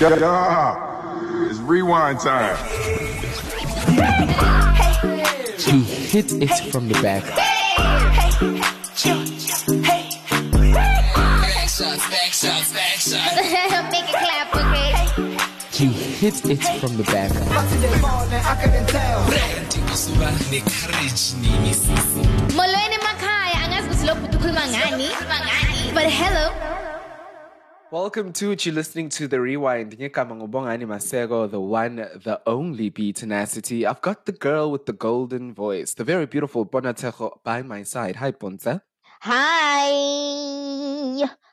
Yeah, yeah. It's rewind time. He hit it from the back. Make it clap, okay? He hit it from the back. Molweni makhaya, angazi ukuthi lokhu ukhuluma ngani. But hello. Welcome to you're listening to the rewind. Ngigama ngubongani Masego, the one, the only Bee Tenacity. I've got the girl with the golden voice, the very beautiful Bonatejo by my side. Hi, Bonza. Hi.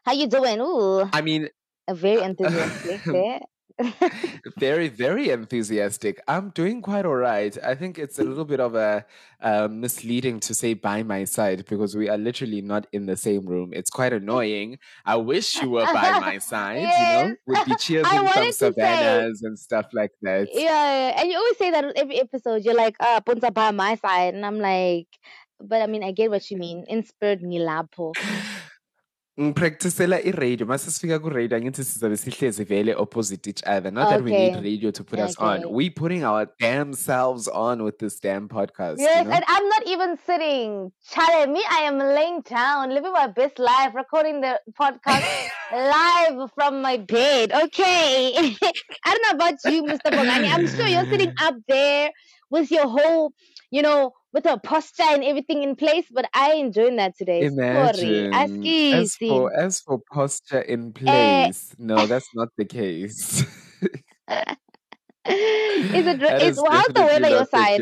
How you doing? Ooh, I mean, a very enthusiastic there. Eh? very, very enthusiastic. I'm doing quite all right. I think it's a little bit of a uh, misleading to say by my side because we are literally not in the same room. It's quite annoying. I wish you were by my side, you know, Yes. we'd be cheering from wanted say- and stuff like that. Yeah, and you always say that every episode. You're like, ah, punta by my side. And I'm like, but I mean, I get what you mean. Inspired ngilapho. Ngipracticela i-radio mase sifika ku-radio angithi sizabe sihlezi vele opposite each other not that we need radio to put us on Okay. we putting our damn selves on with this damn podcast Yes, you know? and I'm not even sitting. Charlie, me, I am laying down, living my best life, recording the podcast live from my bed. Okay. I don't know about you, Mr. Bongani. I'm sure you're sitting up there with your whole, you know, with your posture and everything in place, but I enjoying that today. Sorry. Imagine. As for, as for posture in place, no, that's not the case. is it, is, is how's the weather your side?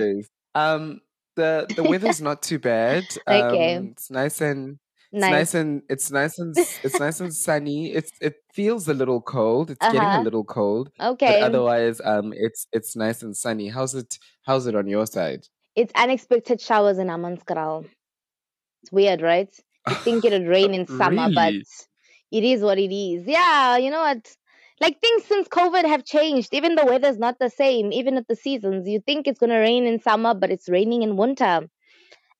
Um, the the weather's not too bad. Okay. Um, it's nice and it's Nice. nice and it's nice and it's nice and sunny. It's it feels a little cold. It's getting Uh-huh. a little cold, Okay. but otherwise, um, it's it's nice and sunny. How's it? How's it on your side? It's unexpected showers in Hammanskraal. It's weird, right? You think it'd rain in summer, but it is what it is. Yeah, you know what? Like things since COVID have changed. Even the weather's not the same, even at the seasons. You think it's gonna rain in summer, but it's raining in winter.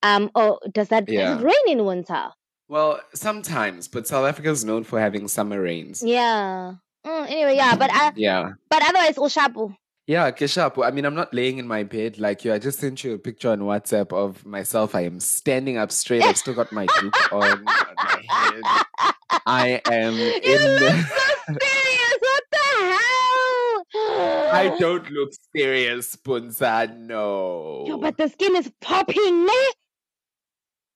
Um, or does that does it rain in winter? Well, sometimes, but South Africa is known for having summer rains. Yeah. Mm, anyway, yeah, but I, Yeah. but otherwise, Oshapu. Yeah, Keshapu. I mean, I'm not laying in my bed like you. I just sent you a picture on WhatsApp of myself. I am standing up straight. I've still got my hoop on, on my head. I am You in. the- so serious. What the hell? I don't look serious, Puntsa. No. Yo, but the skin is popping, ne?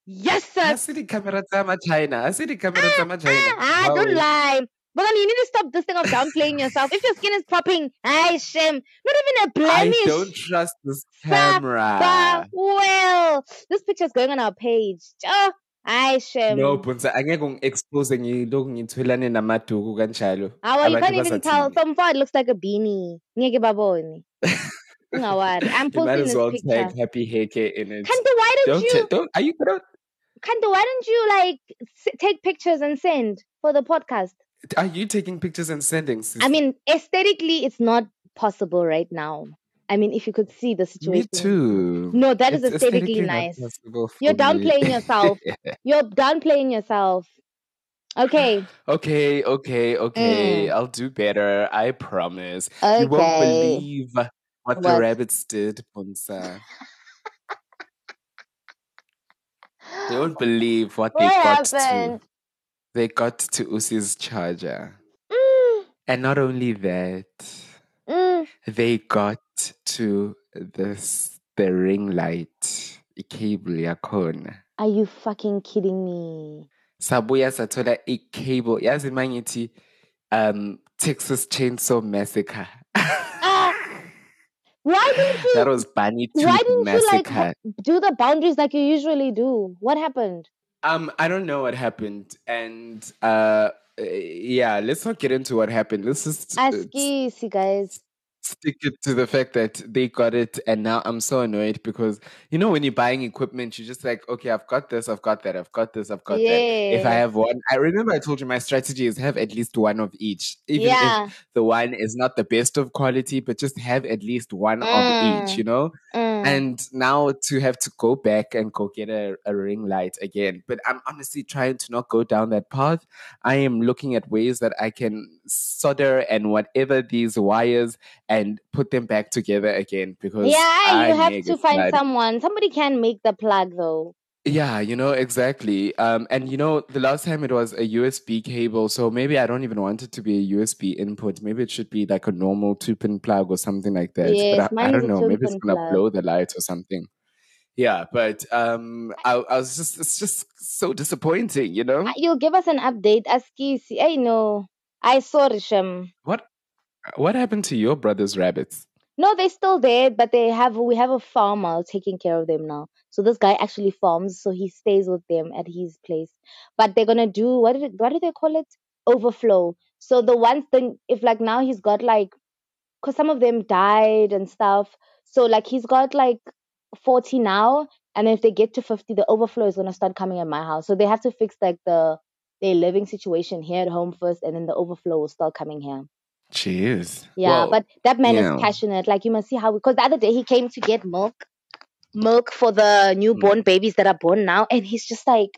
Yes, sir. I see the camera China. I see the camera China. I don't lie. But then you need to stop this thing of downplaying yourself. If your skin is popping, I shame. Not even a blemish. I don't trust this camera. But well, this picture's going on our page. Oh, I shame. No, Puntsa. Angeke ungi-expose ngilokhu ngithwelane namaduku kanjalo. Well, you can't even tell. Some far it looks like a beanie. Ngeke babone. Ungawari. I'm You posting might as this well picture. tag happy hair care in it. Kanto, why don't, Don't, you? don't, are you gonna, Kanto, why don't you like s- take pictures and send for the podcast? Are you taking pictures and sending? sis? I mean, aesthetically, it's not possible right now. I mean, if you could see the situation. me too. No, that is It's aesthetically not nice. You're for me. downplaying yourself. You're downplaying yourself. Okay. okay, okay, okay. Mm. I'll do better. I promise. You won't believe what, the rabbits did, Puntsa. You won't believe what they What got happened? to. They got to Usi's charger. Mm, And not only that, mm. they got to this the ring light, i-cable yakhona. Are you fucking kidding me? Sabuya sathola i-cable. Yazi um Texas Chainsaw Massacre. Ah, why didn't you? that was Bunny Tooth why didn't you like do the boundaries like you usually do? What happened? Um, I don't know what happened, and uh, yeah, let's not get into what happened. Let's just uh, Ask easy, guys. stick it to the fact that they got it, and now I'm so annoyed because you know when you're buying equipment, you're just like, okay, I've got this, I've got that, I've got this, I've got that. If I have one, I remember I told you my strategy is have at least one of each, even if the one is not the best of quality, but just have at least one of each, Mm. you know. Mm. And now to have to go back and go get a, a ring light again. But I'm honestly trying to not go down that path. I am looking at ways that I can solder and whatever these wires and put them back together again because yeah, I'm you have to find someone. Somebody can make the plug though. Yeah, you know, exactly. Um, and you know, the last time it was a USB cable, so maybe I don't even want it to be a USB input. Maybe it should be like a normal two pin plug or something like that. Yes, but I, I don't know, maybe it's gonna plug. blow the light or something. Yeah, but um, I, I was just, it's just so disappointing, you know? Uh, You'll give us an update. Askisi. I know. I saw Risham. What, what happened to your brother's rabbits? No, they're still there, but they have we have a farmer taking care of them now. So this guy actually farms, so he stays with them at his place. But they're gonna do what did it, what do they call it? Overflow. So the ones thing, if like now he's got like, cause some of them died and stuff. So like he's got like forty now, and if they get to fifty, the overflow is gonna start coming at my house. So they have to fix like the their living situation here at home first, and then the overflow will start coming here. Jeez. Yeah, Well, but that man yeah. is passionate. Like you must see how because the other day he came to get milk, milk for the Mm. newborn babies that are born now, and he's just like,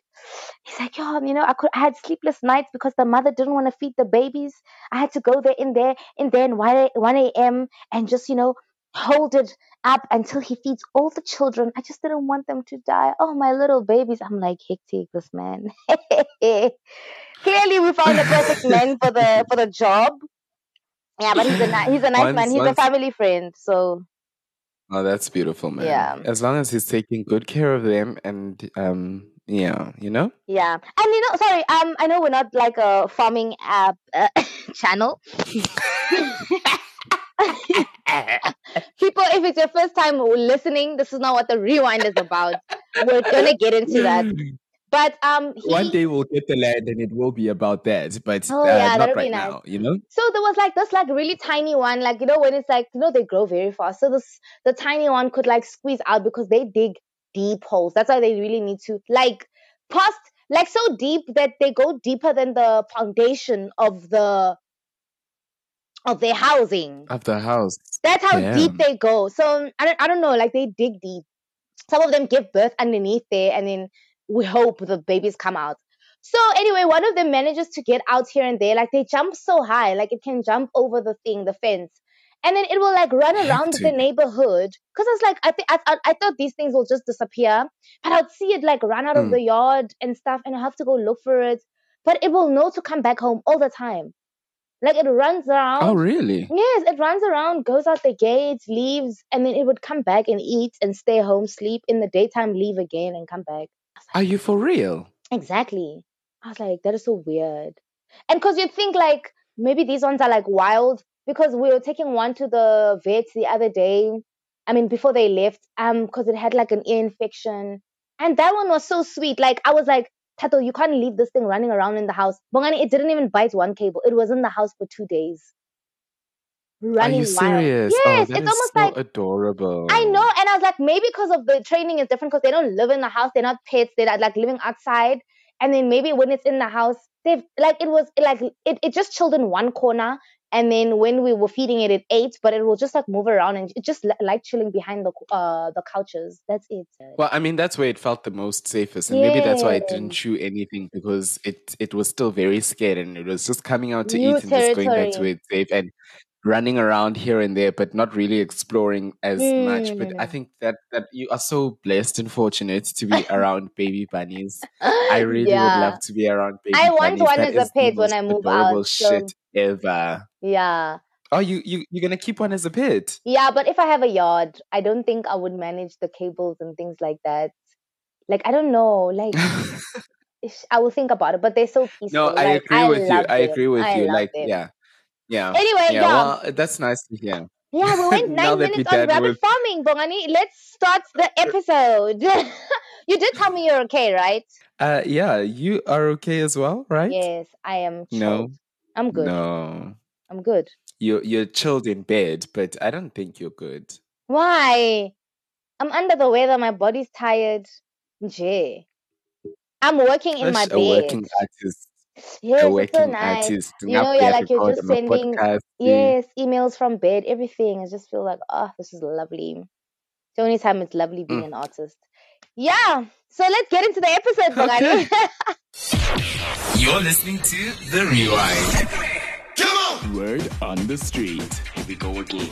he's like, yo, you know, I could, I had sleepless nights because the mother didn't want to feed the babies. I had to go there in there in there in one a- 1 a.m. and just you know hold it up until he feeds all the children. I just didn't want them to die. Oh, my little babies. I'm like, hectic, this man. Clearly, we found the perfect man for the for the job. Yeah, but he's a ni- he's a nice man. Once- He's a family friend. So Oh, that's beautiful, man. Yeah. As long as he's taking good care of them and um yeah, you know? yeah, and you know, sorry, um, I know we're not like a farming app uh, channel. People, if it's your first time listening, this is not what the rewind is about. We're gonna get into that, but um, he, One day we'll get the land and it will be about that, but Oh, uh, yeah, not right nice. now, you know? So there was like this like really tiny one, like you know when it's like you know they grow very fast. So this the tiny one could like squeeze out because they dig deep holes. That's why they really need to like past like so deep that they go deeper than the foundation of the of their housing. Of the house. That's how deep they go. So I don't I don't know, like they dig deep. Some of them give birth underneath there and then we hope the babies come out. So anyway, one of them manages to get out here and there. Like they jump so high, like it can jump over the thing, the fence. And then it will like run around the neighborhood. Cause I was like, I, th- I, I, I thought these things will just disappear, but I'd see it like run out of Mm. the yard and stuff, and I have to go look for it. But it will know to come back home all the time. Like it runs around. Oh, really? Yes, it runs around, goes out the gates, leaves, and then it would come back and eat and stay home, sleep in the daytime, leave again and come back. Are you for real? Exactly. I was like, that is so weird. And because you think like maybe these ones are like wild because we were taking one to the vet the other day. I mean, before they left, um, because it had like an ear infection. And that one was so sweet. Like I was like, Tato, you can't leave this thing running around in the house. Bongani, it didn't even bite one cable. It was in the house for two days. Running Are you wild. serious? Yes, oh, it's almost so like adorable. I know, and I was like, maybe because of the training is different because they don't live in the house, they're not pets, they're like living outside. And then maybe when it's in the house, they've like it was like it, it just chilled in one corner. And then when we were feeding it, it ate, but it will just like move around and it just li- like chilling behind the uh the couches. That's it. Well, I mean, that's where it felt the most safest, and maybe that's why it didn't chew anything because it it was still very scared and it was just coming out to New eat and just going back to its safe and running around here and there, but not really exploring as much. But I Mm. think that that you are so blessed and fortunate to be around baby bunnies. I really would love to be around baby I want bunnies. one That as a pet when I move out. So shit ever. yeah. Oh, you you you're gonna keep one as a pet? Yeah, but if I have a yard, I don't think I would manage the cables and things like that. Like I don't know, like I will think about it, but they're so peaceful. No, I Like agree I with you. I agree with I you. Like, them. yeah, yeah, Anyway, yeah. yeah. Well, that's nice to hear. Yeah, we went nine minutes on rabbit with farming, Bongani. Let's start the episode. you did tell me you're okay, right? Uh, yeah, you are okay as well, right? Yes, I am No. I'm good. no, I'm good. you you're chilled in bed, but I don't think you're good. Why? I'm under the weather. My body's tired. Jay. I'm working in my Such a working bed. artist, Yes, a it's so working nice. artist. You know, Ngabe yeah, like you're just sending, yes, emails from bed, everything. I just feel like, oh, this is lovely. the only time it's lovely being mm. an artist. Yeah. So let's get into the episode, okay. You're listening to The Rewind. Come on! Word on the street. Here we go again.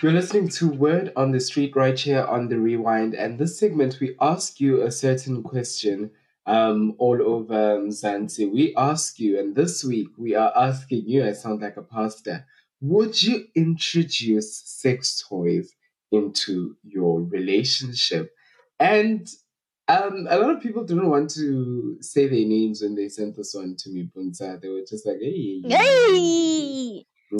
You're listening to Word on the Street right here on The Rewind. And this segment, we ask you a certain question um, all over Mzansi. We ask you, and this week we are asking you, I sound like a pastor, would you introduce sex toys into your relationship? And um, a lot of people didn't want to say their names when they sent this one to me, Puntsa. They were just like, hey. Hey!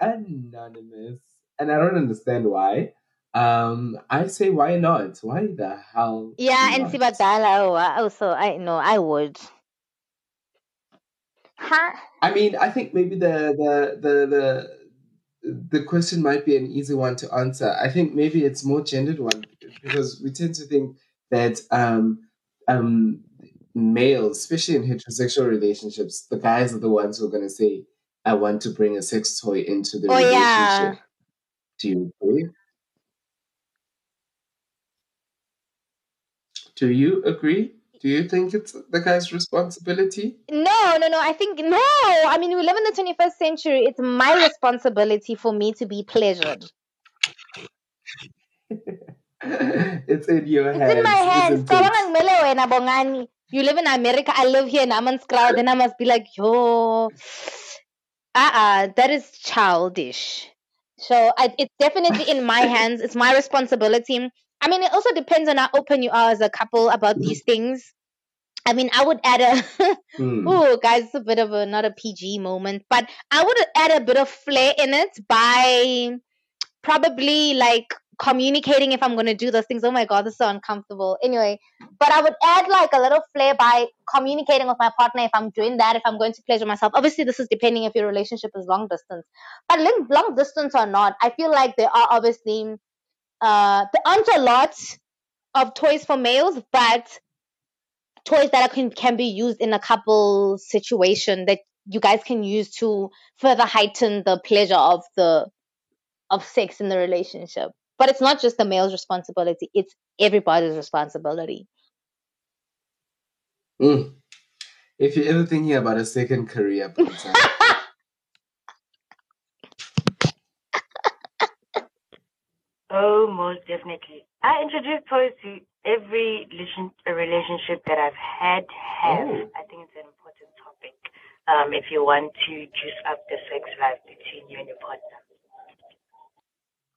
anonymous. And I don't understand why. Um, I say why not? Why the hell? Yeah, and Sibadala also I know I would. Huh? I mean, I think maybe the the the the the question might be an easy one to answer. I think maybe it's more gendered one because we tend to think that um um males, especially in heterosexual relationships, the guys are the ones who are gonna say, I want to bring a sex toy into the oh, relationship. Yeah. Do you agree? Do you agree? Do you think it's the guy's responsibility? No, no, no. I think no. I mean, we live in the 21st century. It's my responsibility for me to be pleasured. it's in your hands. It's in my hands. You live in America. I live here in Hammanskraal. Then I must be like, yo, uh-uh, that is childish. So I, it's definitely in my hands. It's my responsibility I mean, it also depends on how open you are as a couple about these things. I mean, I would add a, mm. oh, guys, it's a bit of a, not a PG moment, but I would add a bit of flair in it by probably like communicating if I'm going to do those things. Oh my God, this is so uncomfortable. Anyway, but I would add like a little flair by communicating with my partner if I'm doing that, if I'm going to pleasure myself. Obviously, this is depending if your relationship is long distance, but long distance or not, I feel like there are obviously uh, there aren't a lot of toys for males, but toys that can can be used in a couple situation that you guys can use to further heighten the pleasure of the of sex in the relationship. But it's not just the male's responsibility; it's everybody's responsibility. Mm. If you're ever thinking about a second career, Oh, most definitely. I introduce toys to every relationship that I've had have. Oh. I think it's an important topic. Um, if you want to juice up the sex life between you and your partner.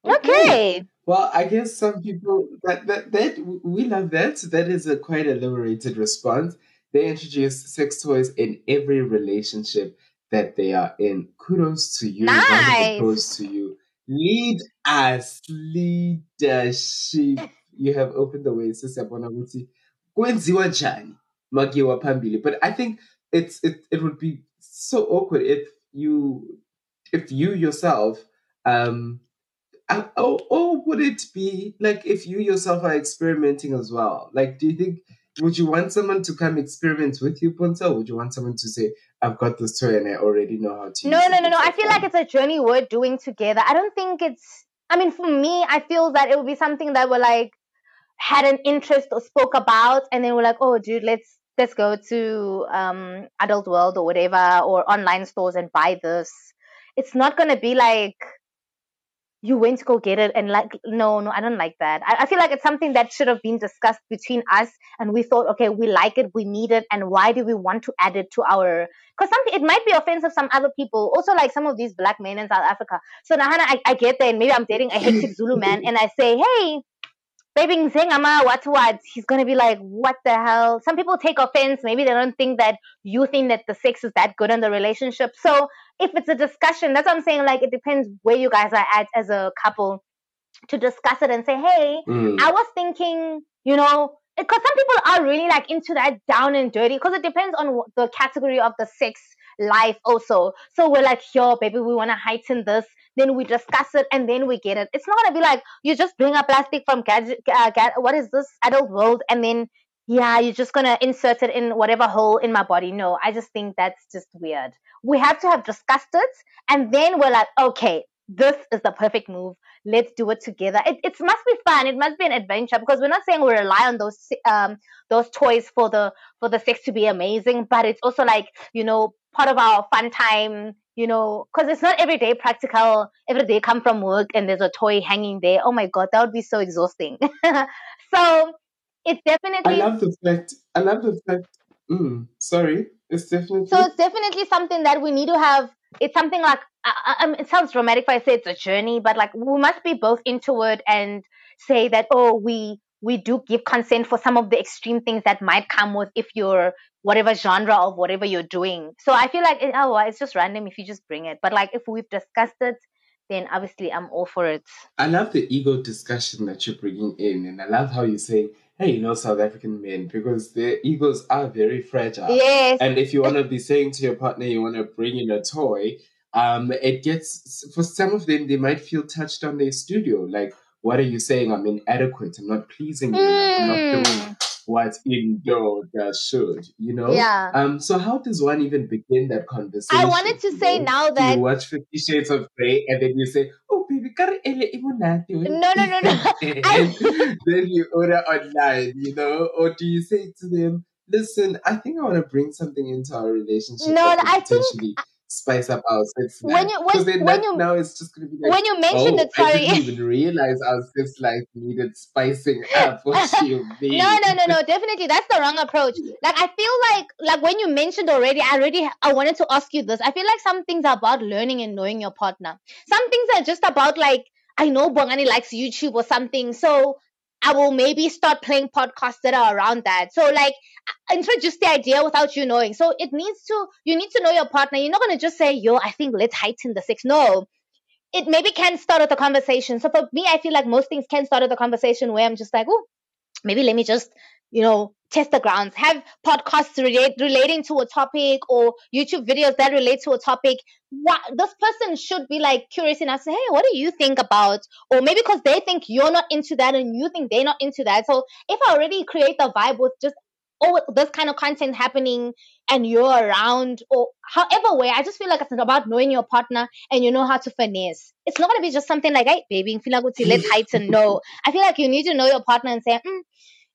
Okay. Well, I guess some people that that that we love that. That is a quite a liberated response. They introduce sex toys in every relationship that they are in. Kudos to you. Nice. Kudos to you. Lead us, leadership. You have opened the way. Sisiyabona ukuthi kwenziwa njani magiwa phambili. But I think it's it, it would be so awkward if you if you yourself um or, or would it be like if you yourself are experimenting as well? Like, do you think would you want someone to come experiment with you, Puntsa? would you want someone to say, I've got this toy and I already know how to No, no, no, no. I feel like it's a journey we're doing together. I don't think it's I mean, for me, I feel that it would be something that we're like had an interest or spoke about and then we're like, oh dude, let's let's go to um adult world or whatever or online stores and buy this. It's not gonna be like you went to go get it and like no no i don't like that. I, I, feel like it's something that should have been discussed between us and we thought okay we like it we need it and why do we want to add it to our because something it might be offensive some other people also like some of these black men in south africa. So nahana I, I get there and maybe i'm dating a hectic zulu man and i say hey baby saying ama what what he's gonna be like what the hell? Some people take offense. Maybe they don't think that you think that the sex is that good in the relationship. So if it's a discussion that's what i'm saying like it depends where you guys are at as a couple to discuss it and say hey mm. i was thinking you know because some people are really like into that down and dirty because it depends on the category of the sex life also. So we're like yo baby we want to heighten this then we discuss it and then we get it. It's not gonna be like you just bring a plastic from gadget, uh, what is this adult world, and then yeah, you're just gonna insert it in whatever hole in my body. No, I just think that's just weird. We have to have discussed it, and then we're like, okay, this is the perfect move. Let's do it together. It, it must be fun. It must be an adventure because we're not saying we rely on those um those toys for the for the sex to be amazing, but it's also like you know part of our fun time. You know, because it's not every day practical. Every day come from work and there's a toy hanging there. Oh my god, that would be so exhausting. so it's definitely. I love the fact. I love the fact. Mm, sorry, it's definitely. So it's definitely something that we need to have. It's something like I, I, it sounds dramatic if I say it's a journey, but like we must be both into it and say that oh we we do give consent for some of the extreme things that might come with if you're whatever genre of whatever you're doing. So I feel like oh well, it's just random if you just bring it, but like if we've discussed it then obviously I'm all for it. I love the ego discussion that you're bringing in, and I love how you say hey, you know, South African men, because their egos are very fragile. Yes. And if you want to be saying to your partner, you want to bring in a toy, um, it gets, for some of them, they might feel touched on their studio. Like, what are you saying? I'm inadequate. I'm not pleasing you. Mm. I'm not doing hmm what that should, you know? Yeah. Um, so how does one even begin that conversation? I wanted to say know? now that you watch Fifty Shades of Grey and then you say, Oh baby, no no no no then you order online, you know? Or do you say to them, Listen, I think I want to bring something into our relationship. No, I think spice up our sex life. When you when, when that, you now it's just gonna be like, when you mentioned oh, it, sorry, I didn't even realize our sex life needed spicing up. What you mean? No, no, no, no. Definitely, that's the wrong approach. Like I feel like like when you mentioned already, I already I wanted to ask you this. I feel like some things are about learning and knowing your partner. Some things are just about like I know Bongani likes YouTube or something, so I will maybe start playing podcasts that are around that. So like introduce the idea without you knowing. So it needs to you need to know your partner. You're not gonna just say, yo, I think let's heighten the sex. No. It maybe can start with a conversation. So for me, I feel like most things can start with a conversation where I'm just like, oh, maybe let me just you know, test the grounds, have podcasts relate, relating to a topic or YouTube videos that relate to a topic. What this person should be like curious enough to say, hey, what do you think about? Or maybe because they think you're not into that and you think they're not into that. So if I already create the vibe with just oh this kind of content happening and you're around or however way, I just feel like it's about knowing your partner and you know how to finesse. It's not gonna be just something like, hey, baby, feel like let's heighten. No, I feel like you need to know your partner and say, mm,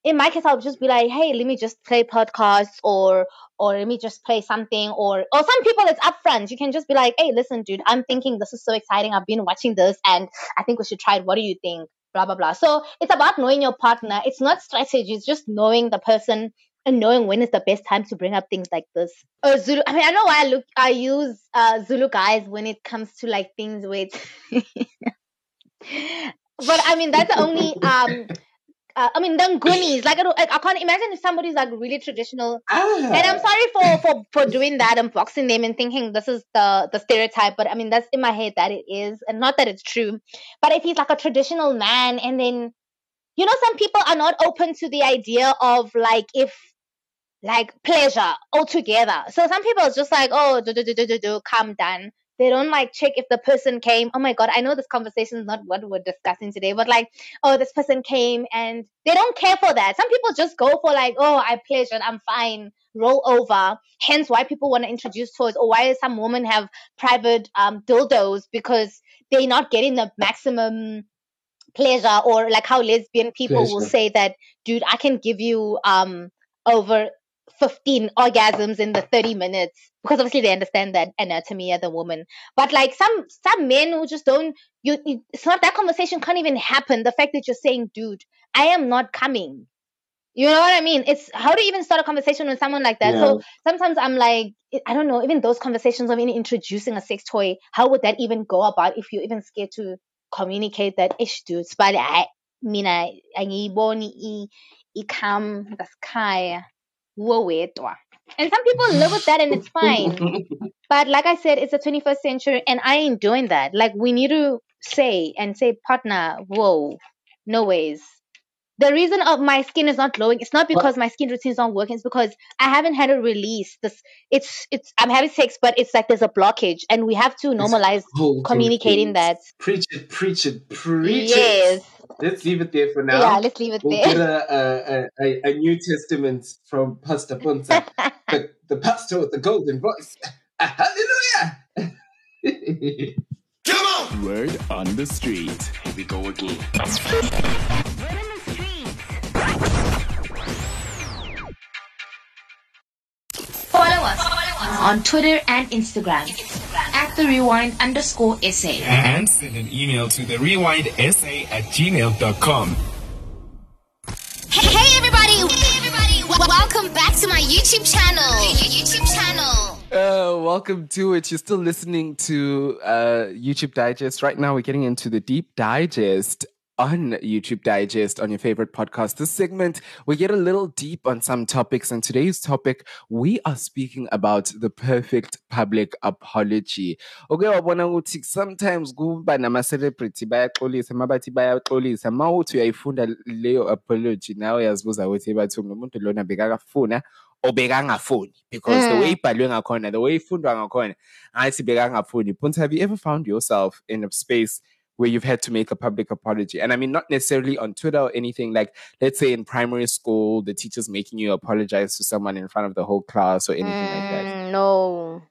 in my case, I'll just be like, hey, let me just play podcasts or or let me just play something or or some people it's upfront. You can just be like, hey, listen, dude, I'm thinking this is so exciting. I've been watching this and I think we should try it. What do you think? Blah blah blah. So it's about knowing your partner. It's not strategy, it's just knowing the person and knowing when is the best time to bring up things like this. Oh, Zulu. I mean, I know why I look. I use uh, Zulu guys when it comes to like things with. but I mean, that's the only um uh, I mean, then Goonies. Like I, don't, like I can't imagine if somebody's like really traditional. Ah. And I'm sorry for for for doing that and boxing them and thinking this is the the stereotype. But I mean, that's in my head that it is, and not that it's true. But if he's like a traditional man, and then you know, some people are not open to the idea of like if like pleasure altogether. So some people is just like, oh, do do do do do do, calm down they don't like check if the person came. Oh my god i know this conversation is not what we're discussing today but like oh this person came and they don't care for that. Some people just go for like oh i pleasured i'm fine roll over. Hence why people want to introduce toys or why some women have private um, dildos because they're not getting the maximum pleasure or like how lesbian people pleasure. will say that dude i can give you um over 15 orgasms in the 30 minutes because obviously they understand that anatomy as a woman but like some some men who just don't you, it's not that conversation can't even happen the fact that you're saying dude i am not coming you know what I mean? It's how do you even start a conversation with someone like that? Yeah. So sometimes I'm like, I don't know, even those conversations of even introducing a sex toy, how would that even go about if you're even scared to communicate that ish dude, but I mean I angiyiboni ikam ngaskhaya wedwa. And some people live with that and it's fine. but like I said, it's the 21st century and I ain't doing that. Like we need to say and say, partner, whoa, no ways. The reason of my skin is not glowing it's not because my skin routine is not working it's because i haven't had a release this it's it's i'm having sex but it's like there's a blockage and we have to normalize communicating things. that Preach it, preach it, preach yes it. Let's leave it there for now. yeah let's leave it We'll there get a, a, a, a New Testament from Pastor Puntsa, the, the pastor with the golden voice. Hallelujah! come on Word on the street. Here we go again. On Twitter and Instagram at the rewind underscore essay. And send an email to the rewindessay at gmail.com. Hey everybody! Hey everybody! W- welcome back to my YouTube channel. YouTube channel. Uh, welcome to it. You're still listening to uh, YouTube Digest. Right now, we're getting into the deep digest on YouTube Digest on your favorite podcast. This segment, we get a little deep on some topics. And today's topic, we are speaking about the perfect public apology. Okay, wabona ukuthi sometimes kuba nama-celebrity bayaxolisa mabathi bayaxolisa ma uthi uyayifunda leyo apology nawe uyazibuza ukuthi bathini lo muntu lona bekakafuna obekangafuni because the Mm. way ibhalwe ngakhona the way ifundwa ngakhona ngathi bekangafuni Puntsa, have you ever found yourself in a space where you've had to make a public apology. And i mean not necessarily on twitter or anything. Like let's say in primary school the teacher's making you apologize to someone in front of the whole class or anything like that. Mm, no.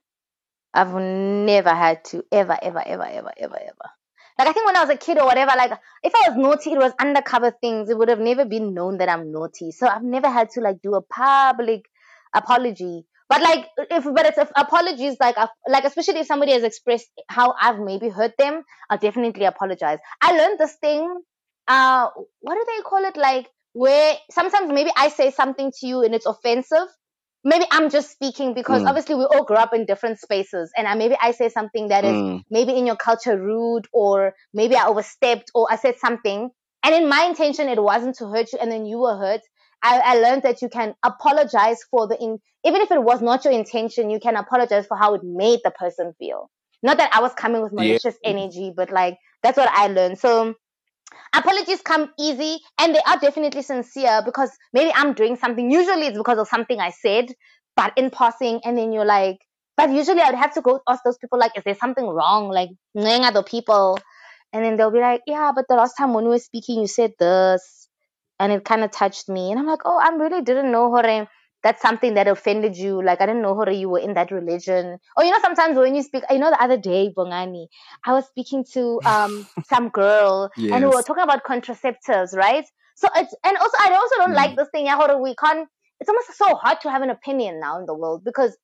I've never had to. Ever ever ever ever ever ever. Like i think when i was a kid or whatever like if i was naughty it was undercover things. It would have never been known that i'm naughty. So i've never had to like do a public apology but like if but it's if apologies like uh, like especially if somebody has expressed how i've maybe hurt them i'll definitely apologize i learned this thing uh what do they call it like where sometimes maybe i say something to you and it's offensive maybe i'm just speaking because Mm. obviously we all grew up in different spaces and I, maybe i say something that is Mm. maybe in your culture rude or maybe i overstepped or i said something and in my intention it wasn't to hurt you and then you were hurt I, I learned that you can apologize for the in, even if it was not your intention, you can apologize for how it made the person feel. Not that I was coming with malicious energy, but like that's what I learned. So apologies come easy and they are definitely sincere because maybe I'm doing something. Usually it's because of something I said, but in passing, and then you're like, but usually I would have to go ask those people like, is there something wrong? Like knowing other people. And then they'll be like, yeah, but the last time when we were speaking, you said this and it kind of touched me. And I'm like, oh, I really didn't know Hore. That's something that offended you. Like, I didn't know Hore, you were in that religion. Or, you know, sometimes when you speak, you know, the other day, Bongani, I was speaking to um some girl and we were talking about contraceptives, right? So it's, and also, I also don't Mm. like this thing, yeah, Hore, we can't, it's almost so hard to have an opinion now in the world because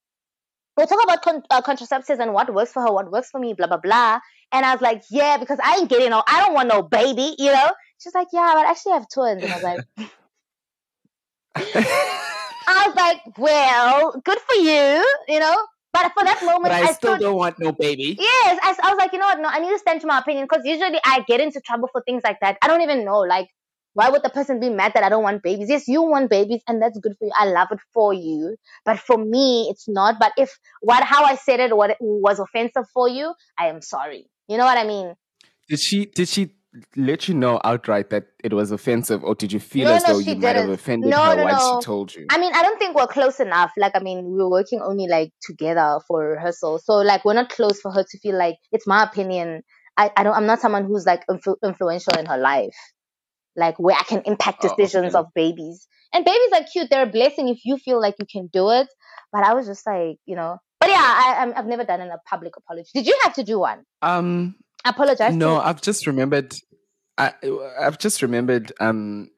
we'll talk about con- uh, contraceptives and what works for her, what works for me, blah, blah, blah. And I was like, yeah, because I ain't getting no, I don't want no baby, you know? She's like, yeah, but I actually have twins. And I was like, I was like, well, good for you, you know? But for that moment, but i, I, still stood, don't want no baby yes, I, I was like, you know what? No, I need to stand to my opinion because usually I get into trouble for things like that. I don't even know, like, why would the person be mad that I don't want babies? Yes, you want babies, and that's good for you. I love it for you, but for me, it's not. But if what how I said it, what was offensive for you, I am sorry. You know what I mean? did she did she let you know outright that it was offensive or did you feel No, as no, though you might have offended No, her no, once she told you I mean, I don't think we're close enough. Like, I mean, we were working only like together for rehearsal, so like we're not close for her to feel like it's my opinion. I, I don't. I'm not someone who's like influ- influential in her life, like where I can impact Oh, decisions okay. of babies. And babies are cute. They're a blessing if you feel like you can do it. But I was just like, you know. But yeah, I, I've never done a public apology. Did you have to do one? um Apologize? No, I've just remembered. I I've just remembered um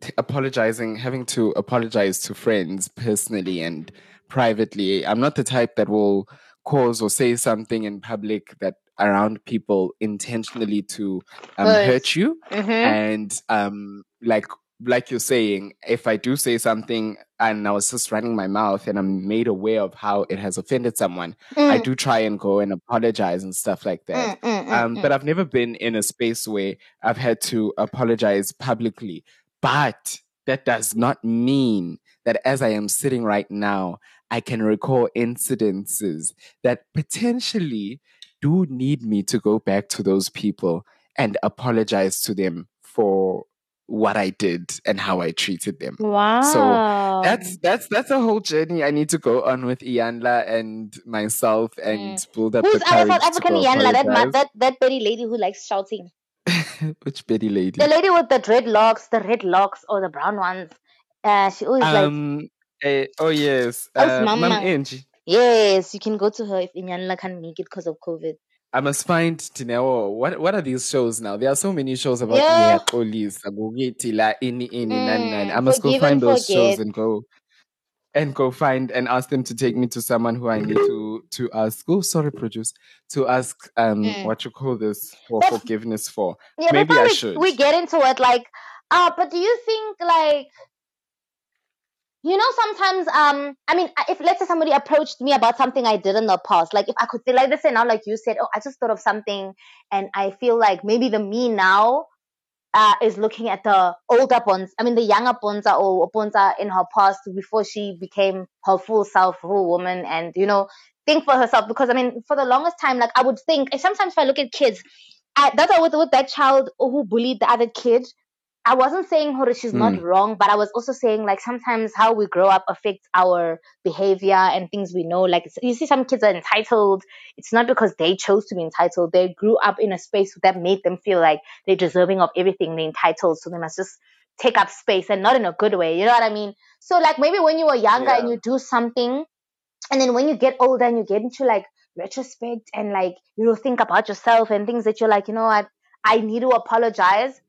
t- apologizing, having to apologize to friends personally and privately. I'm not the type that will cause or say something in public that around people intentionally to um, Hurt. you. Mhm. And um like like you're saying, if I do say something and I was just running my mouth and I'm made aware of how it has offended someone, I Mm, do try and go and apologize and stuff like that. mm, mm, mm, Um, mm. but I've never been in a space where I've had to apologize publicly. But that does not mean that as I am sitting right now, I can recall incidences that potentially do need me to go back to those people and apologize to them for what I did and how I treated them. Wow. So that's that's that's a whole journey I need to go on with Iyanla and myself and build up Who's the courage South African go Yanla? That, ma- that that Betty lady who likes shouting. Which Betty lady? The lady with the dreadlocks, the red locks, or the brown ones. Uh, she always like, Um. eh, oh yes. Oh, Uh, Mama Mama. Angie. yes, you can go to her if Iyanla can't make it because of COVID. I must find Tineo. What what are these shows now? There are so many shows about Yeah. yeah. police, Agogeti, la ini ini nan nan. Mm, I must go find those shows and go and go find and ask them to take me to someone who I need to to ask. Oh, sorry, produce to ask um Mm. what you call this for But- forgiveness for. Yeah, Maybe I we, should. we get into it, like, uh, but do you think like you know sometimes um i mean if let's say somebody approached me about something i did in the past like if i could say like this and now like you said oh i just thought of something and i feel like maybe the me now uh, is looking at the older bonds i mean the younger bonza or bonza in her past before she became her full self full woman and you know think for herself. Because i mean for the longest time like i would think sometimes if i look at kids I, that's why with, with that child who bullied the other kid I wasn't saying her she's not Mm. wrong, but I was also saying like sometimes how we grow up affects our behavior and things we know. Like you see, some kids are entitled. It's not because they chose to be entitled. They grew up in a space that made them feel like they're deserving of everything. They're entitled, so they must just take up space and not in a good way. You know what I mean? So like maybe when you were younger and you do something, and then when you get older and you get into like retrospect and like you know think about yourself and things that you're like, you know what, I need to apologize.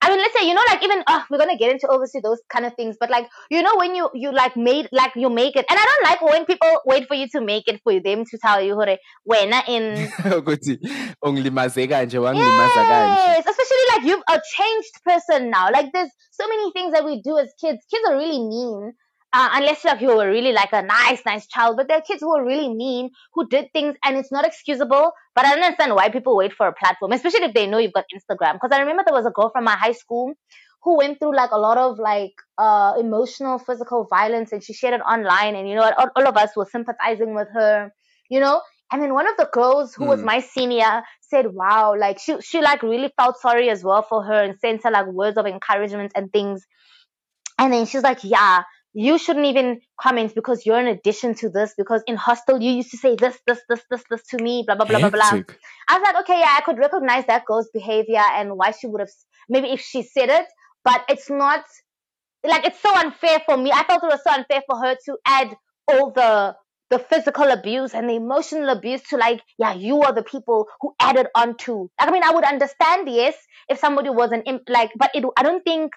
I mean, let's say, you know, like even, uh, we're going to get into obviously those kind of things, but like, you know, when you, you like made, like you make it, and I don't like when people wait for you to make it for them to tell you, "Hore, when in, Ukuthi ungilimazeka kanje, wangilimaza kanje. yes, especially like you've a changed person now. Like there's so many things that we do as kids. Kids are really mean. Uh, unless like you were really like a nice, nice child, but there are kids who are really mean, who did things and it's not excusable. But I don't understand why people wait for a platform, especially if they know you've got Instagram. Because I remember there was a girl from my high school who went through like a lot of like uh emotional, physical violence, and she shared it online. And you know, all, all of us were sympathizing with her. You know, and then one of the girls who was Mm. my senior said, "Wow, like she she like really felt sorry as well for her and sent her like words of encouragement and things." And then she's like, "Yeah, you shouldn't even comment because you're an addition to this. Because in hostel you used to say this, this, this, this, this to me, blah blah blah blah blah." I was like, okay, yeah, I could recognize that girl's behavior and why she would have maybe if she said it, but it's not like it's so unfair for me. I felt it was so unfair for her to add all the the physical abuse and the emotional abuse to like, yeah, you are the people who added on to. I mean, I would understand yes if somebody was an imp, like, but it, I don't think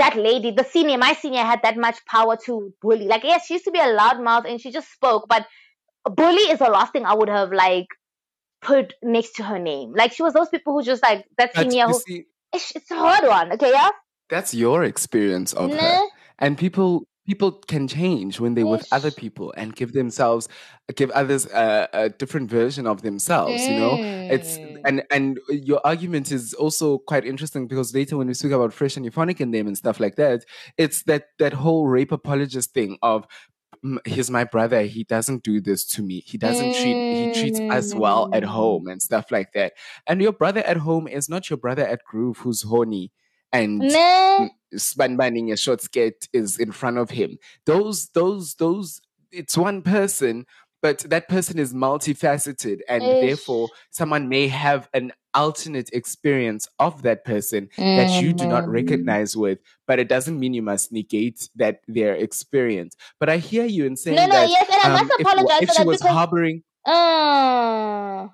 that lady, the senior, my senior, had that much power to bully. Like, yes, she used to be a loudmouth and she just spoke, but bully is the last thing I would have like put next to her name. Like, she was those people who just like that senior. Who, see, it's, it's a hard one, okay, yeah. that's your experience of her. And people people can change when they're with other people and give themselves give others a, a different version of themselves you know? It's and and your argument is also quite interesting because later when we speak about fresh and Euphonik in them and stuff like that it's that that whole rape apologist thing of "Mm, he's my brother he doesn't do this to me he doesn't treat he treats us well at home and stuff like that. And your brother at home is not your brother at groove who's horny and Nah. Spanban in a short skirt is in front of him. Those, those, those, it's one person, but that person is multifaceted, and Ish. therefore someone may have an alternate experience of that person that you do not Mhm. recognize with, but it doesn't mean you must negate that their experience. But I hear you in saying No, no, that yes, and I um, must if, apologize if for she that was because harboring uh,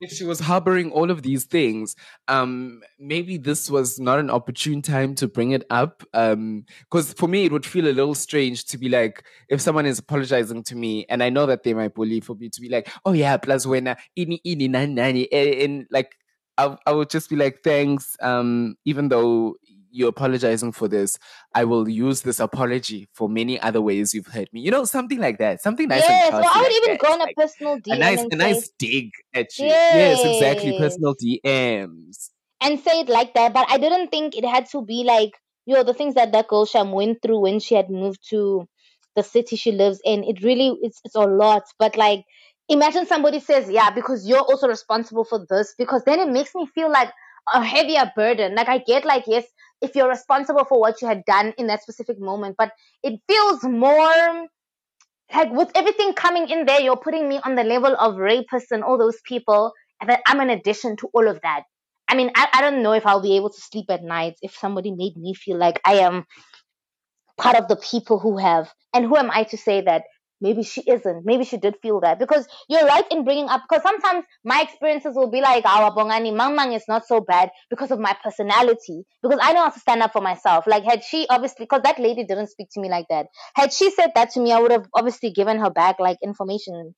if she was harboring all of these things, um, maybe this was not an opportune time to bring it up. Um, because for me, it would feel a little strange to be like, if someone is apologizing to me, and I know that they might bully for me to be like, oh yeah, plus when ini ini nani nani, and, and like, I, I would just be like, thanks. Um, even though you're apologizing for this, I will use this apology for many other ways you've hurt me. You know, something like that. Something nice yes, or classy I would even that. go on a personal DM a nice a say, nice dig at you. Yes, exactly. Personal DMs. and say it like that. But I didn't think it had to be like, yo, the things that that girl Sham went through when she had moved to the city she lives in. It really, it's, it's a lot. But like, imagine somebody says, yeah, because you're also responsible for this, because then it makes me feel like a heavier burden. Like I get like, yes, if you're responsible for what you had done in that specific moment, but it feels more like with everything coming in there, you're putting me on the level of rapists and all those people, and that I'm an addition to all of that. I mean, I, I don't know if I'll be able to sleep at night if somebody made me feel like I am part of the people who have, and who am I to say that maybe she isn't, maybe she did feel that because you're right in bringing up, because sometimes my experiences will be like, our bongani mang mang is not so bad because of my personality, because I know how to stand up for myself. Like had she obviously, because that lady didn't speak to me like that. Had she said that to me, I would have obviously given her back like information.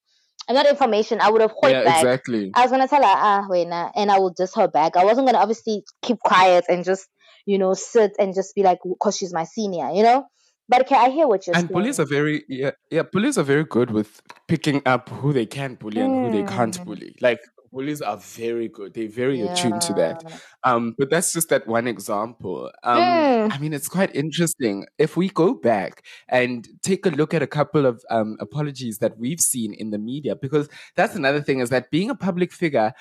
And not information, I would have held Yeah, back. exactly. I was gonna tell her, ah, wait, nah, and I would diss her back. I wasn't gonna obviously keep quiet and just, you know, sit and just be like, because she's my senior, you know. But okay, I hear what you're And saying. bullies are very yeah yeah bullies are very good with picking up who they can bully and who they can't Mm. bully. Like bullies are very good. They're very attuned to that. Um, but that's just that one example. Um, Mm. I mean, it's quite interesting. If we go back and take a look at a couple of um, apologies that we've seen in the media, because that's another thing is that being a public figure,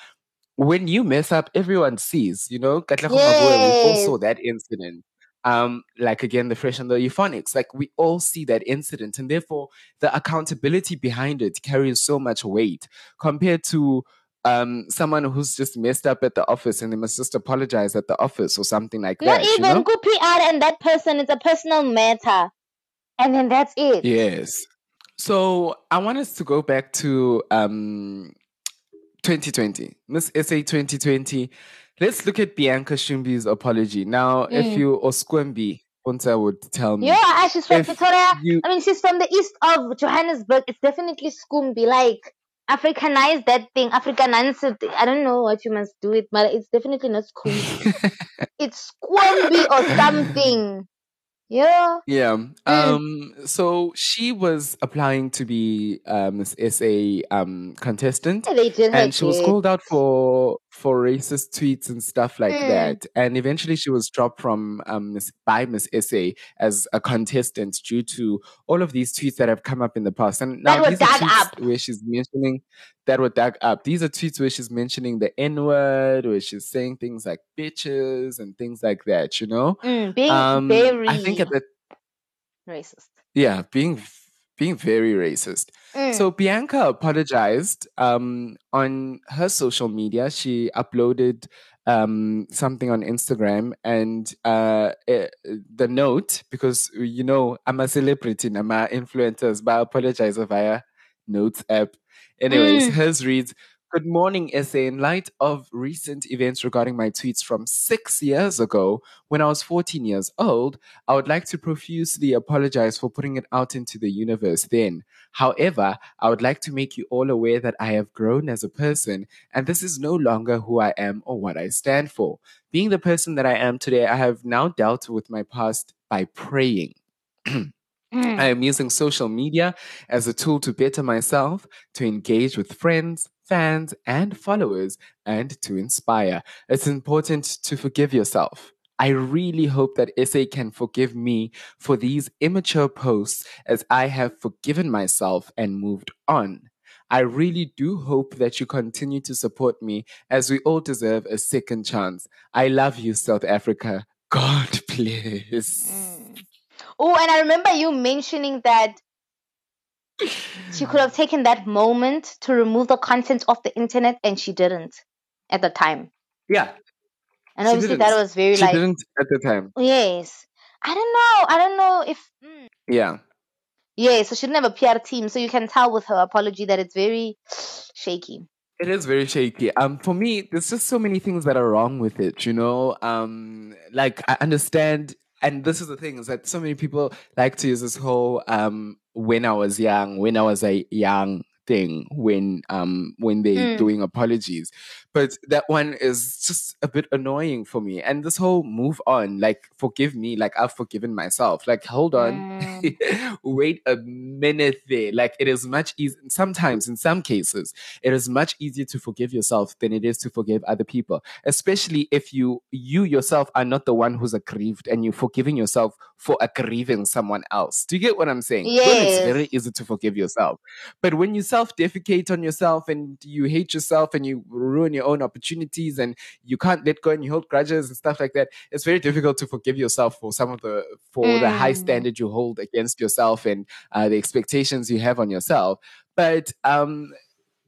when you mess up, everyone sees, you know, Maboe, we all saw that incident. Um, like again, the fresh and the Euphoniks, like we all see that incident, and therefore the accountability behind it carries so much weight compared to um someone who's just messed up at the office and they must just apologize at the office or something like Not that. You even know? good PR and that person, it's a personal matter. And then that's it. Yes. So I want us to go back to um 2020, Miss SA 2020. Let's look at Bianca Schoombie's apology. Now, if Mm. you Oskwembi, Puntsa would tell me. Yeah, ah, she's from Pretoria. you- I mean, she's from the east of Johannesburg. It's definitely Skumbi. Like, Africanize that thing. Africanize it. I don't know what you must do it, but it's definitely not Skumbi. it's Skumbi or something. Yeah. Yeah. Mm. Um. So she was applying to be um Miss SA um contestant, They did and she was called out for for racist tweets and stuff like Mm. that. And eventually, she was dropped from um Miss by Miss SA as a contestant due to all of these tweets that have come up in the past. And now these are tweets up. where she's mentioning that were dug up. These are tweets where she's mentioning the N word, where she's saying things like bitches and things like that. You know. Mm, being Um, very I think at the racist. yeah, being being very racist. Mm. So Bianca apologized um, on her social media. She uploaded um, something on Instagram, and uh, eh, the note because you know I'm a celebrity, and I'm a influencer, but I apologize via Notes app. Anyways, Mm. hers reads. Good morning, SA. In light of recent events regarding my tweets from six years ago, when I was 14 years old, I would like to profusely apologize for putting it out into the universe then. However, I would like to make you all aware that I have grown as a person, and this is no longer who I am or what I stand for. Being the person that I am today, I have now dealt with my past by praying. Mm. I am using social media as a tool to better myself, to engage with friends, fans, and followers, and to inspire. It's important to forgive yourself. I really hope that SA can forgive me for these immature posts as I have forgiven myself and moved on. I really do hope that you continue to support me as we all deserve a second chance. I love you, South Africa. God bless. Mm. Oh, and I remember you mentioning that she could have taken that moment to remove the content off the internet, and she didn't at the time. Yeah, And She obviously, that didn't. was very she like, didn't at the time. yes. I don't know. I don't know if. Mm. Yeah. Yeah, so she didn't have a PR team, so you can tell with her apology that it's very shaky. It is very shaky. Um, for me, there's just so many things that are wrong with it. You know, um, like I understand, and this is the thing is that so many people like to use this whole um, when I was young, when I was a young thing, when um when they're Mm. doing apologies, but that one is just a bit annoying for me. And this whole move on, like forgive me, like I've forgiven myself. Like hold on, Mm. wait a minute there. Like it is much easier. Sometimes, in some cases, it is much easier to forgive yourself than it is to forgive other people especially if you you yourself are not the one who's aggrieved and you're forgiving yourself for aggrieving someone else do you get what i'm saying then it's very easy to forgive yourself but when you self-defecate on yourself and you hate yourself and you ruin your your own opportunities and you can't let go and you hold grudges and stuff like that, it's very difficult to forgive yourself for some of the for the high Mm. standard you hold against yourself and uh, the expectations you have on yourself. But um,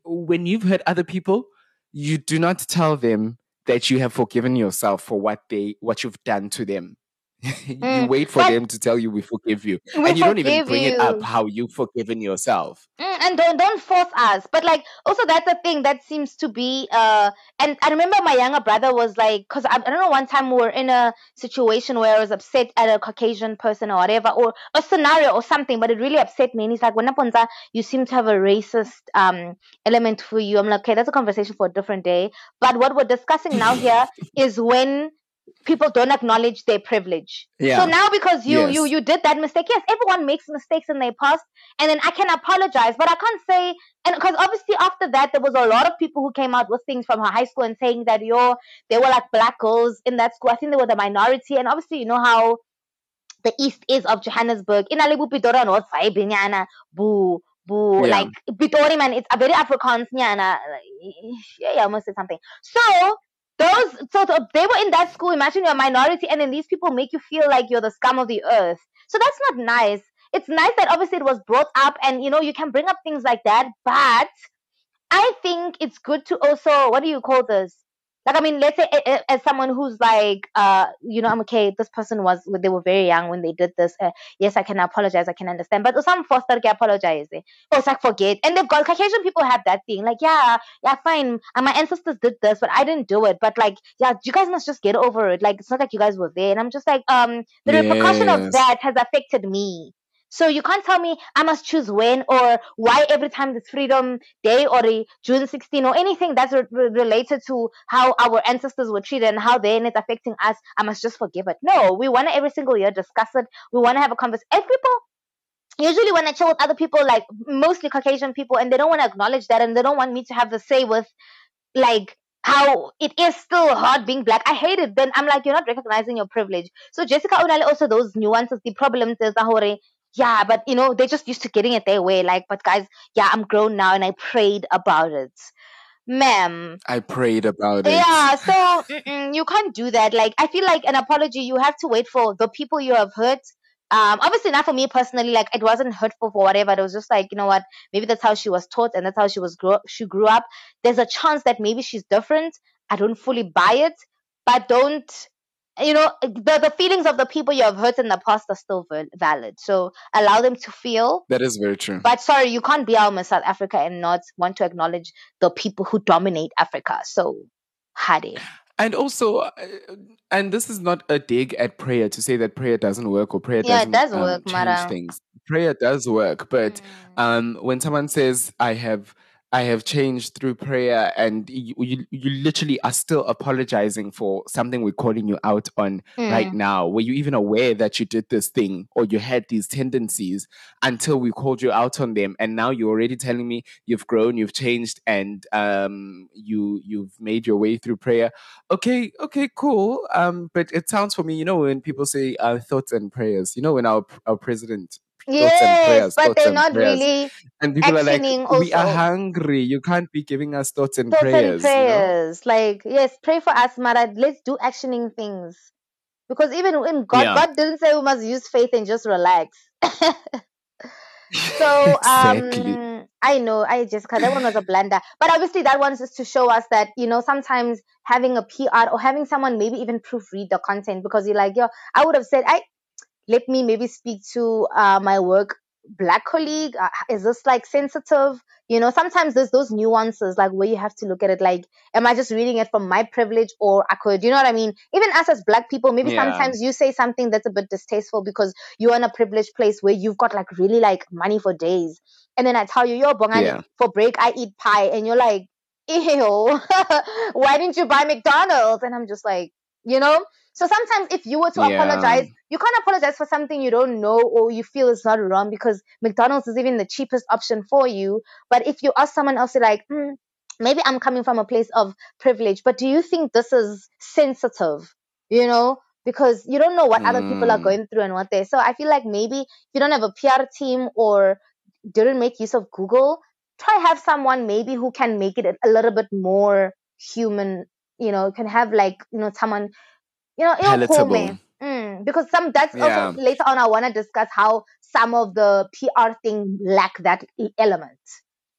when you've hurt other people, you do not tell them that you have forgiven yourself for what they what you've done to them. you Mm, wait for them to tell you we forgive you, We and you don't even bring it up how you've forgiven yourself. Mm, and don't don't force us. But like also that's a thing that seems to be uh and i remember my younger brother was like because I, I don't know one time we were in a situation where i was upset at a caucasian person or whatever or a scenario or something but it really upset me and he's like when Puntsa, you seem to have a racist um element for you. I'm like okay that's a conversation for a different day. But what we're discussing now here is when people don't acknowledge their privilege Yeah. so now because you you Yes. you did that mistake yes everyone makes mistakes in their past and then I can apologize, but I can't say and because obviously after that there was a lot of people who came out with things from her high school and saying that yo they were like black girls in that school. I think they were the minority, and obviously you know how the east is of Johannesburg. In Alibu Pitora North vibe nyana boo boo Yeah. like Pitori man, it's a very Afrikaans nyana. Yeah, yeah, I almost said something. So those so th- they were in that school. Imagine you're a minority, and then these people make you feel like you're the scum of the earth. So that's not nice. It's nice that obviously it was brought up, and you know you can bring up things like that. But I think it's good to also what do you call this? Like I mean, let's say as someone who's like, uh, you know, I'm okay. This person was they were very young when they did this. Uh, yes, I can apologize. I can understand. But some foster can apologize. eh. Oh, it's like forget. And they've got Caucasian people have that thing. Like, yeah, yeah, fine. And my ancestors did this, but I didn't do it. But like, yeah, you guys must just get over it. Like, it's not like you guys were there. And I'm just like, um, the repercussion of that has affected me. So you can't tell me I must choose when or why every time there's Freedom Day or June 16 or anything that's re- related to how our ancestors were treated and how then it's affecting us. I must just forgive it. No, we want to every single year discuss it. We want to have a conversation. And people usually when I chill with other people, like mostly Caucasian people, and they don't want to acknowledge that and they don't want me to have the say with like how it is still hard being black. I hate it. Then I'm like, you're not recognizing your privilege. So Jessica Unale also those nuances, the problems is ahore. Yeah, but you know, they're just used to getting it their way. Like, but guys, yeah, I'm grown now and I prayed about it. Ma'am, I prayed about it. yeah, so you can't do that. Like, I feel like an apology, you have to wait for the people you have hurt. Um, obviously not for me personally. Like, it wasn't hurtful for whatever. It was just like, you know what? Maybe that's how she was taught, and that's how she was grow. She grew up. There's a chance that maybe she's different. I don't fully buy it, but don't. You know, the the feelings of the people you have hurt in the past are still valid. So allow them to feel. That is very true. But sorry, you can't be our Miss South Africa and not want to acknowledge the people who dominate Africa. So, Hadi. And also, uh, and this is not a dig at prayer to say that prayer doesn't work or prayer Yeah, it doesn't does work, um, change Mara. things. Prayer does work, but Mm. um, when someone says, "I have." I have changed through prayer, and you, you, you literally are still apologizing for something we're calling you out on right Mm. now. Were you even aware that you did this thing or you had these tendencies until we called you out on them? And now you're already telling me you've grown, you've changed, and um, you you've made your way through prayer okay okay cool um but it sounds for me you know when people say uh, thoughts and prayers you know when our our president Yes, prayers but they're not prayers really and people are like we are hungry you can't be giving us thoughts and thoughts prayers and you know? prayers. Like, yes, pray for us, Mara. Let's do actioning things. Because even in God, Yeah. God didn't say we must use faith and just relax. So exactly um I know I just because that one was a blunder. But obviously that one is just to show us that, you know, sometimes having a PR or having someone maybe even proofread the content because you're like, yo, I would have said, I let me maybe speak to uh, my work black colleague. Uh, is this like sensitive? You know, sometimes there's those nuances like where you have to look at it like, am I just reading it from my privilege or I could, you know what I mean? Even us as black people, maybe Yeah. sometimes you say something that's a bit distasteful because you're in a privileged place where you've got like really like money for days. And then I tell you, yo, Bongani, Yeah. for break, I eat pie. And you're like, ew, why didn't you buy McDonald's? And I'm just like, you know? So sometimes if you were to Yeah. apologize, you can't apologize for something you don't know or you feel is not wrong because McDonald's is even the cheapest option for you. But if you ask someone else, you're like, hmm, maybe I'm coming from a place of privilege, but do you think this is sensitive? You know? Because you don't know what other people are Mm. going through and what they so I feel like maybe if you don't have a PR team or didn't make use of Google, try have someone maybe who can make it a little bit more human, you know, can have like, you know, someone, you know, Palatable. Mm, because some that's Yeah. also later on I want to discuss how some of the PR thing lack that element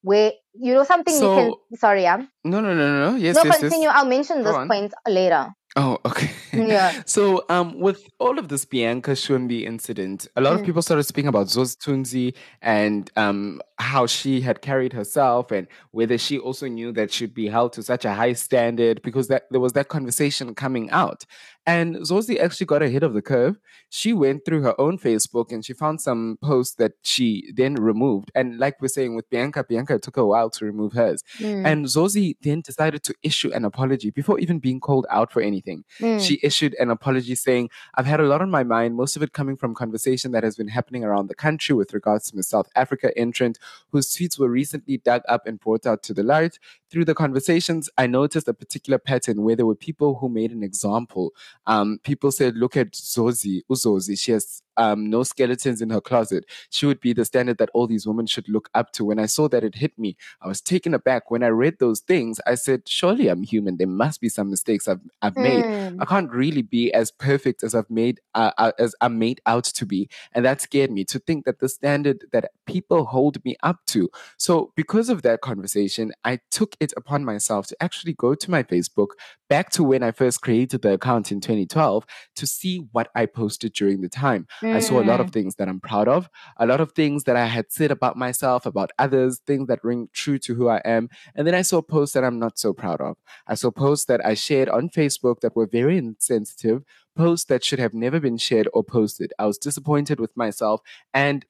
where you know something you can sorry yeah No, no, no, no, no. Yes, no yes, continue yes. I'll mention this point later Oh, okay. Yeah. So, um, with all of this Bianca Schoombie incident, a lot of Mm. people started speaking about Zozi Tunzi and um how she had carried herself and whether she also knew that she'd be held to such a high standard because that there was that conversation coming out. And Zozi actually got ahead of the curve. She went through her own Facebook and she found some posts that she then removed. And like we're saying with Bianca, Bianca it took a while to remove hers. Mm, And Zozi then decided to issue an apology before even being called out for anything. mm, She issued an apology saying, I've had a lot on my mind, most of it coming from conversation that has been happening around the country with regards to Miss South Africa entrant, whose tweets were recently dug up and brought out to the light. Through the conversations, I noticed a particular pattern where there were people who made an example. Um, people said, Look at Zozi, Uzozi, she has um, no skeletons in her closet. She would be the standard that all these women should look up to. When I saw that, it hit me. I was taken aback. When I read those things, I said, Surely I'm human. There must be some mistakes I've, I've made. mm, I can't really be as perfect as I've made uh, uh, as I'm made out to be, and that scared me to think that the standard that people hold me up to. So because of that conversation, I took it upon myself to actually go to my Facebook back to when I first created the account in 2012 to see what I posted during the time. I saw a lot mm, of things that I'm proud of, a lot of things that I had said about myself, about others, things that ring true to who I am, and then I saw posts that I'm not so proud of. I saw posts that I shared on Facebook that were very insensitive, posts that should have never been shared or posted. I was disappointed with myself and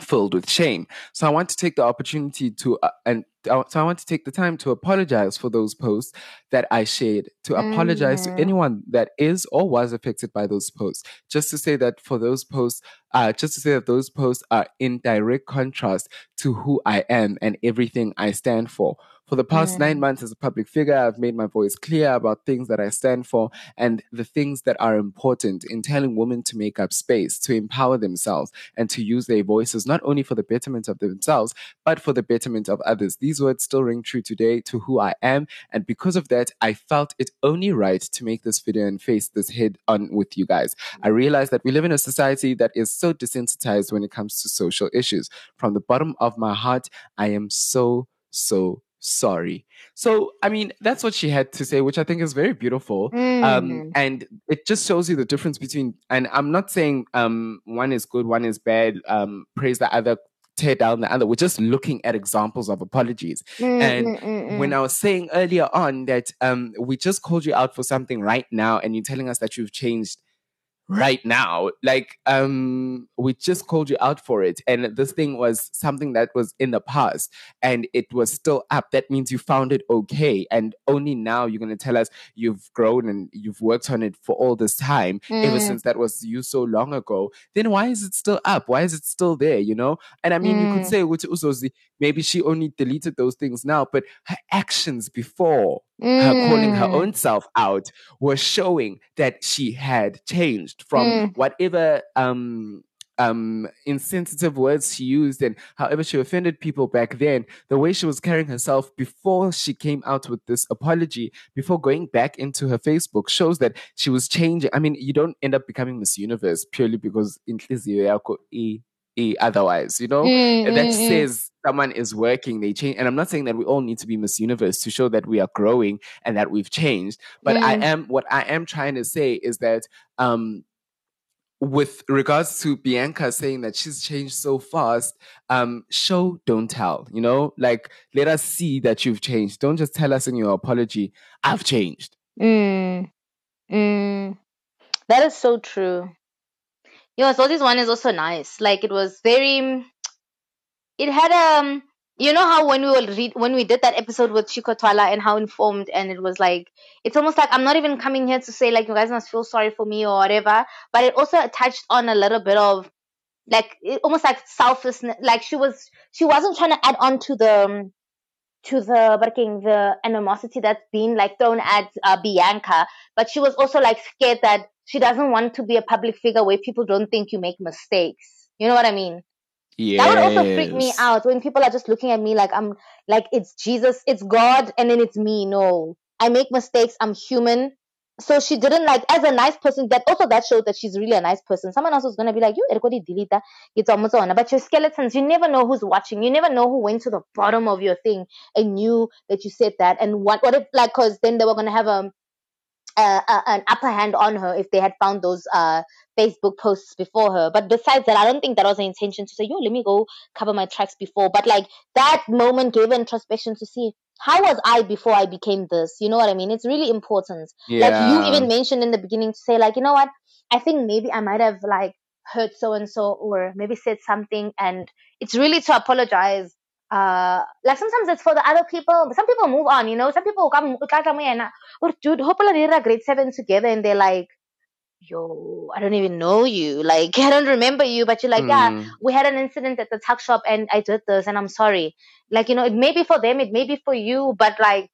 filled with shame. So I want to take the opportunity to uh, and so I want to take the time to apologize for those posts that I shared, to apologize to Mhm. anyone that is or was affected by those posts. Just to say that for those posts, uh, just to say that those posts are in direct contrast to who I am and everything I stand for. For the past nine Mm. months as a public figure, I've made my voice clear about things that I stand for and the things that are important in telling women to make up space, to empower themselves, and to use their voices not only for the betterment of themselves, but for the betterment of others. These words still ring true today to who I am. And because of that, I felt it only right to make this video and face this head on with you guys. I realize that we live in a society that is so desensitized when it comes to social issues. From the bottom of my heart, I am so, so sorry. So, I mean, that's what she had to say, which I think is very beautiful. mm, Um, and it just shows you the difference between, and I'm not saying um, one is good, one is bad, um, praise the other, tear down the other. We're just looking at examples of apologies. mm, and mm, mm, When mm. I was saying earlier on that um, we just called you out for something right now, and you're telling us that you've changed right now. Like um we just called you out for it. And this thing was something that was in the past and it was still up. That means you found it okay. And only now you're going to tell us you've grown and you've worked on it for all this time ever Mm. since that was you so long ago. Then why is it still up? Why is it still there you know? And i mean you could Mm. say maybe she only deleted those things now but her actions before her calling her Mm. own self out was showing that she had changed from Mm. whatever um um insensitive words she used and however she offended people back then the way she was carrying herself before she came out with this apology before going back into her facebook shows that she was changing i mean you don't end up becoming miss universe purely because inhliziyo yakho i- i- otherwise you know Mm, that mm, mm. says someone is working they change and i'm not saying that we all need to be miss universe to show that we are growing and that we've changed but i Mm. am what i am trying to say is that um with regards to bianca saying that she's changed so fast um show don't tell you know like let us see that you've changed don't just tell us in your apology i've changed Mm, mm. That is so true. Yeah, so this one is also nice. Like it was very. It had um. You know how when we will read when we did that episode with Chico Twala and how informed and it was like it's almost like I'm not even coming here to say like you guys must feel sorry for me or whatever, but it also touched on a little bit of like it, almost like selflessness. Like she was she wasn't trying to add on to the um, to the working the animosity that's been like thrown at uh, Bianca, but she was also like scared that she doesn't want to be a public figure where people don't think you make mistakes. You know what I mean? yeah That would also freak me out when people are just looking at me like I'm like it's Jesus, it's God, and then it's me. No, I make mistakes. I'm human. So she didn't like as a nice person. That also that showed that she's really a nice person. Someone else was gonna be like, "You, everybody delete that." It's almost on. But your skeletons, you never know who's watching. You never know who went to the bottom of your thing and knew that you said that. And what what if like because then they were gonna have a uh, uh, an upper hand on her if they had found those uh, Facebook posts before her. But besides that, I don't think that was the intention to say, yo, let me go cover my tracks before. But like that moment gave introspection to see how was I before I became this? You know what I mean? It's really important. Like you even mentioned in the beginning to say, like, you know what? I think maybe I might have like hurt so and so or maybe said something and it's really to apologize uh, like sometimes it's for the other people. Some people move on, you know. Some people come, and or dude, hopefully they're grade seven together and they're like, yo, I don't even know you. Like, I don't remember you, but you're like, yeah, Mm. we had an incident at the tuck shop and I did this and I'm sorry. Like, you know, it may be for them, it may be for you, but like,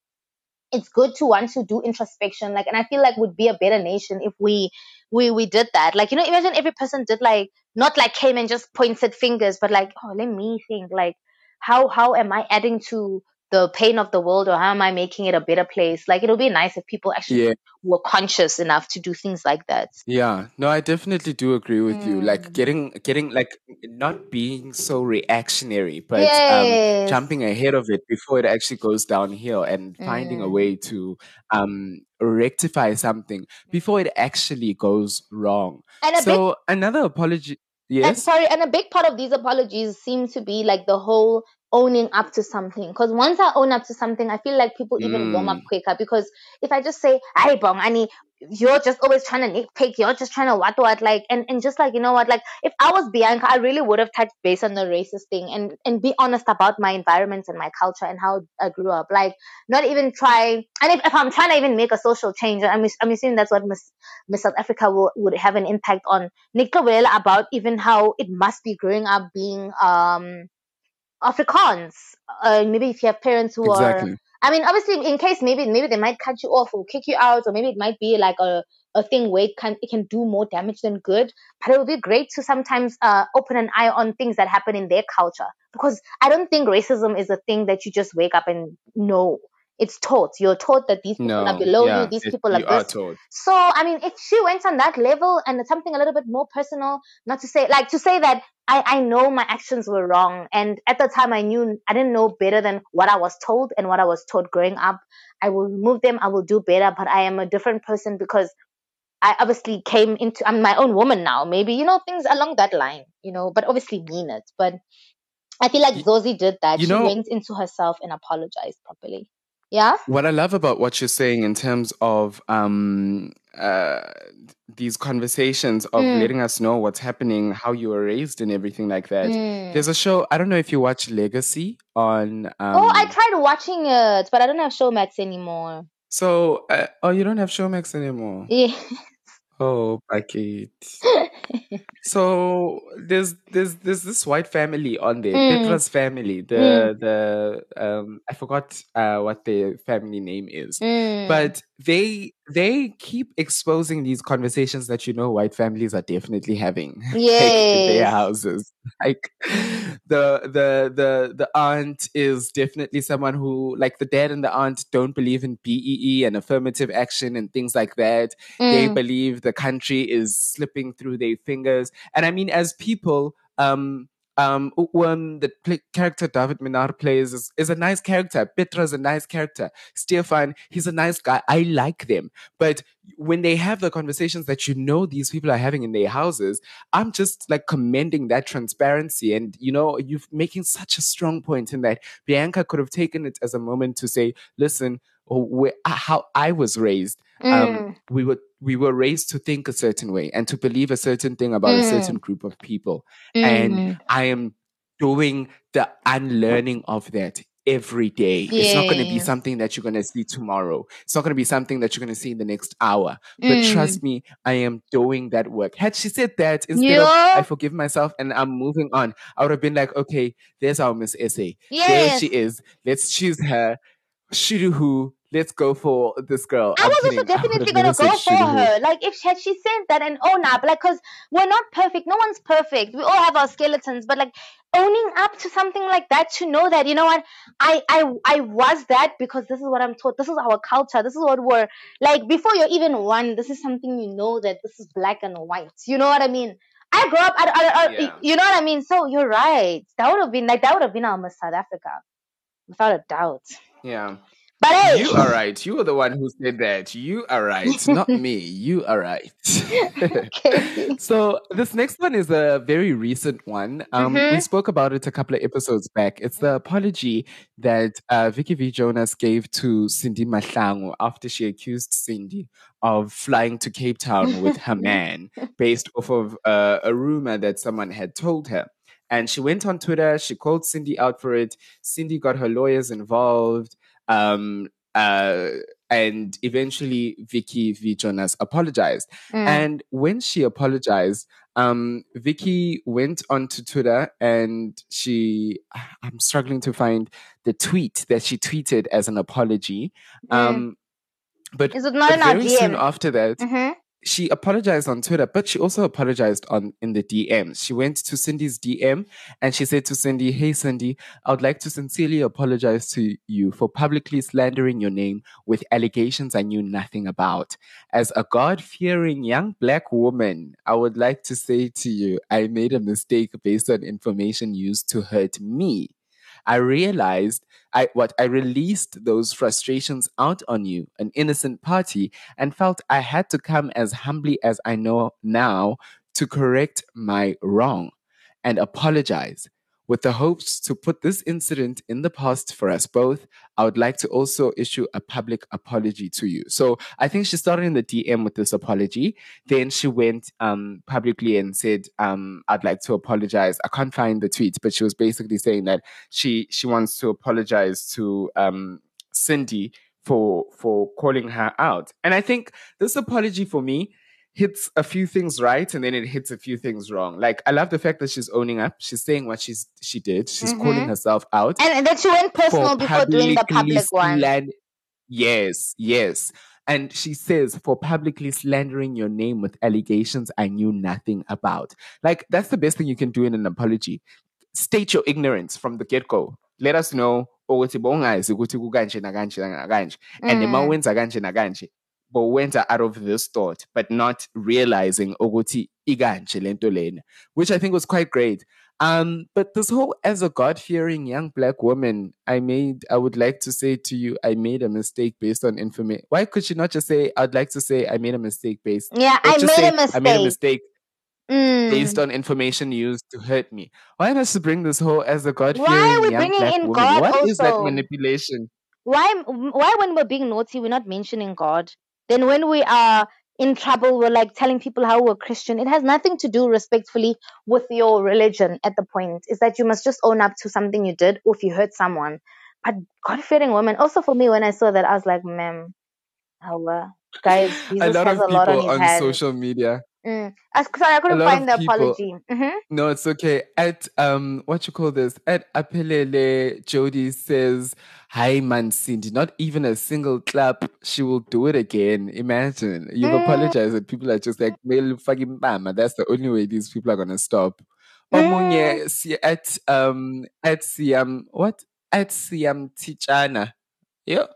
it's good to want to do introspection. Like, and I feel like we'd be a better nation if we, we, we did that. Like, you know, imagine every person did like, not like came and just pointed fingers, but like, oh, let me think, like, how, how am I adding to the pain of the world or how am I making it a better place? Like, it'll be nice if people actually Yeah. were conscious enough to do things like that. Yeah, no, I definitely do agree with you. Like Mm. getting, getting, like not being so reactionary, but um, jumping ahead of it before it actually goes downhill and finding a Mm. way to um rectify something before it actually goes wrong. And a big So another apology. And Yes. sorry, and a big part of these apologies seem to be like the whole owning up to something. Because once I own up to something, I feel like people even warm up Mm. quicker. Because if I just say, "Hey, Bongani, you're just always trying to nitpick. You're just trying to what what like," and and just like you know what, like if I was Bianca, I really would have touched base on the racist thing and and be honest about my environment and my culture and how I grew up. Like not even try. And if, if I'm trying to even make a social change, I'm I'm assuming that's what Miss Miss South Africa will, would have an impact on Nick Kawela about even how it must be growing up being um Afrikaans. Uh, maybe if you have parents who are, I mean, obviously, in case maybe maybe they might cut you off or kick you out, or maybe it might be like a a thing where it can it can do more damage than good. But it would be great to sometimes uh, open an eye on things that happen in their culture because I don't think racism is a thing that you just wake up and know. It's taught. You're taught that these people are No. below you. These it- people are you are told. So I mean, if she went on that level and something a little bit more personal, not to say like to say that I I know my actions were wrong, and at the time I knew I didn't know better than what I was told and what I was taught growing up. I will remove them. I will do better, but I am a different person because I obviously came into I'm my own woman now. Maybe you know things along that line, you know, but obviously mean it. But I feel like Zozi did that. you she know- went into herself and apologized properly. Yeah. What I love about what you're saying in terms of um, uh, these conversations of Mm. letting us know what's happening, how you were raised, and everything like that. Mm. There's a show. I don't know if you watch Legacy on. Um, oh, I tried watching it, but I don't have Showmax anymore. So, uh, oh, you don't have Showmax anymore. Yeah. Oh, bucket. So there's there's there's this white family on there, Mm. Petra's family. The the um I forgot uh what their family name is. Mm. But they they keep exposing these conversations that you know white families are definitely having like, in their houses. Like the the the the aunt is definitely someone who like the dad and the aunt don't believe in BEE and affirmative action and things like that. They Mm. believe the country is slipping through their fingers. And I mean, as people, um, um, the pl- character David Minnaar plays is, is a nice character. Petra is a nice character. Stefan, he's a nice guy. I like them. But when they have the conversations that you know these people are having in their houses, I'm just like commending that transparency. And, you know, you're making such a strong point in that Bianca could have taken it as a moment to say, listen, where, how I was raised um, Mm. we were we were raised to think a certain way and to believe a certain thing about a certain group of people. And Mm. i am doing the unlearning of that every day. It's not going to be something that you're going to see tomorrow. It's not going to be something that you're going to see in the next hour. But Mm. trust me i am doing that work. Had she said that instead of i forgive myself and i'm moving on i would have been like okay there's our miss SA there she is. Let's choose her. Shiruhu, let's go for this girl. I was also kidding. I would have definitely gonna go for her. Like if she had she said that and oh, own up, like because we're not perfect. No one's perfect. We all have our skeletons, but like owning up to something like that to know that you know what I I I was that because this is what I'm taught. This is our culture. This is what we're like before you're even one. This is something you know that this is black and white. You know what I mean? I grew up. I, I, I, Yeah. You know what I mean? So you're right. That would have been like that would have been um, our Miss South Africa, without a doubt. Yeah. But hey, You are right. You are the one who said that. You are right, not me. You are right. okay. so this next one is a very recent one. Um, We Mhm. spoke about it a couple of episodes back. It's the apology that uh, Vicky V. Jonas gave to Cindy Mahlangu after she accused Cindy of flying to Cape Town with her man, based off of uh, a rumor that someone had told her. And she went on Twitter. She called Cindy out for it. Cindy got her lawyers involved. Um, uh, and eventually, Vicky V. Jonas apologized. Mm. And when she apologized, um, Vicky went onto Twitter and she, I'm struggling to find the tweet that she tweeted as an apology. Um, but Is it not in our very soon after that, Mhm. She apologized on Twitter, but she also apologized on in the DMs. She went to Cindy's DM and she said to Cindy, "Hey Cindy, I would like to sincerely apologize to you for publicly slandering your name with allegations I knew nothing about. As a God-fearing young black woman, I would like to say to you, I made a mistake based on information used to hurt me." I realized I what I released those frustrations out on you, an innocent party, and felt I had to come as humbly as I know now to correct my wrong and apologize. With the hopes to put this incident in the past for us both, I would like to also issue a public apology to you. So I think she started in the DM with this apology. Then she went um, publicly and said, um, "I'd like to apologize." I can't find the tweet, but she was basically saying that she she wants to apologize to um, Cindy for for calling her out. And I think this apology for me hits a few things right and then it hits a few things wrong. Like I love the fact that she's owning up. She's saying what she's she did. She's calling Mhm. herself out And, and then she went personal before doing the public one. slan- Yes, yes. And she says, for publicly slandering your name with allegations I knew nothing about. Like, that's the best thing you can do in an apology. State your ignorance from the get go. Let us know, ukuthi bowungazi ukuthi kukanje nakanje nakanje. And uma wenza kanje nakanje, bowenta out of this thought, but not realizing ukuthi ikanje lento lena, which I think was quite great. Um, but this whole as a God fearing young black woman, I made, I would like to say to you, I made a mistake based on information. Why could she not just say, I'd like to say, I made a mistake based? Yeah, I made say, a mistake. I made a mistake Mm. based on information used to hurt me. Why must you bring this whole as a God Why are fearing we young bringing black in woman? God What is that manipulation? Why why when we're being naughty we're not mentioning God? Then when we are in trouble we're like telling people how we're Christian. It has nothing to do respectfully with your religion at the point. Is that you must just own up to something you did or if you hurt someone. But God fearing woman, also for me when I saw that I was like, ma'am, how uh, guys, Jesus a lot has of a lot on people on social media Mm. I, sorry, I couldn't find the people- apology. hmm No, it's okay. At um, what you call this? At Apelele, Jody says, "Hi, man, Cindy. Not even a single clap. She will do it again. Imagine you've Mm. apologized, and people are just like, "Mel fucking bama." That's the only way these people are gonna stop. Mm. Omunye si at um at Siam what at Siam Tichana. Yeah.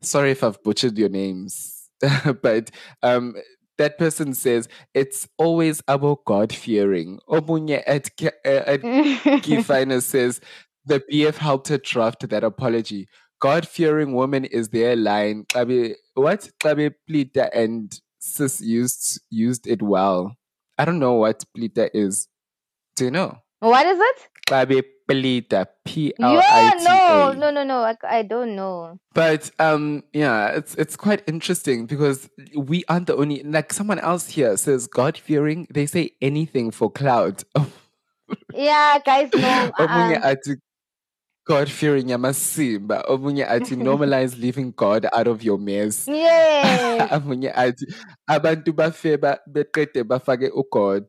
Sorry if I've butchered your names, but um. That person says it's always about God fearing. Omunye at, uh, at says the BF helped her draft that apology. God fearing woman is their line. Xabi- what? Xabi Plita and Sis used used it well. I don't know what Plita is. Do you know? what is it? Xabi Plita. Yeah, no, no, no, no. I, I don't know. But um, yeah, it's it's quite interesting because we aren't the only like someone else here says God fearing. They say anything for cloud. Yeah, guys, no. Uh-uh. God fearing yamasimba. Omunye athi normalize leaving God out of your mess. Yeah. Omunye athi abantu bafeba beqede bafake uGod.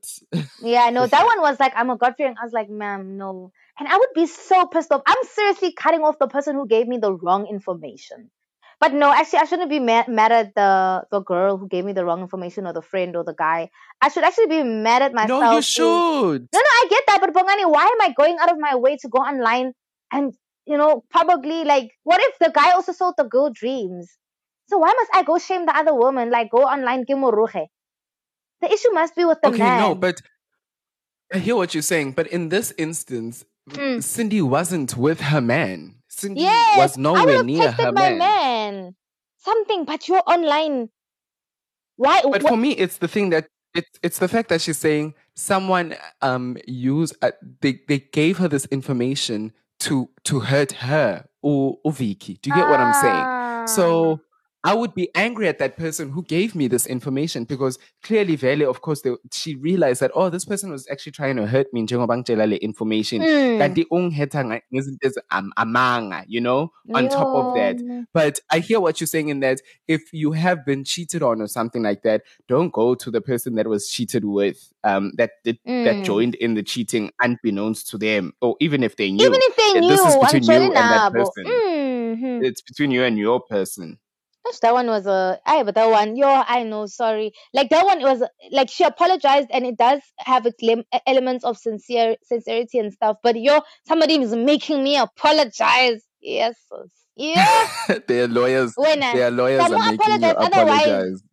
Yeah, no, that one was like, I'm a God fearing. I was like, ma'am, no. And I would be so pissed off. I'm seriously cutting off the person who gave me the wrong information. But no, actually, I shouldn't be mad, mad at the the girl who gave me the wrong information, or the friend, or the guy. I should actually be mad at myself. No, you who- should. No, no, I get that, but Bongani, why am I going out of my way to go online and you know probably like, what if the guy also sold the girl dreams? So why must I go shame the other woman? Like go online, give more. The issue must be with the Okay, man. no, but I hear what you're saying. But in this instance, Mm. Cindy wasn't with her man. Cindy yes, was nowhere near her my man. man. Something, but you're online. Why? But for me, it's the thing that it's it's the fact that she's saying someone um used uh, they they gave her this information to to hurt her or, or Vicky. Do you get what I'm saying? Ah. So I would be angry at that person who gave me this information because clearly, Vele, of course, they, she realized that, oh, this person was actually trying to hurt me njengoba information. Mm. Kanti ungithetha nga- ngezinto ezi- you know, on top of that. But I hear what you're saying in that if you have been cheated on or something like that, don't go to the person that was cheated with, um, that did, that Mm. joined in the cheating unbeknownst to them, or even if they knew. Even if they knew, this is between you and that person. Mhm. It's between you and your person. Gosh, that one was a I but that one, yo, I know, sorry. Like that one was like she apologized and it does have a lim- e- elements of sincere sincerity and stuff. But yo, somebody is making me apologize. Yes, yeah. their lawyers, When I, their lawyers Some are making you apologize, otherwise- apologize.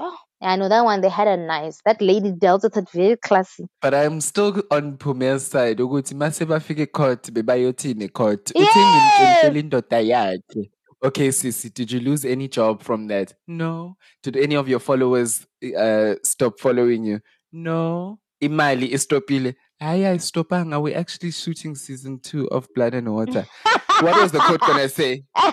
oh, yeah, I know that one. They had a nice. That lady dealt with it very classy. But I'm still on Pumel's side. ukuthi mase bafike court bebayothini court. Uthini ngimtshela indoda yakhe. Okay, Sissy, did you lose any job from that? No. Did any of your followers uh, stop following you? No. Imali istopile. Hayi ayistopanga. We're we actually shooting season two of Blood and Water. what was the court gonna say? no,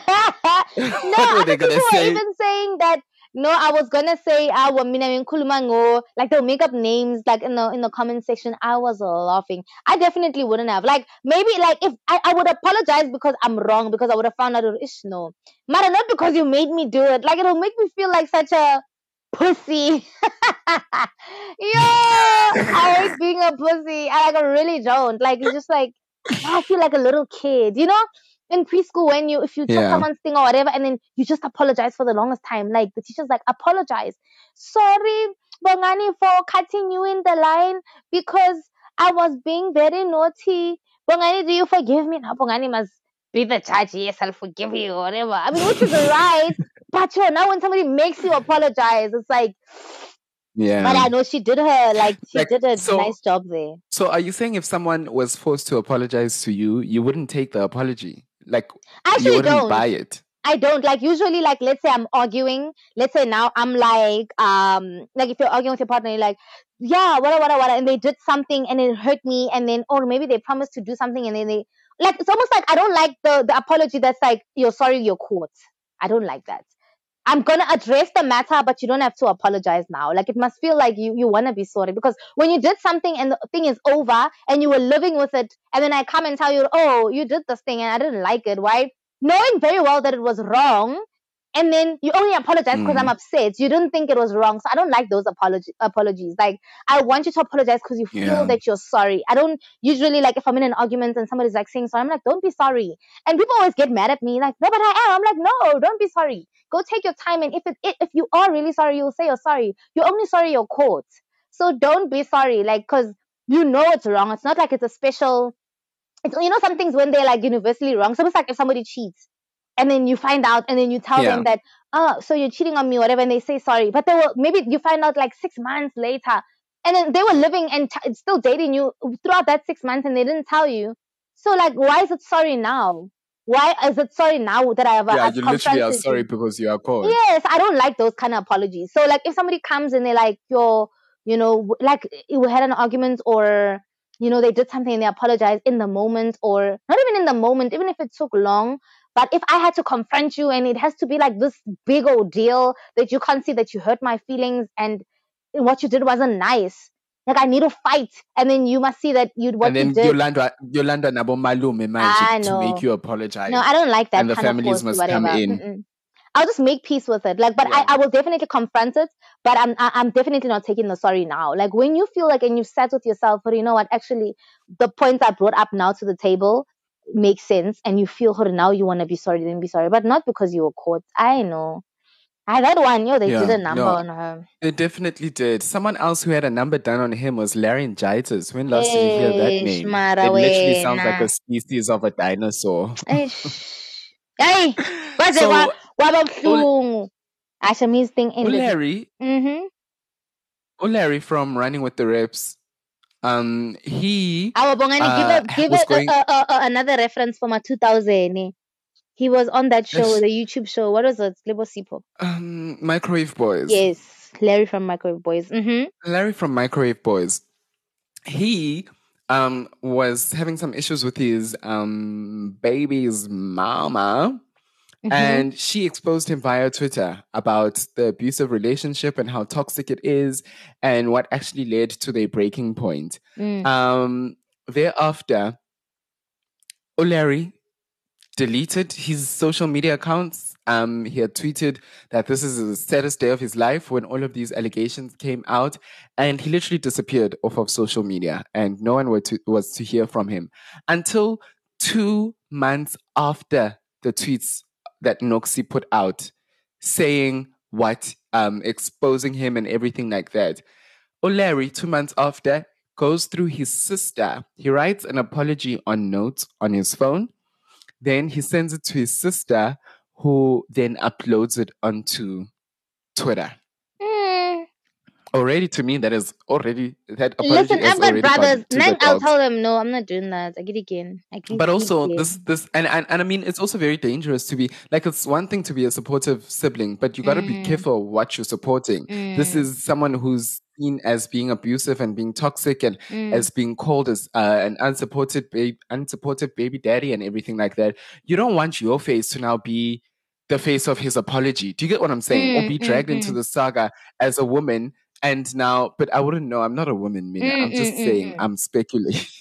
What were they gonna people say? were even saying that. No, I was gonna say I wa mina ngikhuluma ngo like they'll make up names like in the in the comment section. I was laughing. I definitely wouldn't have like maybe like if I, I would apologize because I'm wrong because I would have found out ish no, matter not because you made me do it. Like it'll make me feel like such a pussy. yeah, I hate being a pussy. I like I really don't. Like it's just like I feel like a little kid, you know? In preschool, when you if you took Yeah. someone's thing or whatever, and then you just apologize for the longest time, like the teacher's like, apologize. Sorry, Bongani, for cutting you in the line because I was being very naughty. Bongani, do you forgive me? Now Bongani must be the judge. Yes, I'll forgive you, or whatever. I mean, which is right. But yo, now when somebody makes you apologize, it's like, Yeah. but I know she did her like she Like, did a so- nice job there. So are you saying if someone was forced to apologize to you, you wouldn't take the apology? Like I you actually wouldn't don't. buy it? I don't like usually like let's say I'm arguing. Let's say now I'm like um like if you're arguing with your partner, you're like, yeah, what what what and they did something and it hurt me and then or maybe they promised to do something and then they like it's almost like I don't like the the apology that's like you're sorry you're caught. I don't like that. I'm gonna address the matter, but you don't have to apologize now. Like it must feel like you you wanna be sorry because when you did something and the thing is over and you were living with it, and then I come and tell you, oh, you did this thing and I didn't like it, right? Knowing very well that it was wrong, and then you only apologize because I'm mm. upset. You didn't think it was wrong, so I don't like those apology apologies. Like I want you to apologize because you feel Yeah. that you're sorry. I don't usually like if I'm in an argument and somebody's like saying sorry, I'm like, don't be sorry. And people always get mad at me, like, no, but I am. I'm like, no, don't be sorry. Go take your time, and if it, i- if you are really sorry, you'll say you're sorry. You're only sorry you're caught. So don't be sorry, like, cause you know it's wrong. It's not like it's a special. It's you know some things when they're like universally wrong. So it's like if somebody cheats, and then you find out, and then you tell them that, oh, so you're cheating on me, whatever, and they say sorry, but they were maybe you find out like six months later, and then they were living and t- still dating you throughout that six months, and they didn't tell you. So like, why is it sorry now? Why is it sorry now that I have? yeah, you literally are sorry because you are caught. Yes, I don't like those kind of apologies. So like if somebody comes and they're like, you're, you know, like we had an argument or, you know, they did something and they apologize in the moment or not even in the moment, even if it took long. But if I had to confront you and it has to be like this big old deal that you can't see that you hurt my feelings and what you did wasn't nice. Like I need to fight, and then you must see that you what you did and you then did. Yolanda, Yolanda Nabo Malume I manje to make you apologize. No, I don't like that And the families must whatever. come in. Mm-mm. I'll just make peace with it. Like, but Yeah. I, I will definitely confront it. But I'm I, I'm definitely not taking the sorry now. Like when you feel like and you've sat with yourself, but you know what? Actually, the points I brought up now to the table, makes sense and you feel hurt now you want to be sorry, then be sorry, but not because you were caught. I know. I that one, yo, they Yeah, did a number no. on her. They definitely did. Someone else who had a number done on him was laryngitis. When last did you hear that name? It literally sounds like a species of a dinosaur. Hey, what's So, it? Wababuhlungu. Asha means thing ended. Larry, Mm-hmm. oh, Larry from Running with the Reps, um, he Our Bongani, uh, give it, give it going. a, a, a, another reference from a 2000. eh. He was on that show, the YouTube show. What was it? Lebo Sipo. Um, Microwave Boys. Yes, Larry from Microwave Boys. Mm-hmm. Larry from Microwave Boys. He um was having some issues with his um baby's mama. Mm-hmm. And she exposed him via Twitter about the abusive relationship and how toxic it is and what actually led to their breaking point. Mm. Um, thereafter, O'Leary deleted his social media accounts. Um, he had tweeted that this is the saddest day of his life when all of these allegations came out, and he literally disappeared off of social media, and no one were to, was to hear from him until two months after the tweets that Noxie put out, saying what, um, exposing him and everything like that. O'Leary, two months after, goes through his sister. He writes an apology on notes on his phone. Then he sends it to his sister, who then uploads it onto Twitter. Already, to me, that is already that apology Listen, I've got brothers. Nang, I'll tell them, no, I'm not doing that. I get again. I get but also again. this this and, and and I mean it's also very dangerous to be like it's one thing to be a supportive sibling, but you got to be Mm. careful what you're supporting. This Mm. is someone who's seen as being abusive and being toxic and Mm. as being called as uh, an unsupported baby, unsupported baby daddy and everything like that. You don't want your face to now be the face of his apology. Do you get what I'm saying? or Mm, be mm, dragged into mm. the saga as a woman. And now, but I wouldn't know. I'm not a woman, Mina. I'm Mm, just mm, mm, saying. mm. I'm speculating.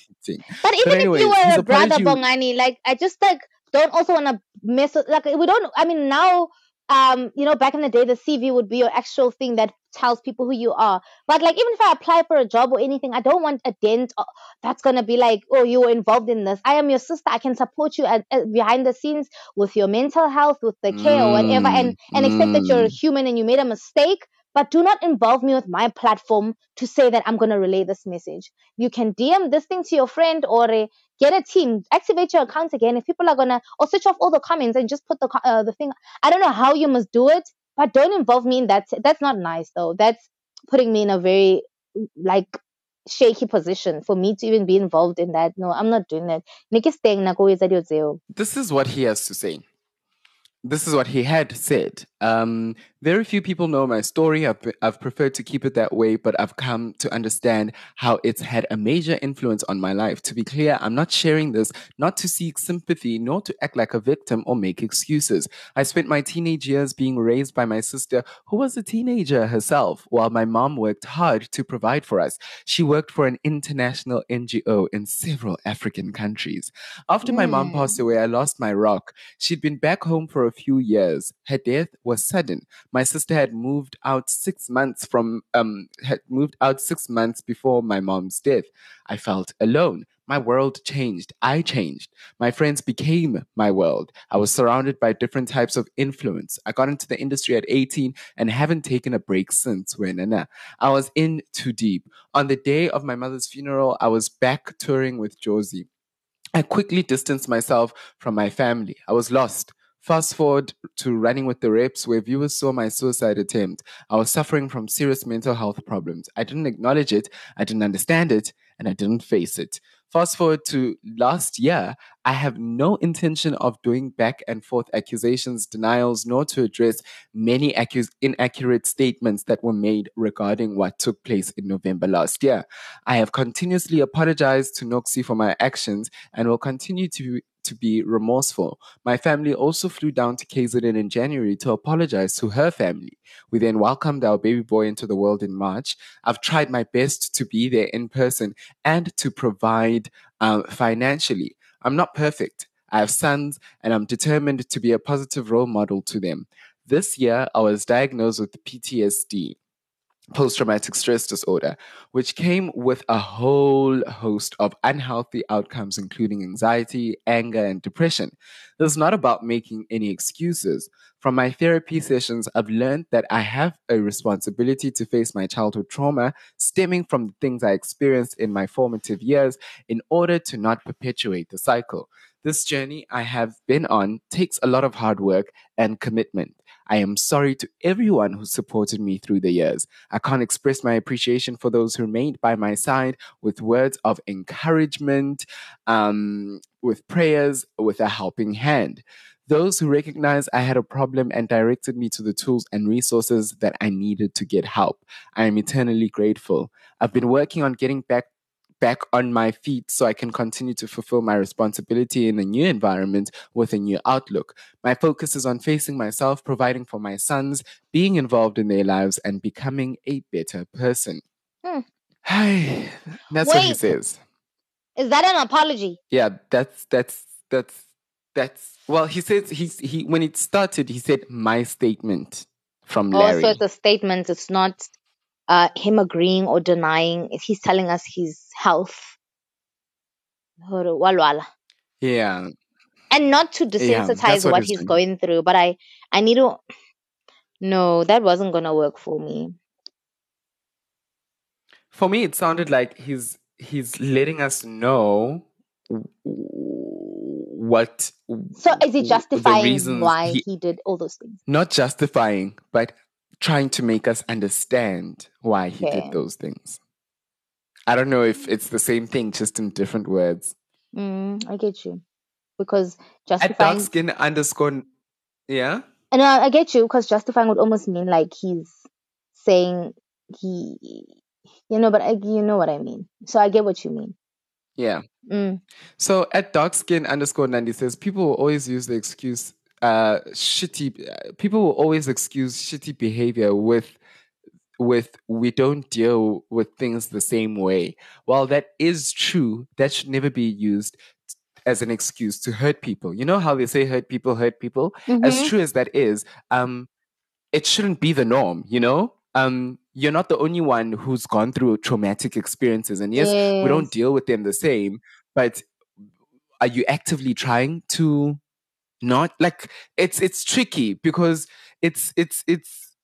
But even if anyways, you were a brother apology- Bongani, like I just like don't also want to mess with like we don't. I mean now, um, you know, back in the day, the CV would be your actual thing that tells people who you are. But like even if I apply for a job or anything, I don't want a dent uh, that's gonna be like, oh, you were involved in this. I am your sister. I can support you at, at behind the scenes with your mental health, with the care or whatever, and and accept that you're a Mm. human and you made a mistake. But do not involve me with my platform to say that I'm gonna relay this message you can DM this thing to your friend or uh, get a team, activate your account again. If people are gonna, or switch off all the comments and just put the uh, the thing. I don't know how you must do it, but don't involve me in that. That's not nice though. That's putting me in a very like shaky position for me to even be involved in that. No, I'm not doing that. This is what he has to say. This is what he had said. Um, very few people know my story. I've, I've preferred to keep it that way, but I've come to understand how it's had a major influence on my life. To be clear, I'm not sharing this not to seek sympathy, nor to act like a victim or make excuses. I spent my teenage years being raised by my sister, who was a teenager herself, while my mom worked hard to provide for us. She worked for an international NGO in several African countries. After my mom Mm. passed away, I lost my rock. She'd been back home for a few years. Her death was sudden. My sister had moved out six months from um had moved out six months before my mom's death. I felt alone. My world changed. I changed. My friends became my world. I was surrounded by different types of influence. I got into the industry at 18 and haven't taken a break since. Wenana. I was in too deep. On the day of my mother's funeral, I was back touring with Josie. I quickly distanced myself from my family. I was lost. Fast forward to running with the reps, where viewers saw my suicide attempt. I was suffering from serious mental health problems. I didn't acknowledge it, I didn't understand it, and I didn't face it. Fast forward to last year, I have no intention of doing back and forth accusations, denials, nor to address many accus- inaccurate statements that were made regarding what took place in November last year. I have continuously apologized to Noxie for my actions and will continue to to be remorseful. My family also flew down to KZN in January to apologize to her family. We then welcomed our baby boy into the world in March. I've tried my best to be there in person and to provide um, financially. I'm not perfect. I have sons and I'm determined to be a positive role model to them. This year, I was diagnosed with PTSD. Post traumatic stress disorder, which came with a whole host of unhealthy outcomes, including anxiety, anger, and depression. This is not about making any excuses. From my therapy sessions, I've learned that I have a responsibility to face my childhood trauma stemming from the things I experienced in my formative years in order to not perpetuate the cycle. This journey I have been on takes a lot of hard work and commitment. I am sorry to everyone who supported me through the years. I can't express my appreciation for those who remained by my side with words of encouragement, um, with prayers, with a helping hand. Those who recognized I had a problem and directed me to the tools and resources that I needed to get help. I am eternally grateful. I've been working on getting back back on my feet so I can continue to fulfill my responsibility in a new environment with a new outlook. My focus is on facing myself, providing for my sons, being involved in their lives, and becoming a better person. Hmm. That's what he says. Is that an apology? Yeah, that's that's that's that's well. He says he's he when it started. He said my statement from Oh, Larry. so it's a statement. It's not uh, him agreeing or denying. He's telling us his health, yeah, and not to Yeah, desensitize what what he's he's doing. going through. But I, I need to. No, that wasn't gonna work for me. for me, it sounded like he's he's letting us know what. So is he justifying why he- he did all those things? not justifying, but trying to make us understand why he Okay. did those things. I don't know if it's the same thing, just in different words. Mm, I get you, because justifying. At dark skin underscore, yeah, No, I get you because justifying would almost mean like he's saying he, you know, but I, you know what I mean. So I get what you mean. yeah. Mm. So at dark skin underscore Nandi says people will always use the excuse uh shitty uh, people will always excuse shitty behavior with with we don't deal with things the same way. While that is true, that should never be used as an excuse to hurt people. You know how they say hurt people hurt people? As Mhm. true as that is, um it shouldn't be the norm, you know? Um you're not the only one who's gone through traumatic experiences and yes, we don't deal with them the same, but are you actively trying to not like it's it's tricky because it's it's it's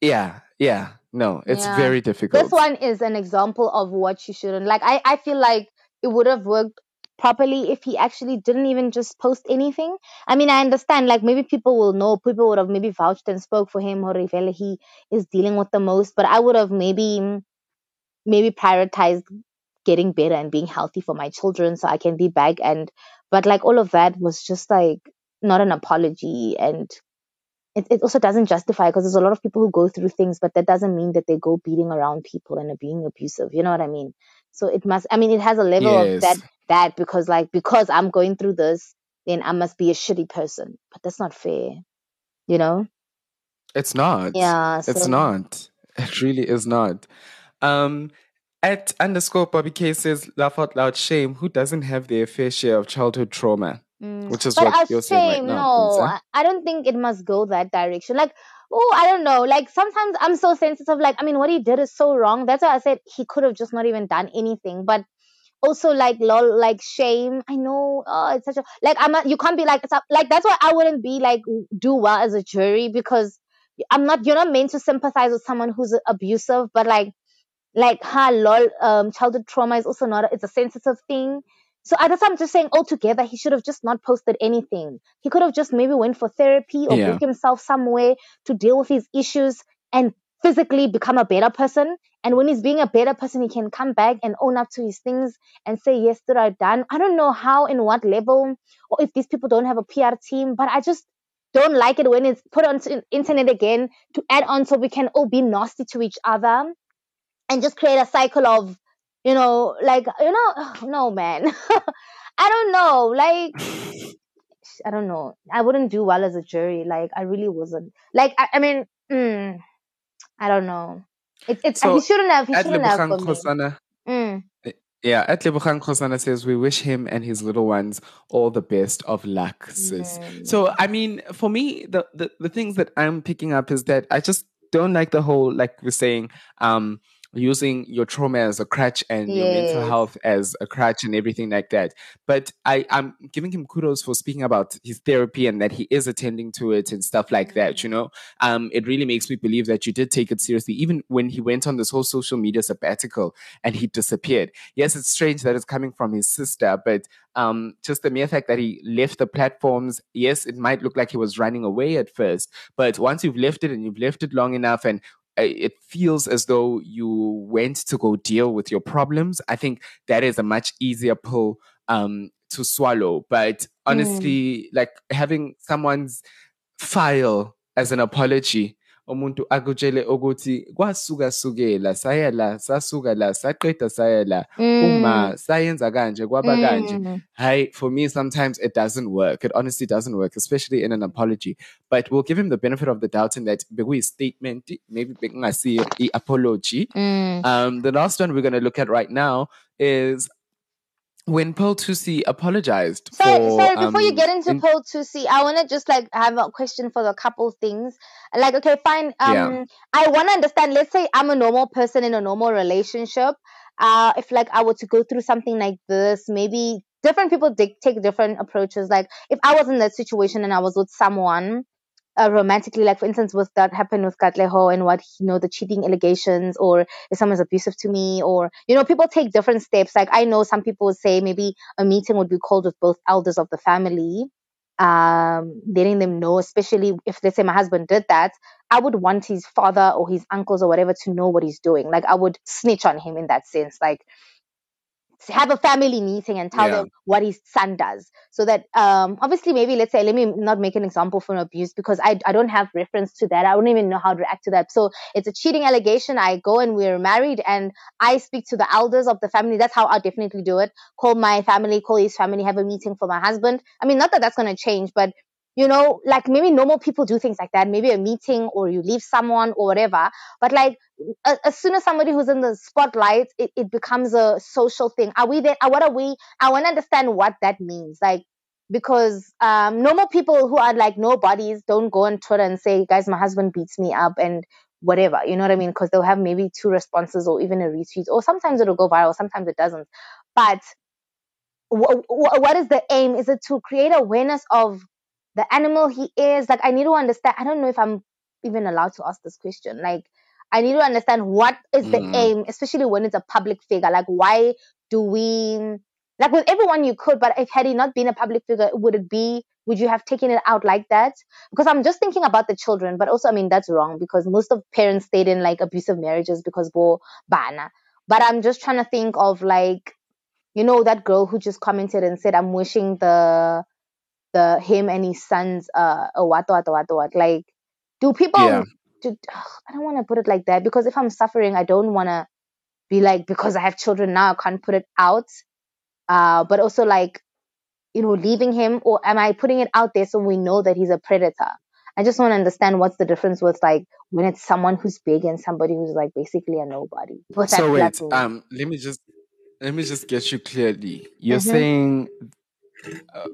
yeah yeah no it's Yeah. very difficult This one is an example of what you shouldn't like. I, I feel like it would have worked properly if he actually didn't even just post anything. I mean, I understand, like maybe people will know, people would have maybe vouched and spoke for him, or if he is dealing with the most, but I would have maybe maybe prioritized getting better and being healthy for my children so I can be back and but like all of that was just like not an apology and it, it also doesn't justify because there's a lot of people who go through things, but that doesn't mean that they go beating around people and are being abusive. You know what I mean? So it must. I mean, it has a level of that that because like because I'm going through this, then I must be a shitty person. But that's not fair. You know? it's not Yeah. it's not it really is not um at underscore bobby k says laugh out loud shame who doesn't have their fair share of childhood trauma Mm. which is but what you're saying right shame, now no, I, don't think it must go that direction. Like, oh, I don't know. Like sometimes I'm so sensitive. Like, I mean, what he did is so wrong. That's why I said he could have just not even done anything. But also, like, lol, like shame. I know, oh, it's such a like. I'm not. You can't be like it's a, like. That's why I wouldn't be like do well as a jury because I'm not. You're not meant to sympathize with someone who's abusive. But like, like, ha, lol. Um, childhood trauma is also not. It's a sensitive thing. So I guess I'm just saying altogether, he should have just not posted anything. He could have just maybe went for therapy or Yeah. book himself somewhere to deal with his issues and physically become a better person. And when he's being a better person, he can come back and own up to his things and say, yes, that I've done. I don't know how, and what level, or if these people don't have a PR team, but I just don't like it when it's put on the internet again to add on so we can all be nasty to each other and just create a cycle of you know like you know no man i don't know like i don't know i wouldn't do well as a jury like i really wasn't like i, I mean mm, i don't know it, it's So, he shouldn't have he shouldn't have for me. Mm, Yeah, at Lebogang Khosana says we wish him and his little ones all the best of luck, sis. Mm. So I mean, for me, the, the the things that I'm picking up is that I just don't like the whole like we're saying um using your trauma as a crutch and your mental health as a crutch and everything like that. But I, I'm giving him kudos for speaking about his therapy and that he is attending to it and stuff like that, you know. Um, it really makes me believe that you did take it seriously, even when he went on this whole social media sabbatical and he disappeared. Yes, it's strange that it's coming from his sister, but um, just the mere fact that he left the platforms, yes, it might look like he was running away at first, but once you've left it and you've left it long enough and it feels as though you went to go deal with your problems. I think that is a much easier pull um, to swallow. But honestly, like having someone's file as an apology umuntu akutshele ukuthi kwasuka sukela saya la sasuka la saqeda saya la uma sayenza kanje kwaba kanje Mm. Hi, for me, sometimes it doesn't work. It honestly doesn't work, especially in an apology. But we'll give him the benefit of the doubt in that bekuyi statement, maybe bekungasiyo i-apology. Mm. Um, the last one we're going to look at right now is when Pearl Thusi apologized Sorry, for. sorry, before you um, get into in- Pearl Thusi, I want to just like have a question for the couple things. Like, okay, fine. Um, Yeah. I want to understand, let's say I'm a normal person in a normal relationship. Uh, if like I were to go through something like this, maybe different people take different approaches. Like if I was in that situation and I was with someone, uh, romantically, like for instance, with that happened with Katleho and what you know the cheating allegations, or if someone's abusive to me, or you know people take different steps. Like I know some people say maybe a meeting would be called with both elders of the family, um, letting them know, especially if let's say my husband did that, I would want his father or his uncles or whatever to know what he's doing. Like I would snitch on him in that sense, like have a family meeting and tell Yeah. them what his son does. So that um obviously maybe let's say let me not make an example for an abuse because I, I don't have reference to that. I don't even know how to react to that. So it's a cheating allegation. I go and we're married and i speak to the elders of the family. That's how i'll definitely do it. Call my family call his family have a meeting for my husband. I mean not that that's going to change but you know like maybe normal people do things like that maybe a meeting or you leave someone or whatever but like a- as soon as somebody who's in the spotlight, it, it becomes a social thing. Are we there? uh, What are we? I want to understand what that means. Like, because um, normal people who are like nobodies don't go on Twitter and say, guys, my husband beats me up and whatever. You know what I mean? Because they'll have maybe two responses or even a retweet, or sometimes it'll go viral, sometimes it doesn't. But wh- wh- what is the aim? Is it to create awareness of the animal he is? Like, I need to understand. I don't know if I'm even allowed to ask this question. Like, I need to understand what is the Mm. aim, especially when it's a public figure. Like, why do we, like with everyone you could, but if had he not been a public figure, would it be, would you have taken it out like that? Because I'm just thinking about the children, but also, I mean, that's wrong because most of parents stayed in like abusive marriages because bo bana. But I'm just trying to think of like, you know, that girl who just commented and said, I'm wishing the, the, him and his sons, uh, what, what, what. Like, do people, Yeah. do, I don't want to put it like that because if I'm suffering, I don't want to be like, because I have children now, I can't put it out. Uh, but also like, you know, leaving him or am I putting it out there so we know that he's a predator? I just want to understand what's the difference with like when it's someone who's big and somebody who's like basically a nobody. That So wait, platform. um, let me just let me just get you clearly. You're Mhm. saying, uh,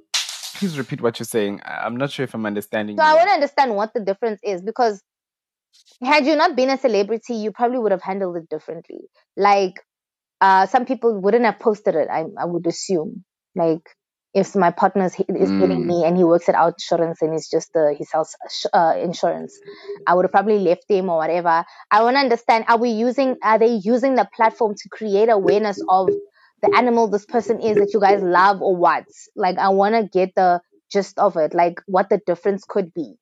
please repeat what you're saying. I'm not sure if I'm understanding So you. I want to understand what the difference is because had you not been a celebrity, you probably would have handled it differently. Like, uh, some people wouldn't have posted it. I, I would assume. Like, if my partner is, is hitting Mm. me and he works at insurance and he's just uh, he sells uh, insurance, I would have probably left him or whatever. I want to understand: Are we using? Are they using the platform to create awareness of the animal this person is that you guys love or what? Like, I want to get the gist of it, like what the difference could be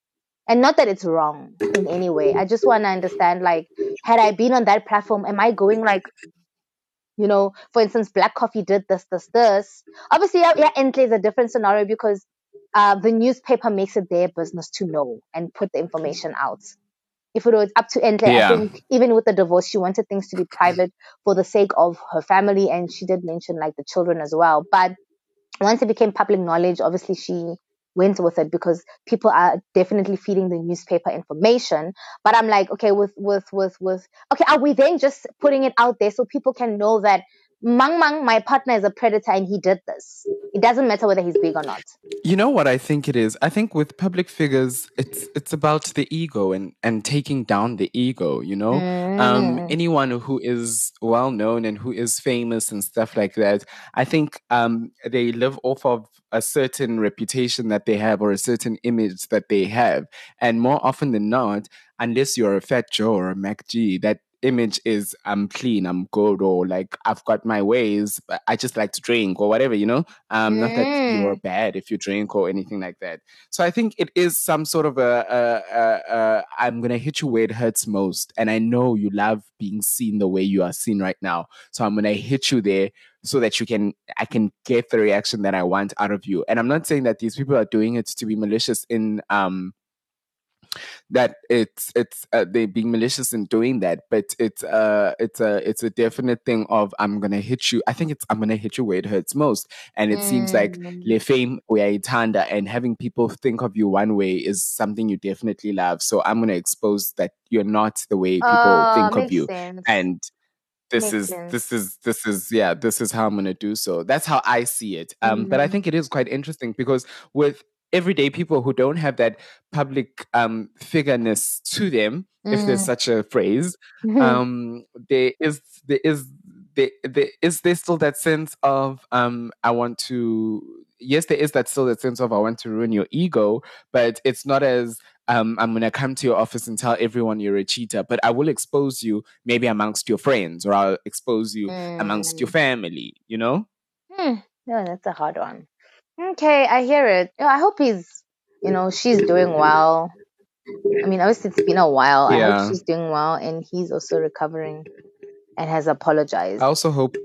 and not that it's wrong in any way. I just want to understand, like, had I been on that platform, am I going like, you know, for instance, Black Coffee did this, this, this. Obviously, yeah, Enhle is a different scenario because uh, the newspaper makes it their business to know and put the information out. If it was up to Enhle, Yeah. I think even with the divorce, she wanted things to be private for the sake of her family, and she did mention like the children as well. But once it became public knowledge, obviously she went with it because people are definitely feeding the newspaper information. But I'm like, okay, with with with with okay, are we then just putting it out there so people can know that Mang Mang, my partner is a predator and he did this. It doesn't matter whether he's big or not. You know what I think it is? I think with public figures, it's it's about the ego and and taking down the ego. You know, um, Mm. anyone who is well known and who is famous and stuff like that, I think um, they live off of a certain reputation that they have or a certain image that they have, and more often than not, unless you're a fat Joe or a Mac G, that image is I'm clean, I'm good, or like I've got my ways, but I just like to drink or whatever, you know. Um, not that you're Mm. bad if you drink or anything like that. So I think it is some sort of a, a, a, a I'm gonna hit you where it hurts most, and I know you love being seen the way you are seen right now. So I'm gonna hit you there so that you can I can get the reaction that I want out of you. And I'm not saying that these people are doing it to be malicious in um that it's it's uh, they being malicious in doing that but it's uh it's a it's a definite thing of i'm gonna hit you i think it's i'm gonna hit you where it hurts most and it seems like Mm. le fame uyayithanda and having people think of you one way is something you definitely love so i'm gonna expose that you're not the way people Oh, think of you sense. and this Makes is sense. this is this is yeah this is how i'm going to do so that's how i see it um but i Mhm. think it is quite interesting because with everyday people who don't have that public um figureness to them if there's Mm. such a phrase um there is there is there, there is there still that sense of um i want to yes there is that still that sense of i want to ruin your ego but it's not as um, I'm gonna come to your office and tell everyone you're a cheater, but I will expose you maybe amongst your friends, or I'll expose you amongst your Mm. family. You know? Hmm. No, that's a hard one. Okay, I hear it. Oh, I hope he's, you know, she's doing well. I mean, obviously it's been a while. I Yeah. hope she's doing well and he's also recovering and has apologized. I also hope.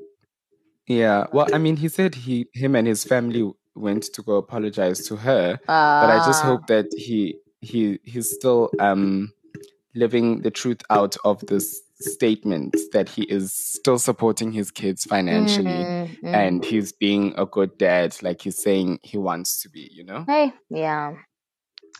Yeah. Well, I mean, he said he, him, and his family went to go apologize to her, but I just Ah. hope that he he he's still um living the truth out of this statement that he is still supporting his kids financially Mm, mm. and he's being a good dad like he's saying he wants to be you know Hey, yeah.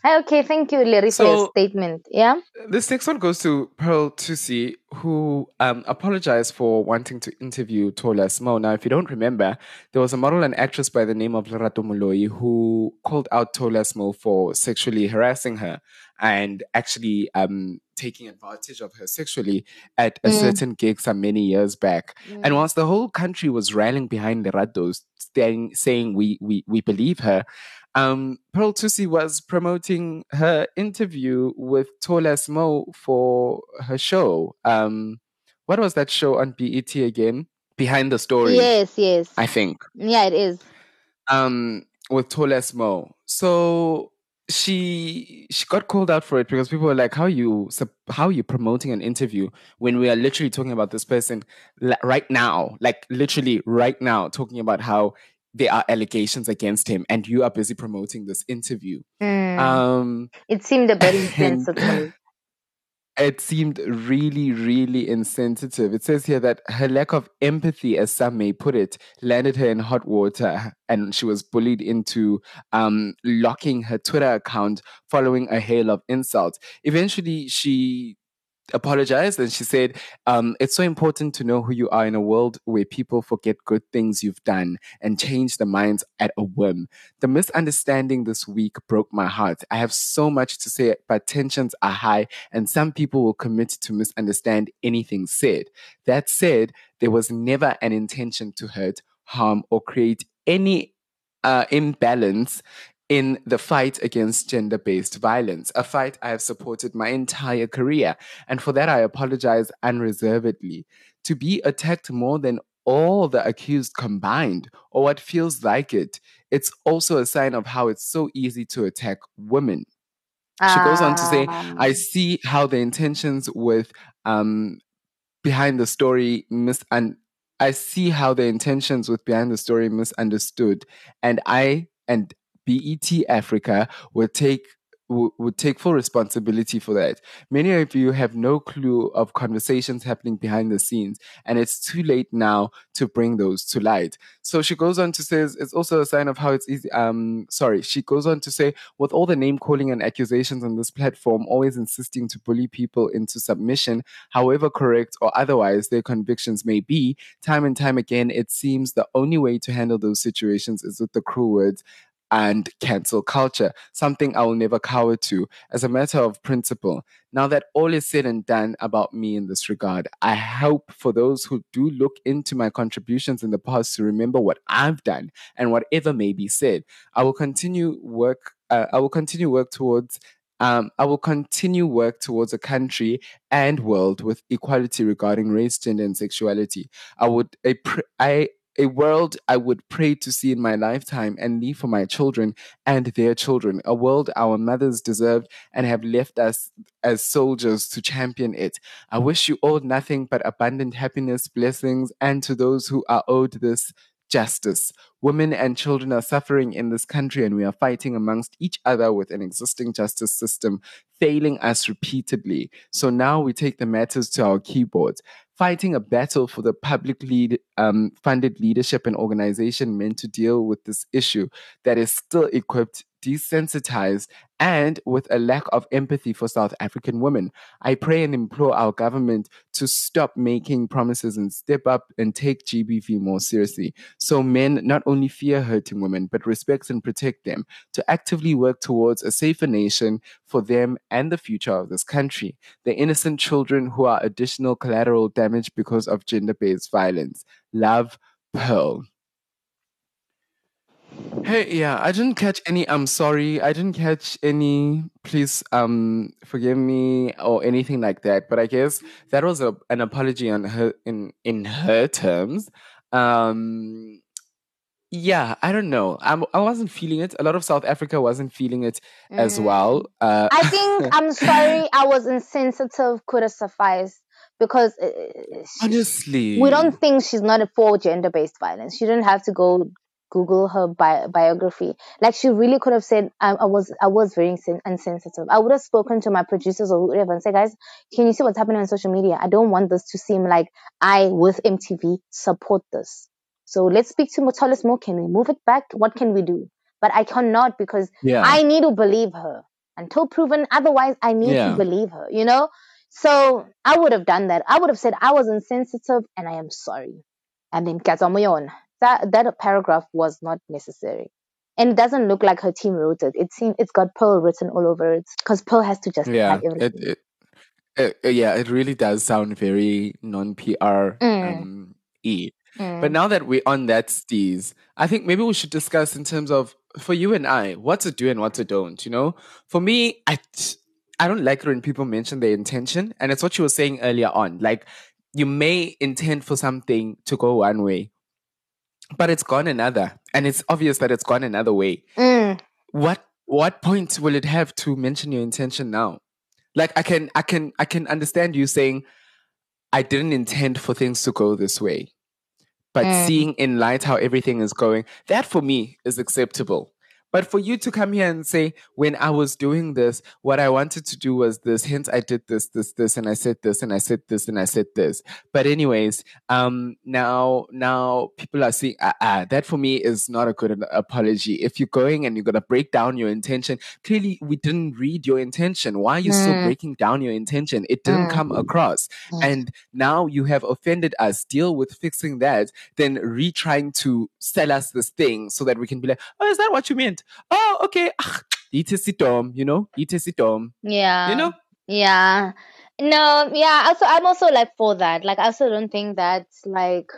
Hey, okay, thank you, Larry, for your So- statement. Yeah. this next one goes to Pearl Thusi, who um, apologized for wanting to interview Tola Smo. Now, if you don't remember, there was a model and actress by the name of Lerato Moloi who called out Tola Smo for sexually harassing her and actually um, taking advantage of her sexually at a Mm. certain gig some many years back. And Mm. whilst the whole country was rallying behind Lerato, saying, saying we, we, we believe her, um, Pearl Thusi was promoting her interview with Tola Smo for her show. Um, what was that show on BET again? Behind the Story, Yes, yes. I think. Yeah, it is. Um, with Tola Smo. So she she got called out for it because people were like, "How you how are you promoting an interview when we are literally talking about this person right now, like literally right now, talking about how." There are allegations against him, and you are busy promoting this interview. Mm. Um, it seemed a bit insensitive. it seemed really, really insensitive. It says here that her lack of empathy, as some may put it, landed her in hot water and she was bullied into um, locking her Twitter account following a hail of insults. Eventually, she apologized and she said, um, It's so important to know who you are in a world where people forget good things you've done and change their minds at a whim. The misunderstanding this week broke my heart. I have so much to say, but tensions are high, and some people will commit to misunderstand anything said. That said, there was never an intention to hurt, harm, or create any uh, imbalance in the fight against gender based violence, a fight I have supported my entire career. And for that, I apologize unreservedly. To be attacked more than all the accused combined, or what feels like it, it's also a sign of how it's so easy to attack women. She goes on to say, Ah. I see how the intentions with um, behind the story mis and I see how the intentions with behind the story misunderstood, and I and BET Africa will take would take full responsibility for that. Many of you have no clue of conversations happening behind the scenes, and it's too late now to bring those to light. So she goes on to say, it's also a sign of how it's easy. Um, sorry, she goes on to say with all the name calling and accusations on this platform, always insisting to bully people into submission, however correct or otherwise their convictions may be, time and time again, it seems the only way to handle those situations is with the cruel words and cancel culture, something I will never cower to as a matter of principle. Now that all is said and done about me in this regard, I hope for those who do look into my contributions in the past to remember what I've done and whatever may be said. I will continue work. Uh, I will continue work towards. Um, I will continue work towards a country and world with equality regarding race, gender, and sexuality. I would. I, I a world I would pray to see in my lifetime and leave for my children and their children, a world our mothers deserved and have left us as soldiers to champion it. I wish you all nothing but abundant happiness, blessings, and to those who are owed this justice. Women and children are suffering in this country, and we are fighting amongst each other with an existing justice system failing us repeatedly. So now we take the matters to our keyboards fighting a battle for the public lead, um, funded leadership and organization meant to deal with this issue that is still equipped, desensitized, and with a lack of empathy for South African women. I pray and implore our government to stop making promises and step up and take GBV more seriously. So men not only fear hurting women, but respect and protect them, to actively work towards a safer nation for them and the future of this country. The innocent children who are additional collateral damage because of gender based violence. Love, Pearl. Hey, yeah, I didn't catch any. I'm sorry, I didn't catch any. Please, um, forgive me or anything like that. But I guess that was a, an apology on her in in her terms. Um, yeah, I don't know. I'm, I wasn't feeling it. A lot of South Africa wasn't feeling it as well. Uh, I think I'm sorry. I was insensitive. Could have sufficed because uh, sh- honestly, we don't think she's not for gender based violence. She didn't have to go Google her bi- biography. Like she really could have said, I, I was I was very insen- insensitive. I would have spoken to my producers or whatever and said, guys, can you see what's happening on social media? I don't want this to seem like I with MTV support this. So let's speak to Motolis more. Can we move it back? What can we do? But I cannot because Yeah. I need to believe her until proven otherwise. I need Yeah. to believe her. You know. So I would have done that. I would have said I was insensitive and I am sorry. And then. That that paragraph was not necessary. And it doesn't look like her team wrote it. It seems it's got Pearl written all over it because Pearl has to justify yeah, everything. it, it, it, yeah, it really does sound very non PR Mm. um, e. Mm. But now that we're on that steez, I think maybe we should discuss in terms of for you and I, what's a do and what's a don't. You know, for me, I I don't like it when people mention their intention, and it's what you were saying earlier on. Like you may intend for something to go one way, but it's gone another, and it's obvious that it's gone another way. Mm. What what point will it have to mention your intention now? Like I can I can I can understand you saying I didn't intend for things to go this way. But Mm. seeing in light how everything is going, that for me is acceptable. But for you to come here and say, when I was doing this, what I wanted to do was this, hence I did this, this, this, and I said this, and I said this, and I said this. But anyways, um, now, now people are saying, ah, ah, that for me is not a good apology. If you're going and you're going to break down your intention, clearly we didn't read your intention. Why are you still Mm. breaking down your intention? It didn't Mm. come across. Mm. And now you have offended us. Deal with fixing that, then retrying to sell us this thing so that we can be like, oh, is that what you meant? Oh, okay. Ah, Eat a sitom, you know, eat a sitom. Yeah. You know? Yeah. No, yeah, also I'm also like for that. Like I also don't think that like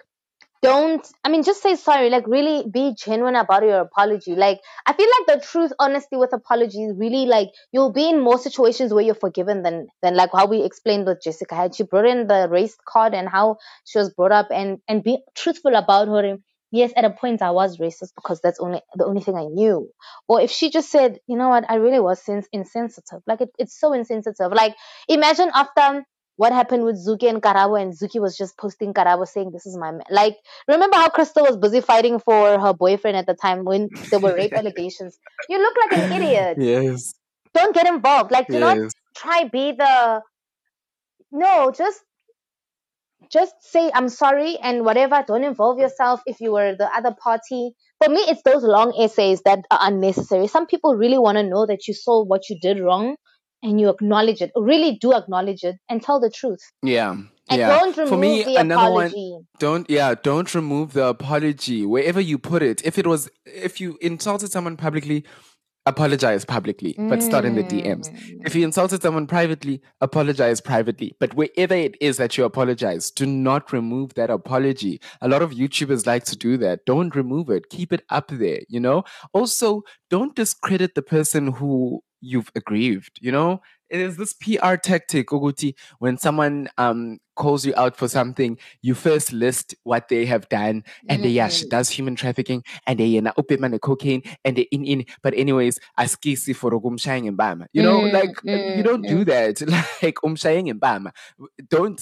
don't I mean just say sorry, like really be genuine about your apology. Like I feel like the truth, honesty with apologies really like you'll be in more situations where you're forgiven than than like how we explained with Jessica had she brought in the race card and how she was brought up and and be truthful about her yes at a point i was racist because that's only the only thing i knew or if she just said you know what i really was sens- insensitive like it, it's so insensitive like imagine after what happened with Zuki and Karabo and Zuki was just posting Karabo saying this is my man. Like remember how Crystal was busy fighting for her boyfriend at the time when there were rape allegations. You look like an idiot. Yes. don't get involved. Like, do not try be the. No, just just say I'm sorry and whatever. Don't involve yourself if you were the other party. For me, it's those long essays that are unnecessary. Some people really want to know that you saw what you did wrong and you acknowledge it. Really do acknowledge it and tell the truth. Yeah. And yeah. don't remove For me, the another one. apology. Don't yeah, don't remove the apology wherever you put it. If it was if you insulted someone publicly, apologize publicly, but start in the DMs. Mm. If you insulted someone privately, apologize privately. But wherever it is that you apologize, do not remove that apology. A lot of YouTubers like to do that. Don't remove it. Keep it up there, you know? Also, don't discredit the person who you've aggrieved, you know? It is this PR tactic, Oguti, when someone um calls you out for something, you first list what they have done, and they, yeah, she Mm. does human trafficking, and they yena upima cocaine, and they in in. But anyways, askisi for umshaying and bam. You know, Mm, like uh, you mm, don't do that. Like umshaying and bam. Don't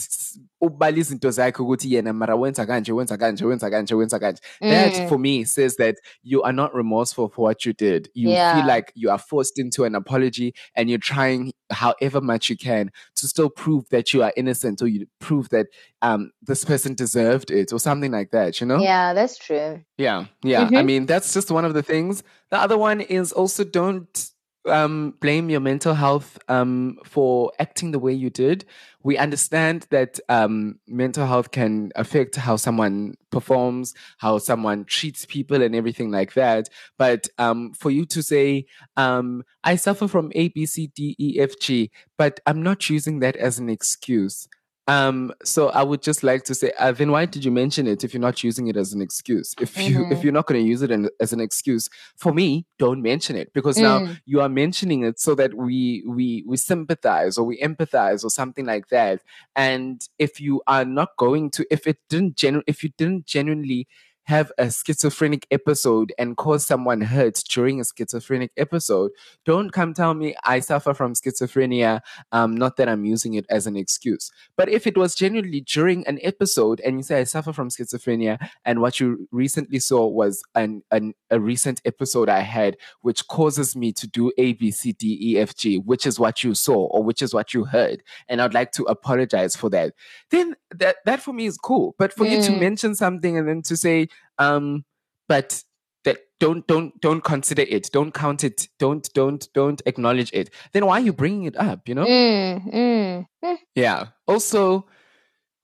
ubala izinto zakhe ukuthi yena mara wenza kanje, wenza kanje, wenza kanje, wenza kanje. That Mm. for me says that you are not remorseful for what you did. You Yeah. feel like you are forced into an apology, and you're trying however much you can to still prove that you are innocent or you prove that um this person deserved it or something like that you know? Yeah, that's true. yeah yeah. I Mhm. mean that's just one of the things. The other one is also don't um blame your mental health um for acting the way you did. We understand that um mental health can affect how someone performs how someone treats people and everything like that. But um for you to say um i suffer from a b c d e f g but i'm not using that as an excuse um, so I would just like to say, uh, then why did you mention it if you're not using it as an excuse? If you if Mhm. you're not going to use it in, as an excuse, for me, don't mention it because now Mm. you are mentioning it so that we we we sympathize or we empathize or something like that. And if you are not going to, if it didn't genu- if you didn't genuinely have a schizophrenic episode and cause someone hurt during a schizophrenic episode, don't come tell me I suffer from schizophrenia. Um, not that I'm using it as an excuse. But if it was genuinely during an episode and you say I suffer from schizophrenia, and what you recently saw was an, an a recent episode I had which causes me to do A B C D E F G, which is what you saw or which is what you heard, and I'd like to apologize for that. Then that that for me is cool. But for you to Mm. mention something and then to say, um, but that don't don't don't consider it, don't count it, don't don't don't acknowledge it. Then why are you bringing it up? You know? Mm, mm, mm. Yeah. Also,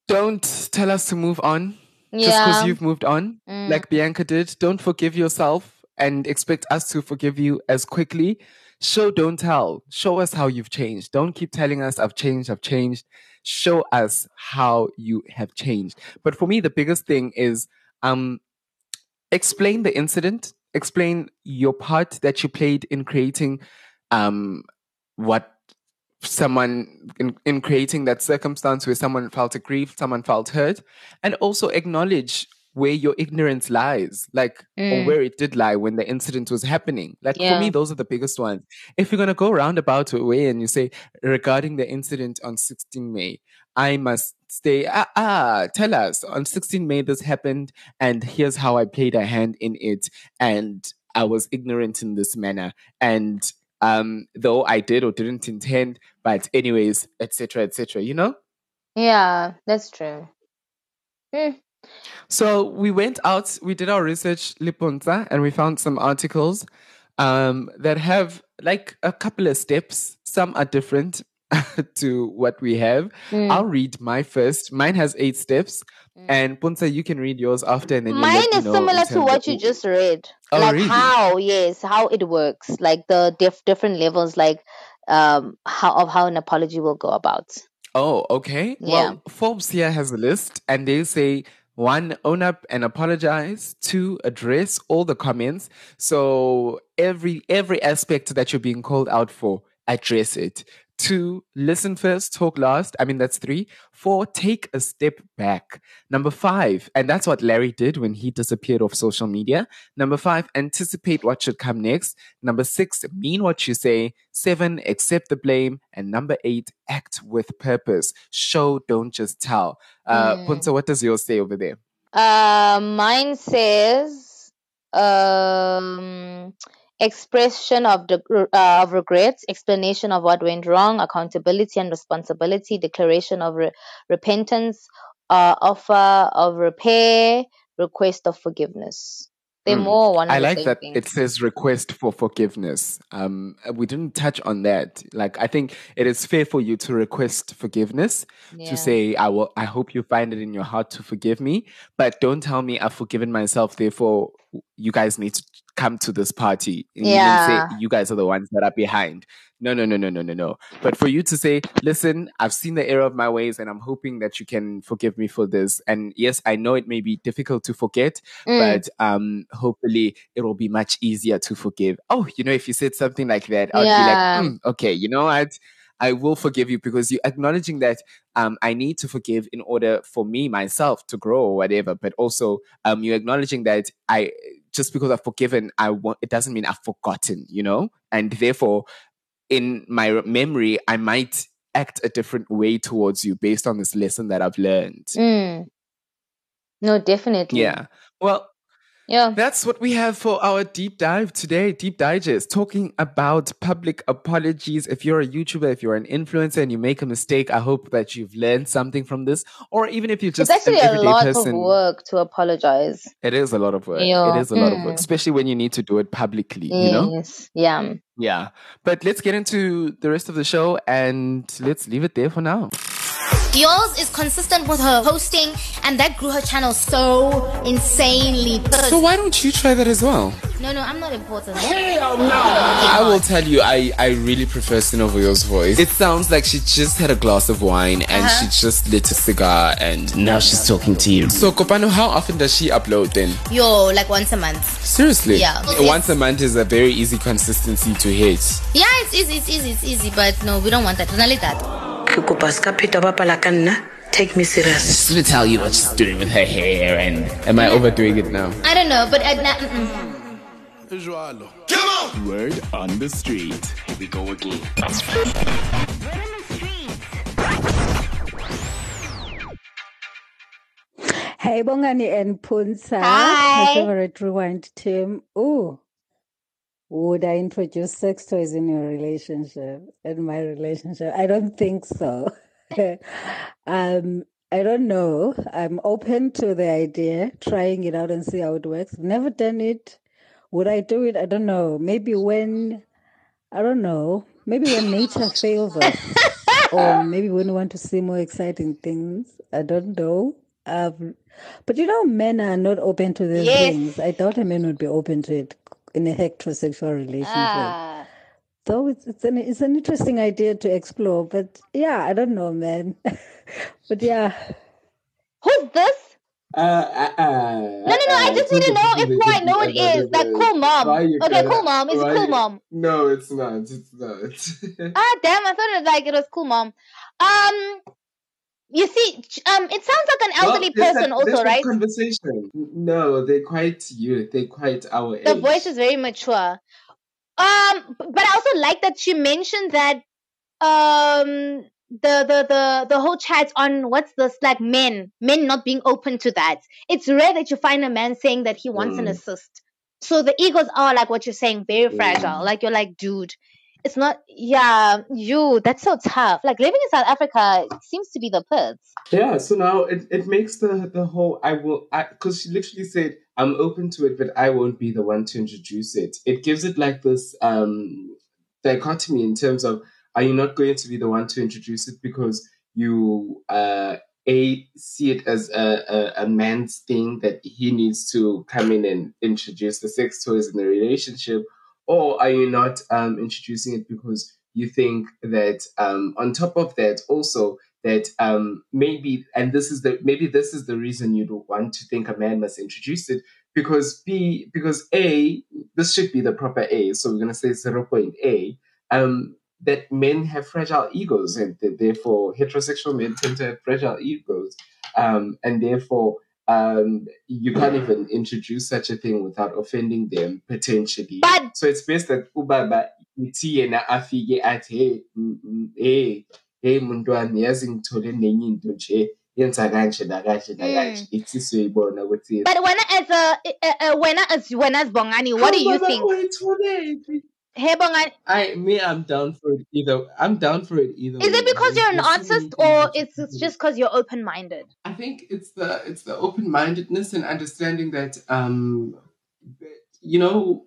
don't tell us to move on just because you've moved on, Mm. like Bianca did. Don't forgive yourself and expect us to forgive you as quickly. Show, don't tell. Show us how you've changed. Don't keep telling us, I've changed, I've changed. Show us how you have changed. But for me, the biggest thing is um, explain the incident, explain your part that you played in creating um, what someone in, in creating that circumstance where someone felt aggrieved, someone felt hurt, and also acknowledge where your ignorance lies, like or Mm. where it did lie when the incident was happening. Like for me, those are the biggest ones. If you're gonna go roundabout way and you say regarding the incident on 16 May, I must stay. Ah, ah, tell us on 16 May this happened, and here's how I played a hand in it, and I was ignorant in this manner, and um, though I did or didn't intend, but anyways, etc., etc. You know. Yeah, that's true. Mm. So we went out, we did our research, Lipunza, and we found some articles um, that have like a couple of steps. Some are different to what we have. Mm. I'll read my first. Mine has eight steps. And Puntsa, you can read yours after, and then Mine is similar to what of- you just read. Oh, like really? how, yes, how it works, like the diff- different levels, like um how of how an apology will go about. Oh, okay. Yeah. Well, Forbes here has a list, and they say one, own up and apologize. Two, address all the comments. So every every aspect that you're being called out for, address it. Two, listen first, talk last. I mean, that's three. Four, take a step back. Number five, and that's what Larry did when he disappeared off social media. Number five, anticipate what should come next. Number six, mean what you say. Seven, accept the blame. And number eight, act with purpose. Show, don't just tell. Uh, Mm. Puntsa, what does yours say over there? Uh, mine says um expression of the uh, of regrets, explanation of what went wrong, accountability and responsibility, declaration of re- repentance, uh, offer of repair, request of forgiveness. They're Mm. more one I like that thing. it says request for forgiveness. Um, we didn't touch on that. Like, I think it is fair for you to request forgiveness Yeah. to say, "I will." I hope you find it in your heart to forgive me, but don't tell me I've forgiven myself. Therefore, you guys need to come to this party. And you Yeah. say you guys are the ones that are behind. No, no, no, no, no, no, no. But for you to say, "Listen, I've seen the error of my ways, and I'm hoping that you can forgive me for this." And yes, I know it may be difficult to forget, Mm. but um hopefully it will be much easier to forgive oh you know if you said something like that i'd Yeah. be like "Mm, okay you know what i will forgive you because you're acknowledging that um i need to forgive in order for me myself to grow or whatever but also um you're acknowledging that i just because i've forgiven i want it doesn't mean i've forgotten you know and therefore in my memory i might act a different way towards you based on this lesson that i've learned Mm. No, definitely. yeah well Yeah. That's what we have for our deep dive today, deep digest, talking about public apologies. If you're a YouTuber, if you're an influencer and you make a mistake, I hope that you've learned something from this. Or even if you're It's just actually an a lot person, of work to apologize. it is a lot of work. Yeah. It is a lot of work, Mm. especially when you need to do it publicly, you know? Yes. Yeah. Yeah. But let's get into the rest of the show and let's leave it there for now. Yours is consistent with her posting, and that grew her channel so insanely. So why don't you try that as well? No, no, I'm not important. Hell no! I will tell you, I, I really prefer Sinovoyo's voice. It sounds like she just had a glass of wine and Uh-huh. she just lit a cigar and now she's talking to you. So, Kopano, how often does she upload then? Yo, like once a month. Seriously? Yeah. Once a month is a very easy consistency to hit. Yeah, it's easy, it's easy, it's easy, but no, we don't want that. Don't let that. Ke kopa ska pheta bapala ka nna take me serious Just to tell you what she's doing with her hair and. Am I overdoing it now? I don't know, but uh, nah, mm-mm. Word on the street. Here we go again. Hey, Bongani and Puntsa. Hi. My favorite rewind team. Ooh. Would I introduce sex toys in your relationship? In my relationship? I don't think so. um, I don't know. I'm open to the idea, trying it out and see how it works. Never done it. Would I do it? I don't know. Maybe when, I don't know. Maybe when nature fails us. or maybe when we want to see more exciting things. I don't know. Um, but you know, men are not open to these Yes. things. I doubt a man would be open to it in a heterosexual relationship. Ah. So it's it's an it's an interesting idea to explore. But yeah, I don't know, man. but yeah, Who's this? Uh, uh, uh, No, no, no. I just need to know if who I know it is. That cool mom. Okay, gotta- cool mom. It's cool you- mom. No, it's not. It's not. Ah, damn! I thought it was like it was cool mom. Um, you see, um, it sounds like an elderly Well, person that- also, right? Conversation. No, they're quite youth. They're quite our age. The voice is very mature. Um, but I also like that she mentioned that um the the the the whole chat on what's this like men men not being open to that. It's rare that you find a man saying that he wants an Mm. assist. So the egos are like what you're saying, very Mm. fragile. Like you're like, dude, it's not. Yeah, you. That's so tough. Like living in South Africa seems to be the pits. Yeah, so now it, it makes the the whole I will I because she literally said I'm open to it, but I won't be the one to introduce it. It gives it like this um dichotomy in terms of are you not going to be the one to introduce it because you uh a see it as a, a, a man's thing that he needs to come in and introduce the sex toys in the relationship or are you not um, introducing it because you think that um, on top of that also that um, maybe and this is the maybe this is the reason you don't want to think a man must introduce it because b because a this should be the proper a so we're going to say 0.a um, that men have fragile egos and therefore heterosexual men tend to have fragile egos um, and therefore um, you can't even introduce such a thing without offending them potentially. But so it's best that ubaba ithi yena afike athi hey mm, mm, hey hey mntwana yazi ngithole nenye into nje yenza kanje nakanje nakanje ithi siyoyibona ukuthi But when as a uh, uh, when as when as Bongani, what do you think? Hey Bongani, I me, I'm down for it either. I'm down for it either. is way. it because you're an There's so many artist or it's it's just because you're open minded? I think it's the it's the open mindedness and understanding that um you know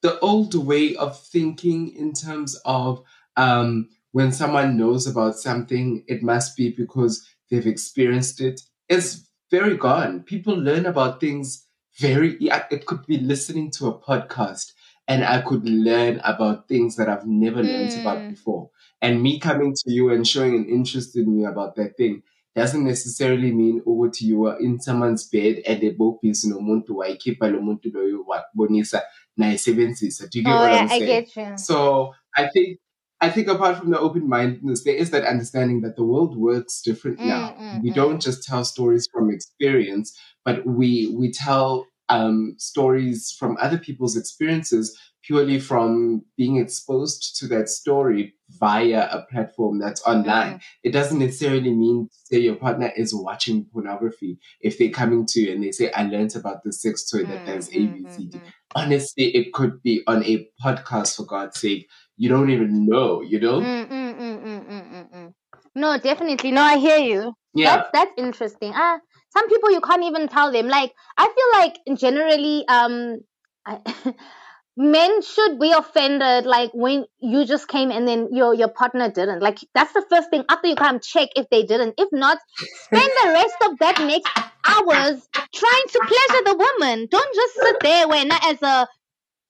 the old way of thinking in terms of um when someone knows about something it must be because they've experienced it. it is very gone. People learn about things very it could be listening to a podcast and I could learn about things that I've never learned about Mm. before. And me coming to you and showing an interest in you about that thing doesn't necessarily mean ukuthi you are in someone's bed and ebhobhisi nomuntu wayikhipha lo muntu loyo wabonisa nayisebenzisa. Do you get Oh what yeah, I'm I get you. So I think I think apart from the open mindedness, there is that understanding that the world works different now. Mm, mm, we mm. don't just tell stories from experience, but we we tell um, stories from other people's experiences purely from being exposed to that story via a platform that's online. It doesn't necessarily mean say your partner is watching pornography if they're coming to you and they say, "I learned about the sex toy that Mm, does mm, ABCD." mm. Honestly, it could be on a podcast for God's sake. You don't even know, you know? Mm. No, definitely. No, I hear you. Yeah. That's that's interesting. Ah, some people you can't even tell them. Like I feel like generally, um, I, men should be offended. Like when you just came and then your your partner didn't. Like that's the first thing after you come check if they didn't. If not, spend the rest of that next hours trying to pleasure the woman. Don't just sit there when as a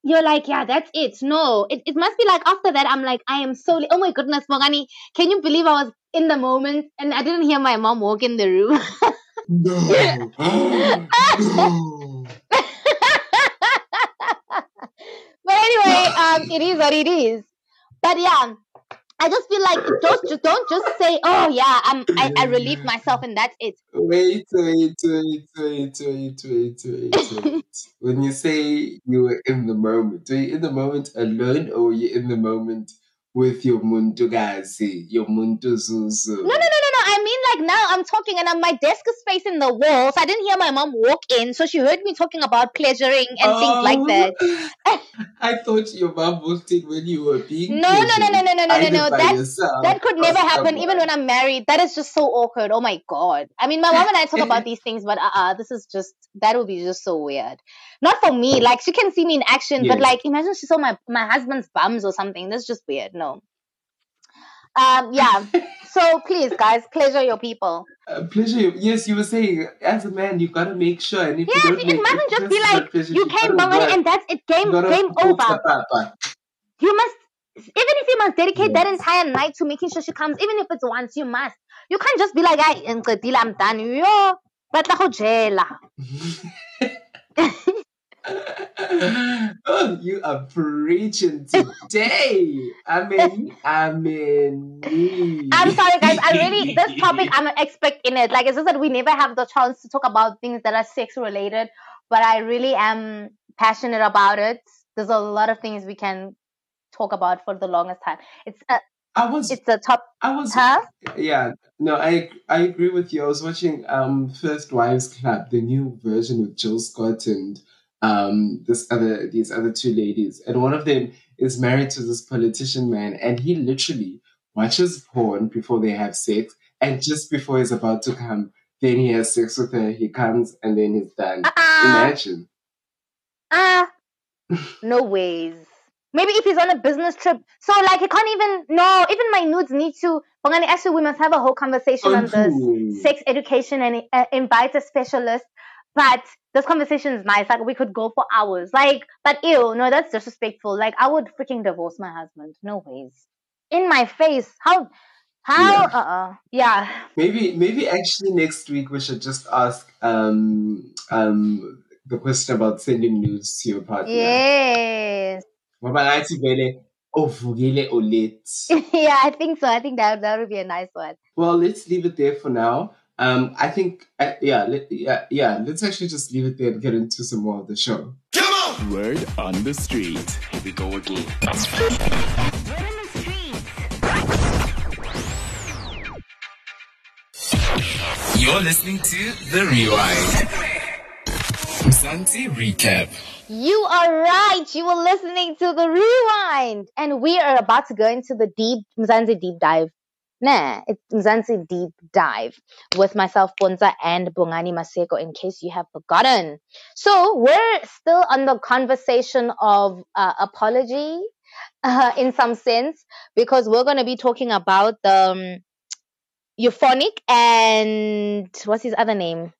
you're like, yeah, that's it. No, it, it must be like after that, I'm like, I am so, oh my goodness, Bongani, can you believe I was in the moment and I didn't hear my mom walk in the room? No. no. but anyway, um, it is what it is. But yeah, I just feel like don't just don't just say, oh yeah, I'm I, I relieved myself and that's it. Wait, wait, wait, wait, wait, wait, wait, wait. when you say you were in the moment, were you in the moment alone or were you in the moment with your mundugazi, your munduzuzu? No, no, no, no, no. I mean, like now I'm talking and I'm, my desk is facing the wall, so I didn't hear my mom walk in, so she heard me talking about pleasuring and things like that. Oh, I thought your mom walked in when you were being No, no, no, no, no, no, no, no, no. That yourself that could never happen, someone. even when I'm married. That is just so awkward. Oh my god. I mean, my mom and I talk about these things, but uh, uh this is just that would be just so weird. Not for me. Like she can see me in action, but like imagine she saw my my husband's bums or something. That's just weird. No. Um. Yeah. so please, guys, pleasure your people. Uh, pleasure. Yes, you were saying as a man, you gotta make sure, and if Yes, you don't it mustn't just be this is not like pleasure, you you came, Bongani, and that's it. Game game over. papa. You must, even if you must dedicate that entire night to making sure she comes, even if it's once, you must. You can't just be like, I I'm done. Yo, go jela. oh, you are preaching today. I mean, I mean. I'm sorry, guys. I really this topic I'm an expert in it. Like it's just that we never have the chance to talk about things that are sex related, but I really am passionate about it. There's a lot of things we can talk about for the longest time. It's a, I was, it's a top, I was, huh? yeah. No, I, I agree with you. I was watching um First Wives Club, the new version with Jill Scott and um this other these other two ladies, and one of them is married to this politician man, and he literally watches porn before they have sex, and just before he's about to come, then he has sex with her. He comes, and then he's done. Uh-uh. Imagine. Ah, no ways. Maybe if he's on a business trip. So like he can't even no, even my nudes need to Bongani, actually we must have a whole conversation on this sex education and uh, invite a specialist. But this conversation is nice. Like we could go for hours. Like, but ew, no, that's disrespectful. Like I would freaking divorce my husband. No ways. In my face. How how Yeah. uh uh yeah. Maybe maybe actually next week we should just ask um um the question about sending nudes to your partner. Yes. Ngoba ngathi vele ovukile o late. yeah, I think so. I think that that would be a nice one. Well, let's leave it there for now. Um, I think uh, yeah, let, yeah, yeah. Let's actually just leave it there and get into some more of the show. Come on! Word on the street. Here we go again. You're listening to The Rewind. Mzansi Recap. You are right. You were listening to the rewind, and we are about to go into the deep Mzansi deep dive. Nah, it's Mzansi deep dive with myself, Puntsa, and Bongani Maseko. In case you have forgotten, so we're still on the conversation of uh, apology, uh, in some sense, because we're going to be talking about the um, Euphonik and what's his other name,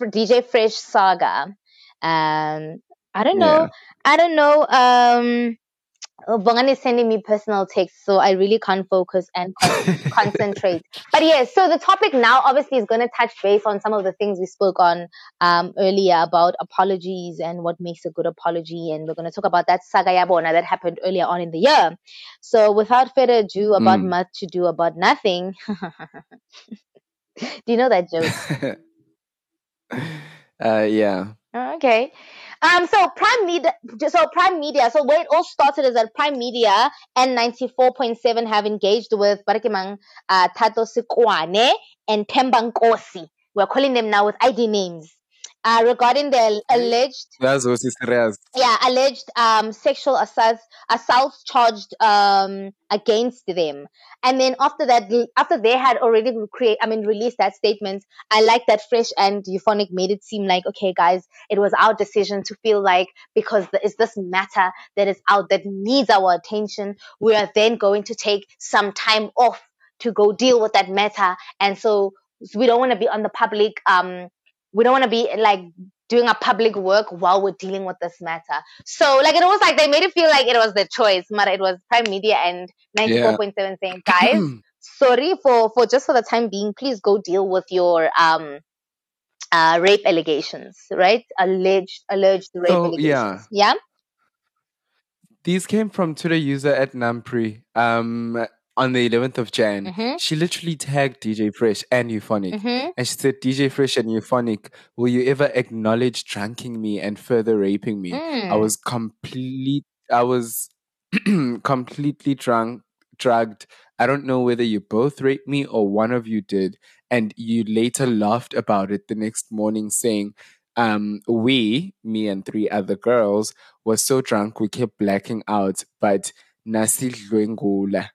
DJ Fresh saga. Um, I don't know. Yeah. I don't know. Um, Bongan is sending me personal texts, so I really can't focus and con- concentrate. But yeah, so the topic now obviously is going to touch base on some of the things we spoke on um, earlier about apologies and what makes a good apology, and we're going to talk about that saga yabona that happened earlier on in the year. So without further ado, about Mm. much ado about nothing. Do you know that joke? uh, yeah. Oh, Okay. Um, so Prime Media, so Prime Media, so where it all started is that Prime Media and 94.7 have engaged with Barakimang, uh, Thato Sikwane and Themba Nkosi. We're calling them now with ID names, uh, regarding the alleged That's what is serious. yeah, alleged um sexual assault assault charged um against them. And then after that, after they had already create, I mean, released that statement, I like that Fresh and Euphonik made it seem like, okay, guys, it was our decision to feel like because there is this matter that is out that needs our attention, we are then going to take some time off to go deal with that matter. And so we don't want to be on the public, um, we don't want to be like doing a public work while we're dealing with this matter. So like it was like they made it feel like it was their choice, but it was Prime Media and 94.7 saying, guys, sorry for for just for the time being, please go deal with your um uh rape allegations, right? Alleged alleged rape So, allegations. yeah. Yeah. These came from Twitter user at Nampri um, on the 11th of Jan. Mhm. She literally tagged DJ Fresh and Euphonik. Mhm. And she said, DJ Fresh and Euphonik, will you ever acknowledge drunking me and further raping me? I Mm. was complete, I was completely drunk, drugged. I don't know whether you both raped me or one of you did. And you later laughed about it the next morning saying, um, we, me and three other girls, were so drunk we kept blacking out, but nasi nasidlwengula.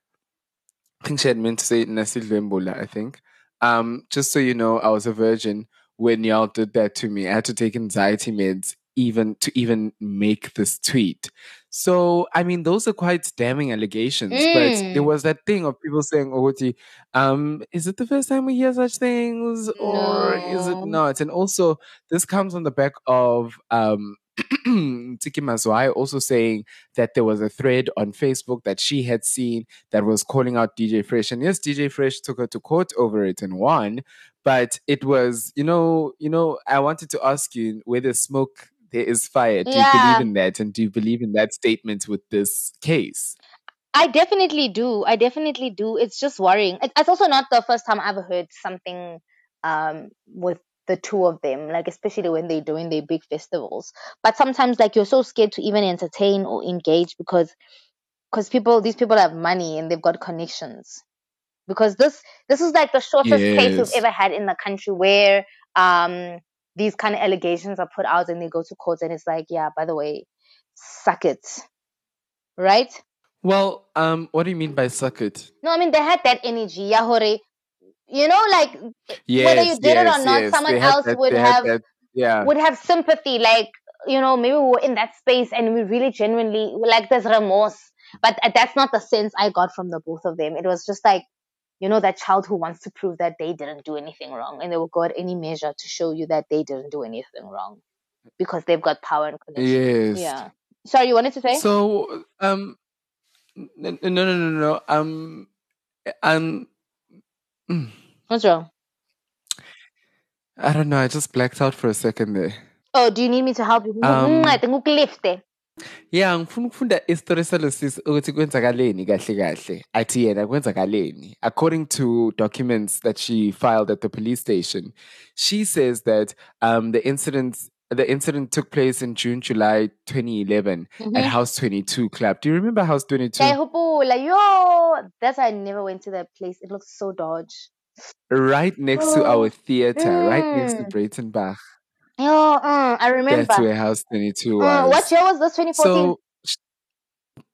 I think she had meant to say nasidlwembula, I think. Um, just so you know, I was a virgin when y'all did that to me. I had to take anxiety meds even to even make this tweet. So, I mean, those are quite damning allegations. But there Mm. was that thing of people saying, Ogoti, um, is it the first time we hear such things or is it not? And also, this comes on the back of um, Ntsiki Mazwai also saying that there was a thread on Facebook that she had seen that was calling out DJ Fresh. And yes, DJ Fresh took her to court over it and won. But it was, you know, you know, I wanted to ask you where there's smoke, there is fire. Do you believe in that? And do you believe in that statement with this case? I definitely do. I definitely do. It's just worrying. It's also not the first time I've heard something um with the two of them, like especially when they're doing their big festivals. But sometimes like you're so scared to even entertain or engage because because people these people have money and they've got connections. Because this this is like the shortest case we've ever had in the country where um these kind of allegations are put out and they go to court and it's like, yeah, by the way, suck it. Right? Well, um, what do you mean by suck it? No, I mean they had that energy, Yahore. You know, like whether you Yes, did it or not, yes. someone They else that- would have that- yeah. would have sympathy. Like you know, maybe we were in that space and we really genuinely like there's remorse. But uh, that's not the sense I got from the both of them. It was just like, you know, that child who wants to prove that they didn't do anything wrong, and they will go at any measure to show you that they didn't do anything wrong because they've got power and connection. Yes. Yeah. Sorry, you wanted to say? So, um, no, no, no, no. Um, um, mm, What's wrong? I don't know. I just blacked out for a second there. Oh, do you need me to help you? Um, I think ukulifte. Yeah, ngifuna ukufunda isitori salosisi ukuthi kwenzakaleni kahle kahle. Athi yena kwenzakaleni. According to documents that she filed at the police station, she says that um the incident the incident took place in June, July 2011 at Mhm. House 22 Club. Do you remember House 22? Kaya hupula, yo, that's why I never went to that place. It looks so dodge. right next to our theater, right next to Mm. Breytenbach. Oh, mm, I remember. That's where House 22 Mm, what year was this? 2014? So,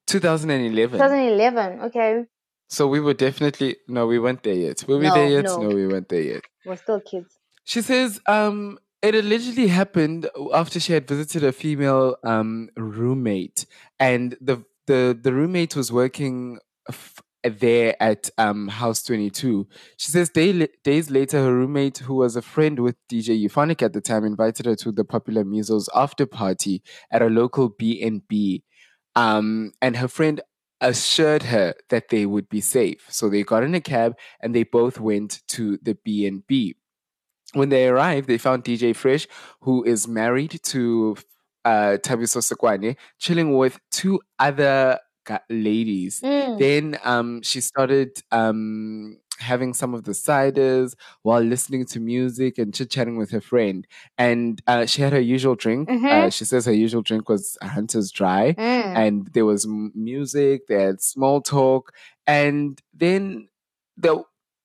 2011. 2011. Okay. So we were definitely no, we weren't there yet. Were we No, there yet? no. No, we weren't there yet. We're still kids. She says, um, it allegedly happened after she had visited a female um, roommate, and the the the roommate was working f- there at um, House Twenty Two. She says day, days later, her roommate, who was a friend with DJ Euphonic at the time, invited her to the popular Measles after party at a local B and B, um, and her friend assured her that they would be safe. So they got in a cab and they both went to the B and B when they arrived, they found DJ Fresh, who is married to uh, Thabiso Sikwane, chilling with two other ladies. Mm. Then um, she started um, having some of the ciders while listening to music and chit chatting with her friend. And uh, she had her usual drink. Uh, Mhm. she says her usual drink was Hunter's Dry Mm. and there was music, they had small talk, and then the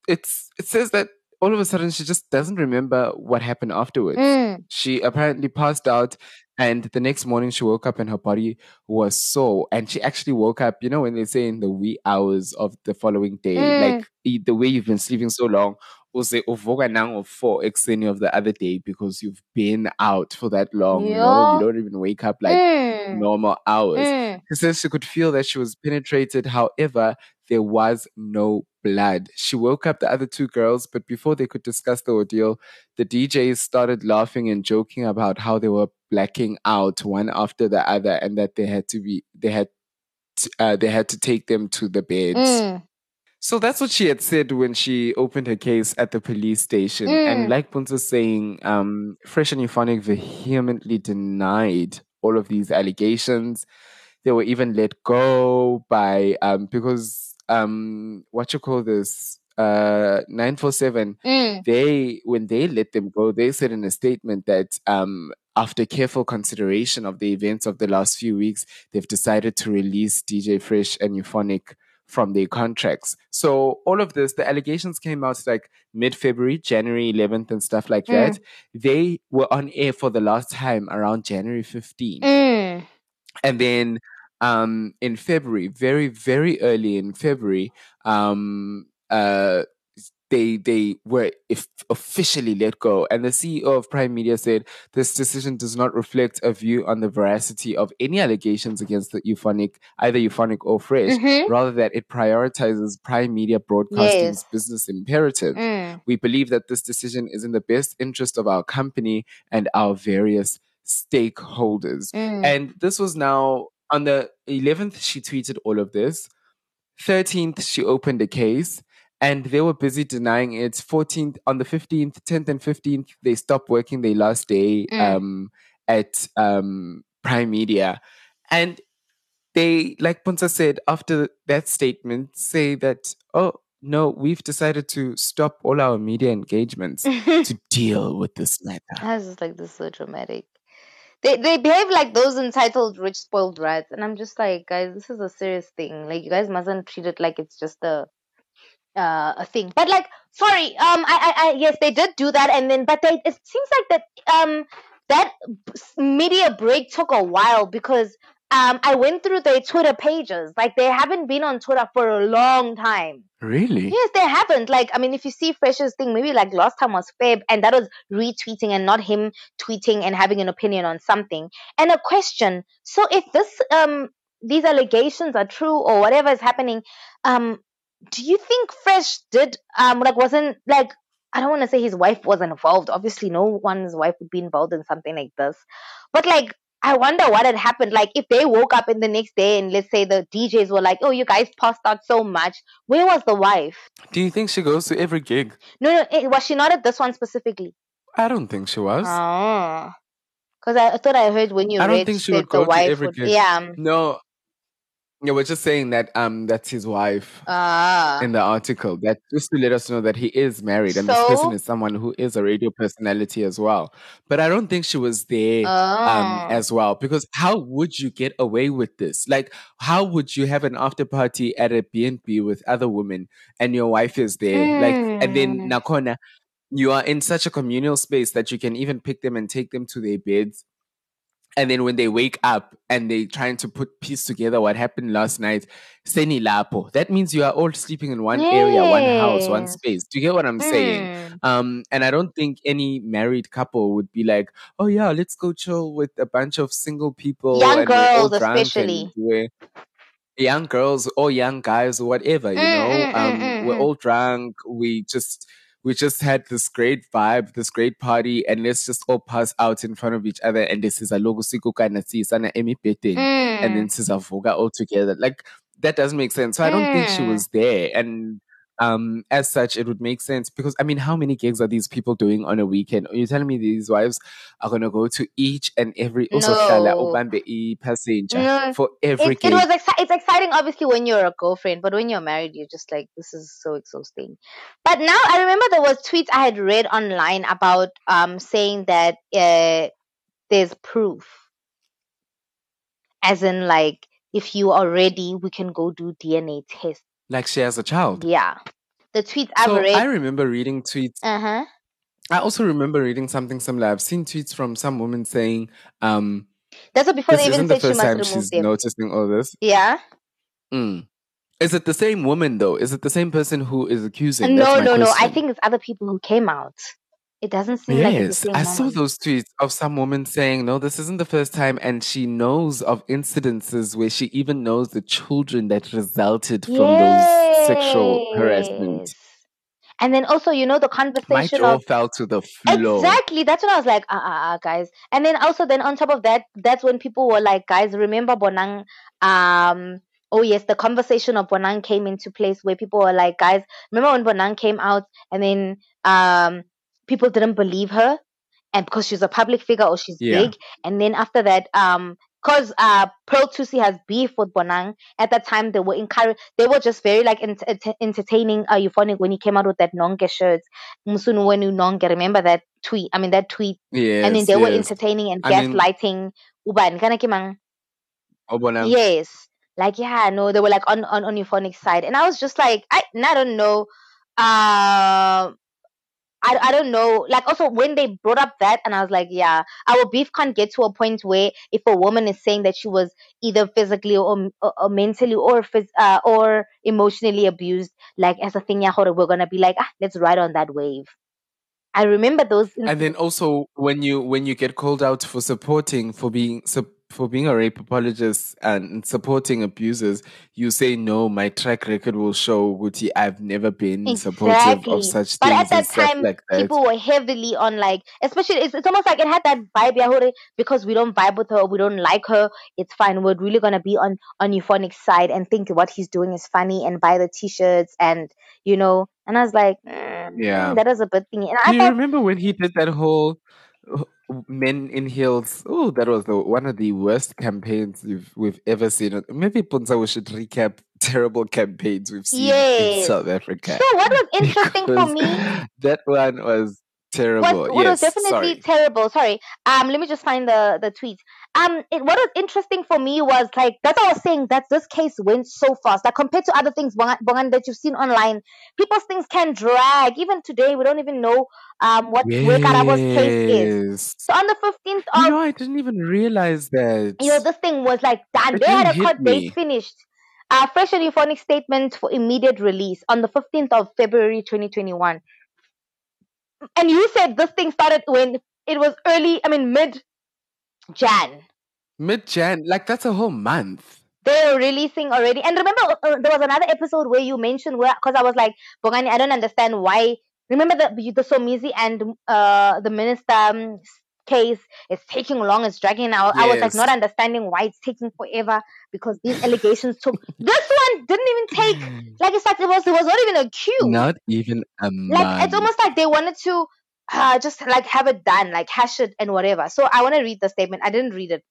it's it says that all of a sudden she just doesn't remember what happened afterwards. Mm. She apparently passed out, and the next morning she woke up and her body was sore. And she actually woke up, you know, when they say in the wee hours of the following day, Mm. like the way you've been sleeping so long. Was it uvuka of four exeni of the other day because you've been out for that long, you know? You don't even wake up like Mm. normal hours. Mm. She says she could feel that she was penetrated. However, there was no blood. She woke up the other two girls, but before they could discuss the ordeal, the DJs started laughing and joking about how they were blacking out one after the other, and that they had to be they had to, uh, they had to take them to the beds. Mm. So that's what she had said when she opened her case at the police station. Mm. And like Puntsa's saying, um, Fresh and Euphonik vehemently denied all of these allegations. They were even let go by um because um what you call this uh 947 Mm. they when they let them go they said in a statement that um after careful consideration of the events of the last few weeks they've decided to release dj fresh and Euphonik from their contracts so all of this the allegations came out like mid-february january 11th and stuff like that Mm. they were on air for the last time around january 15th Mm. and then um in february very very early in february um uh they they were if officially let go and the ceo of prime media said this decision does not reflect a view on the veracity of any allegations against the Euphonik either Euphonik or fresh Mhm. rather that it prioritizes prime media broadcasting's Yes. business imperative Mm. we believe that this decision is in the best interest of our company and our various stakeholders. Mm. And this was now on the 11th, she tweeted all of this. 13th, she opened a case and they were busy denying it. 14th, on the 15th, 10th, and 15th, they stopped working their last day Mm. um, at um, Prime Media. And they, like Puntsa said, after that statement, say that, oh, no, we've decided to stop all our media engagements to deal with this matter. I was just like, this is so dramatic. They they behave like those entitled rich spoiled rats, and I'm just like, guys, this is a serious thing. Like, you guys mustn't treat it like it's just a uh, a thing. But like, sorry, um, I, I, I yes, they did do that, and then, but they, it seems like that um that media break took a while because um I went through their Twitter pages, like they haven't been on Twitter for a long time. Really? Yes, they haven't. Like, I mean, if you see Fresh's thing, maybe like last time was Feb, and that was retweeting and not him tweeting and having an opinion on something. And a question. So if this um these allegations are true or whatever is happening, um, do you think Fresh did um like wasn't like I don't want to say his wife wasn't involved. Obviously, no one's wife would be involved in something like this. But like, I wonder what had happened. Like, if they woke up in the next day and let's say the DJs were like, "Oh, you guys passed out so much," where was the wife? Do you think she goes to every gig? No, no, eh, was she not at this one specifically? I don't think she was. Oh, because I, I thought I heard when you I don't think she would the go to every would, gig. yeah. No, Yeah, we're just saying that um that's his wife Ah. in the article. That just to let us know that he is married and this person is someone who is a radio personality as well. But I don't think she was there um Oh. as well because how would you get away with this? Like how would you have an after party at a B&B with other women and your wife is there? Like and then Mm. Nakona you are in such a communal space that you can even pick them and take them to their beds and then when they wake up and they trying to put piece together what happened last night, seni lapo. That means you are all sleeping in one area, one house, one space. Do you get what I'm saying? Mm. Um, and I don't think any married couple would be like, "Oh yeah, let's go chill with a bunch of single people Young girls, especially. young girls or young guys or whatever, you Mm, know. mm, mm, Um, mm, we're mm. all drunk. We just we just had this great vibe, this great party, and let's just all pass out in front of each other and this is a logo kana sana emi and then Mm. sizavuka all together. Like that doesn't make sense. So I don't think she Mm. was there. And um as such it would make sense because I mean how many gigs are these people doing on a weekend? Are you telling me these wives are gonna go to each and every also No. ubambe i-passenger No. for every It, it was exci- it's exciting obviously when you're a girlfriend, but when you're married, you're just like, this is so exhausting. But now I remember there was tweets I had read online about um saying that uh there's proof. As in like if you are ready, we can go do DNA test. Like she has a child. Yeah. The tweets I've So I remember reading tweets. uh-huh. I also remember reading something similar. I've seen tweets from some women saying, um, That's what before this they even isn't the said she first time she's them. noticing all this. Yeah. Mm. Is it the same woman though? Is it the same person who is accusing? No, no, no. I think it's other people who came out. It doesn't seem like Yes, same I saw those tweets of some woman saying, no, this isn't the first time. And she knows of incidences where she even knows the children that resulted from those sexual harassment. And then also, you know, the My conversation jaw of fell to the floor. exactly. That's when I was like, ah, uh, uh, guys. And then also, then on top of that, that's when people were like, guys, remember Bonang? Um, oh yes, the conversation of Bonang came into place where people were like, guys, remember when Bonang came out and then um people didn't believe her, and because she's a public figure or she's Yeah. big, and then after that, um, because uh Pearl Thusi has beef with Bonang. At that time, they were encouraged. They were just very like ent- ent- entertaining. Uh, Euphonik when he came out with that nonge shirt. Musunu wenu nonge. Remember that tweet? I mean that tweet. and then Yes, they were entertaining and gaslighting. Uban kana kimang. Obona. Yes. Like yeah, no, they were like on on on Euphonik side, and I was just like, I, I don't know. Um, I, I don't know. Like also when they brought up that, and I was like, yeah, our beef can't get to a point where if a woman is saying that she was either physically or, or, or mentally or phys- uh, or emotionally abused, like as a thing, yeah, we're gonna be like, ah, let's ride on that wave. I remember those. And then also when you when you get called out for supporting for being sup- for being a rape apologist and supporting abusers, you say no. My track record will show Guti. I've never been supportive of such But things at that time, like that. people were heavily on like, especially it's, it's almost like it had that vibe, Yahure, because we don't vibe with her, we don't like her. It's fine. We're really gonna be on on Euphonik's side and think what he's doing is funny and buy the t-shirts and you know. And I was like, mm, Yeah. that is a bit thing. And Do I you thought, remember when he did that whole men in heels? Oh, that was the, one of the worst campaigns we've we've ever seen. Maybe Puntsa, we should recap terrible campaigns we've seen in. South Africa. So what was interesting for me that one was terrible. what, what yes, was definitely sorry. terrible. Sorry. Um, let me just find the the tweet. Um, it, what was interesting for me was like that's what I was saying that this case went so fast. Like compared to other things, Bongan, that you've seen online, people's things can drag. Even today, we don't even know um what where Karabo's case is. So on the fifteenth of You know, I didn't even realize that. you know, this thing was like done. It They had a court date finished. Uh, fresh and Euphonik statement for immediate release on the 15th of February 2021. And you said this thing started when it was early, I mean, mid Jan. Mid Jan, like that's a whole month. They were releasing already. And remember, uh, there was another episode where you mentioned where, because I was like, Bongani, I don't understand why. Remember the the Somizi and uh the minister um, case is taking long, it's dragging out. I was like not understanding why it's taking forever because these allegations took. This one didn't even take. Like it's like it was it was not even a queue. Not even a Like it's almost like they wanted to uh, just like have it done, like hash it and whatever. So I want to read the statement. I didn't read it.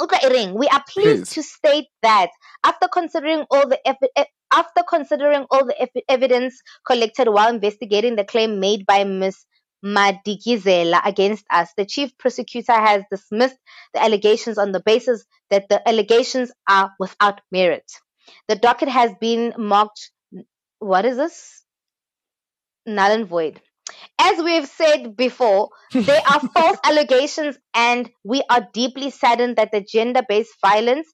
Utlwa Iring, we are pleased Please. to state that after considering all the evi- e- after considering all the ev- evidence collected while investigating the claim made by Ms. Madikizela against us, the chief prosecutor has dismissed the allegations on the basis that the allegations are without merit. The docket has been marked. What is this? Null and void. As we've said before, they are false allegations, and we are deeply saddened that the gender based violence,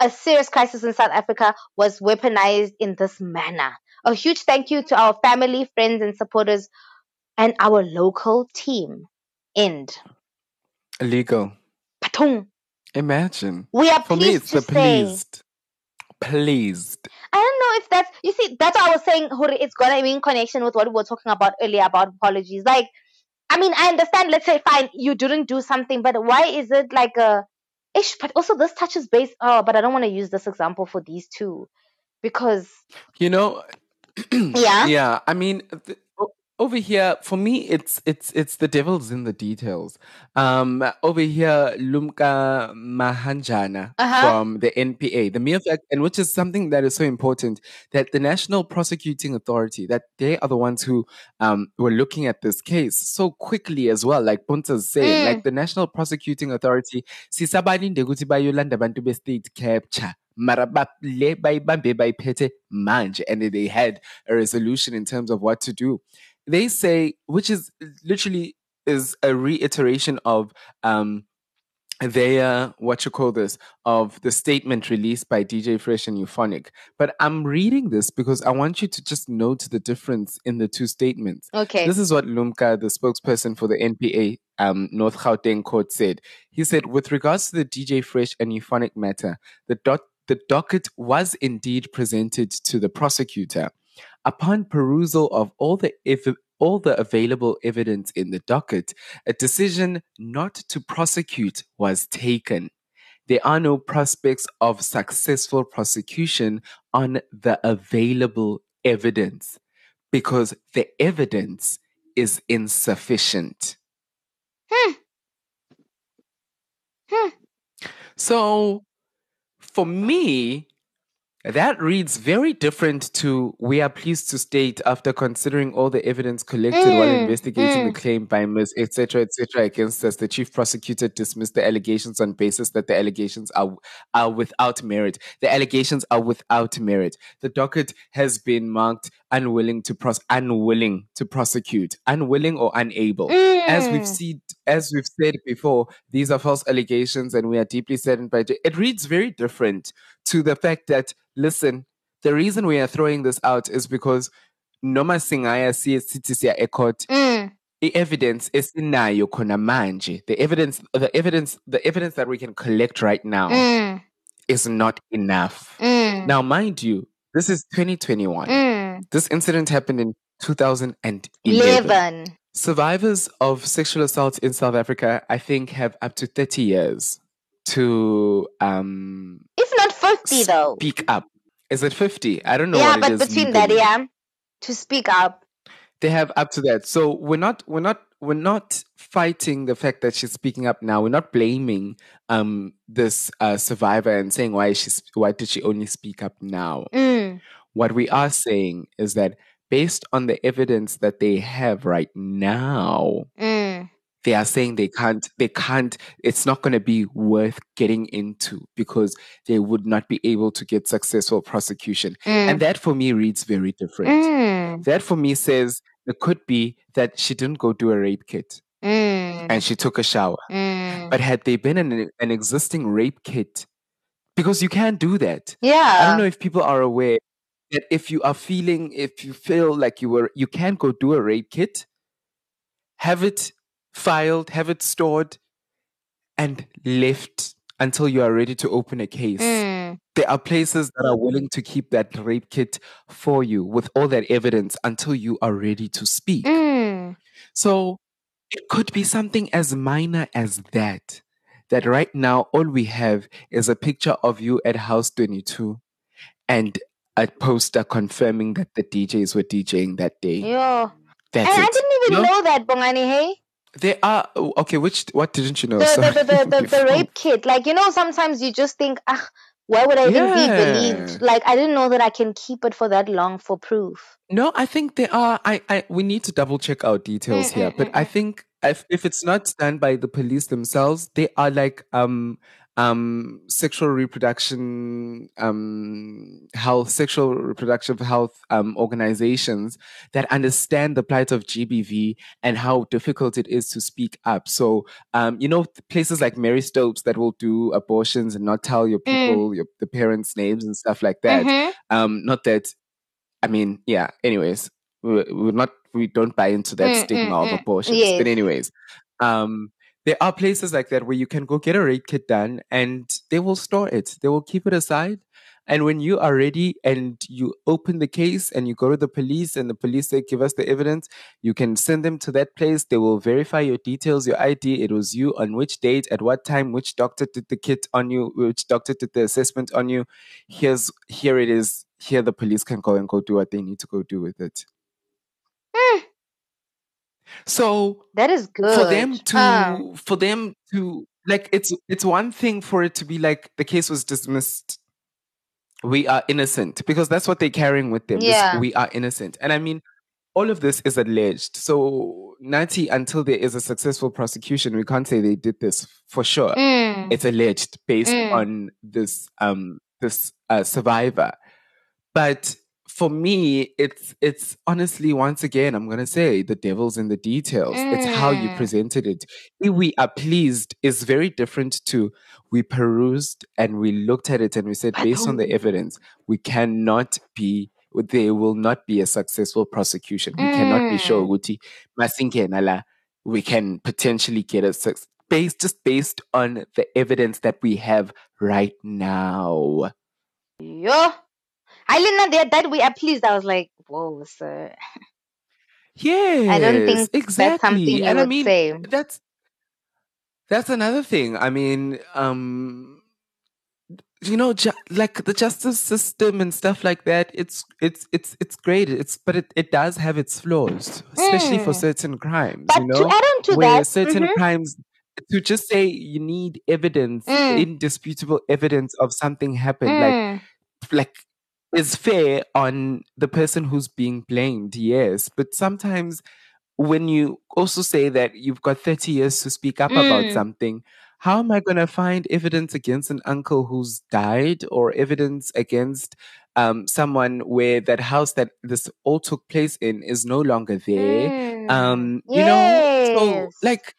a serious crisis in South Africa, was weaponized in this manner. A huge thank you to our family, friends, and supporters, and our local team. End. Legal. Patung. Imagine. We are For me, pleased it's to the say. pleased. Pleased. I don't know if that's you see that's why I was saying Huri, it's gonna be in connection with what we were talking about earlier about apologies. Like, I mean, I understand. Let's say fine, you didn't do something, but why is it like a ish? But also, this touches base. Oh, but I don't want to use this example for these two because You know, Yeah? yeah. I mean, th- over here, for me, it's it's it's the devil's in the details. Um, over here, Lumka Mahanjana Uh-huh. from the NPA, the mere fact, and which is something that is so important, that the National Prosecuting Authority, that they are the ones who um were looking at this case so quickly as well. Like Puntsa's saying, Mm. like the National Prosecuting Authority, sisabalinde ukuthi bayolanda abantu be-state capture. Mara bayibambe bayiphethe manje, and they had a resolution in terms of what to do. They say, which is literally is a reiteration of um their what you call this of the statement released by DJ Fresh and Euphonik. But I'm reading this because I want you to just note the difference in the two statements. Okay. This is what Lumka, the spokesperson for the NPA um, North Gauteng court, said. He said, with regards to the DJ Fresh and Euphonik matter, the dot the docket was indeed presented to the prosecutor. Upon perusal of all the ev- all the available evidence in the docket, a decision not to prosecute was taken. There are no prospects of successful prosecution on the available evidence because the evidence is insufficient. Hmm. Hmm. So, for me, that reads very different to we are pleased to state after considering all the evidence collected while Mm, investigating mm. the claim by Ms. etc. etc. against us, the chief prosecutor dismissed the allegations on basis that the allegations are are without merit. The allegations are without merit. The docket has been marked unwilling to pros unwilling to prosecute, unwilling or unable. As we've Mm. seen, as we've said before, these are false allegations, and we are deeply saddened by it. It reads very different to the fact that listen, the reason we are throwing this out is because noma singaya sithi siya ecourt Mm. i-evidence esinayo khona manje the evidence the evidence the evidence that we can collect right now Mm. is not enough Mm. now mind you this is 2021 Mm. this incident happened in 2011 Eleven. Survivors of sexual assault in South Africa, I think, have up to 30 years to um, If not fifty though. speak up. Is it 50? I don't know Yeah, what but it is. between that, legally. yeah, to speak up. They have up to that. So we're not we're not we're not fighting the fact that she's speaking up now. We're not blaming um this uh, survivor and saying why she's why did she only speak up now. Mm. What we are saying is that based on the evidence that they have right now, Mm. They are saying they can't they can't it's not going to be worth getting into because they would not be able to get successful prosecution Mm. and that for me reads very different Mm. that for me says it could be that she didn't go do a rape kit Mm. and she took a shower Mm. but had there been an, an existing rape kit because you can't do that Yeah. i don't know if people are aware that if you are feeling if you feel like you were you can't go do a rape kit have it filed have it stored and left until you are ready to open a case Mm. there are places that are willing to keep that rape kit for you with all that evidence until you are ready to speak Mm. so it could be something as minor as that. That right now, all we have is a picture of you at House 22 and a poster confirming that the DJs were DJing that day. Yo. That's and I didn't even No? know that, Bongani, hey? There are oh, okay. Which what didn't you know? the, Sorry. the, the, the, the, the rape kit. Like, you know, sometimes you just think, ah, why would I even be believed? Like, I didn't know that I can keep it for that long for proof. No, I think there are. I, I we need to double check our details here, but I think if if it's not done by the police themselves, they are like um um sexual reproduction um health sexual reproductive health um organizations that understand the plight of GBV and how difficult it is to speak up. So um you know places like Marie Stopes that will do abortions and not tell your Mm. people your the parents' names and stuff like that. Mhm. Um not that I mean, yeah. Anyways, we- we're not. We don't buy into that Mm, stigma mm, of mm. abortions. Yes. But anyways, um, there are places like that where you can go get a rape kit done, and they will store it. They will keep it aside. And when you are ready and you open the case and you go to the police and the police say, give us the evidence, you can send them to that place. They will verify your details, your ID. It was you on which date, at what time, which doctor did the kit on you, which doctor did the assessment on you. Here's, here it is. Here the police can go and go do what they need to go do with it. So That is good. for them to for them to like it's it's one thing for it to be like the case was dismissed we are innocent because that's what they're carrying with them this Yeah. we are innocent and i mean all of this is alleged so nati until there is a successful prosecution we can't say they did this for sure Mm. it's alleged based Mm. on this um this uh, survivor but for me it's it's honestly once again i'm going to say the devil's in the details it's how you Mm. presented it if we are pleased is very different to we perused and we looked at it and we said based on the evidence we cannot be there will not be a successful prosecution we cannot be sure Mm. masingena we can potentially get a success based just based on the evidence that we have right now Yo. I didn't know that, that we are pleased. I was like, whoa, sir. Yes, I don't think exactly. that's something you and I would mean, say. that's that's another thing. I mean, um, you know, ju- like the justice system and stuff like that. It's it's it's it's great. It's but it, it does have its flaws, especially for Mm. certain crimes. But you to know, add on to where that, certain mhm. crimes to just say you need evidence, Mm. indisputable evidence of something happened, like Mm. like is fair on the person who's being blamed, yes. But sometimes when you also say that you've got 30 years to speak up about Mm. something, how am I going to find evidence against an uncle who's died or evidence against um, someone where that house that this all took place in is no longer there? Mm. Um, you know, so like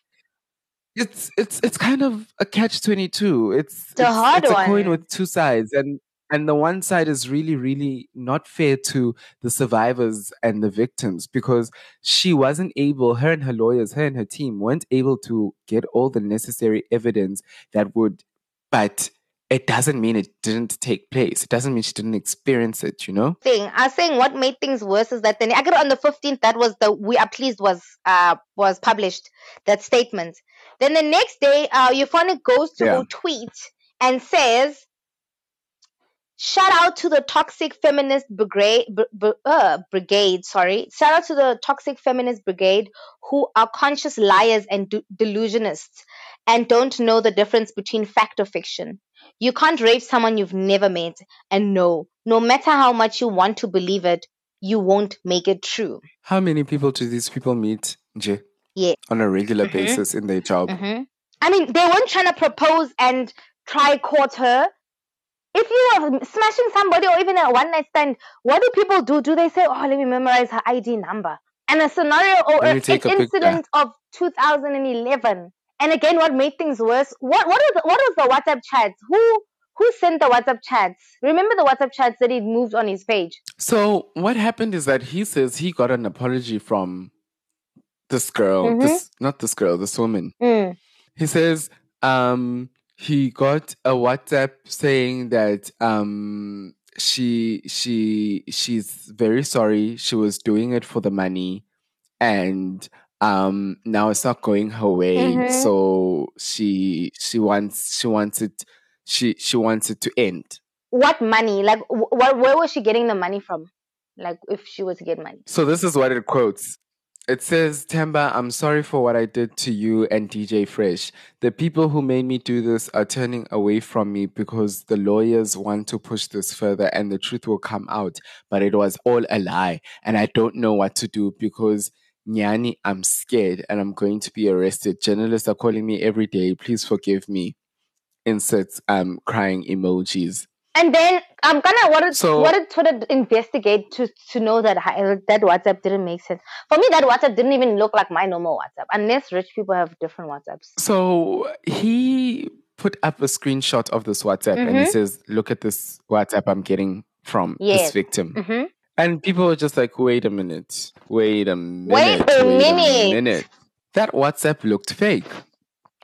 it's it's it's kind of a catch 22 it's It's a it's, hard it's a coin with two sides and and the one side is really really not fair to the survivors and the victims because she wasn't able her and her lawyers her and her team weren't able to get all the necessary evidence that would but it doesn't mean it didn't take place it doesn't mean she didn't experience it you know thing. I was saying what made things worse is that then I got on the fifteenth. That was the we are pleased was uh was published that statement. Then the next day, uh, Euphonik goes to Yeah. tweet and says, "Shout out to the toxic feminist brigade, br- br- uh, brigade. Sorry, shout out to the toxic feminist brigade who are conscious liars and de- delusionists and don't know the difference between fact or fiction." You can't rape someone you've never met. And no, no matter how much you want to believe it, you won't make it true. how many people do these people meet Nje, Yeah. on a regular Mhm. basis in their job hmm I mean, they weren't trying to propose and try court her. If you are smashing somebody or even a one night stand, what do people do? Do they say, "Oh, let me memorize her ID number"? And a scenario or an incident of 2011. And again, what made things worse? What what was what was the WhatsApp chats? Who who sent the WhatsApp chats? Remember the WhatsApp chats that he moved on his page? So what happened is that he says he got an apology from this girl, Mhm. this not this girl, this woman. Mm. He says um he got a WhatsApp saying that um she she she's very sorry. She was doing it for the money and um now it's not going her way. Mhm. So she she wants she wants it she she wants it to end. What money? Like, wh- where was she getting the money from? Like, if she was to get money. So this is what it quotes. It says, Themba, I'm sorry for what I did to you and DJ Fresh. The people who made me do this are turning away from me because the lawyers want to push this further and the truth will come out. But it was all a lie. And I don't know what to do because, Nyani, I'm scared and I'm going to be arrested. Journalists are calling me every day. Please forgive me. Inserts um, crying emojis. And then I'm gonna did So- what did Twitter investigate to to know that hi- that WhatsApp didn't make sense. For me, that WhatsApp didn't even look like my normal WhatsApp, unless rich people have different WhatsApps. So he put up a screenshot of this WhatsApp and he Mhm. says, Look at this WhatsApp I'm getting from Yes. this victim. hmm And people were just like, Wait a minute, wait a minute, Wait a minute." minute. That WhatsApp looked fake.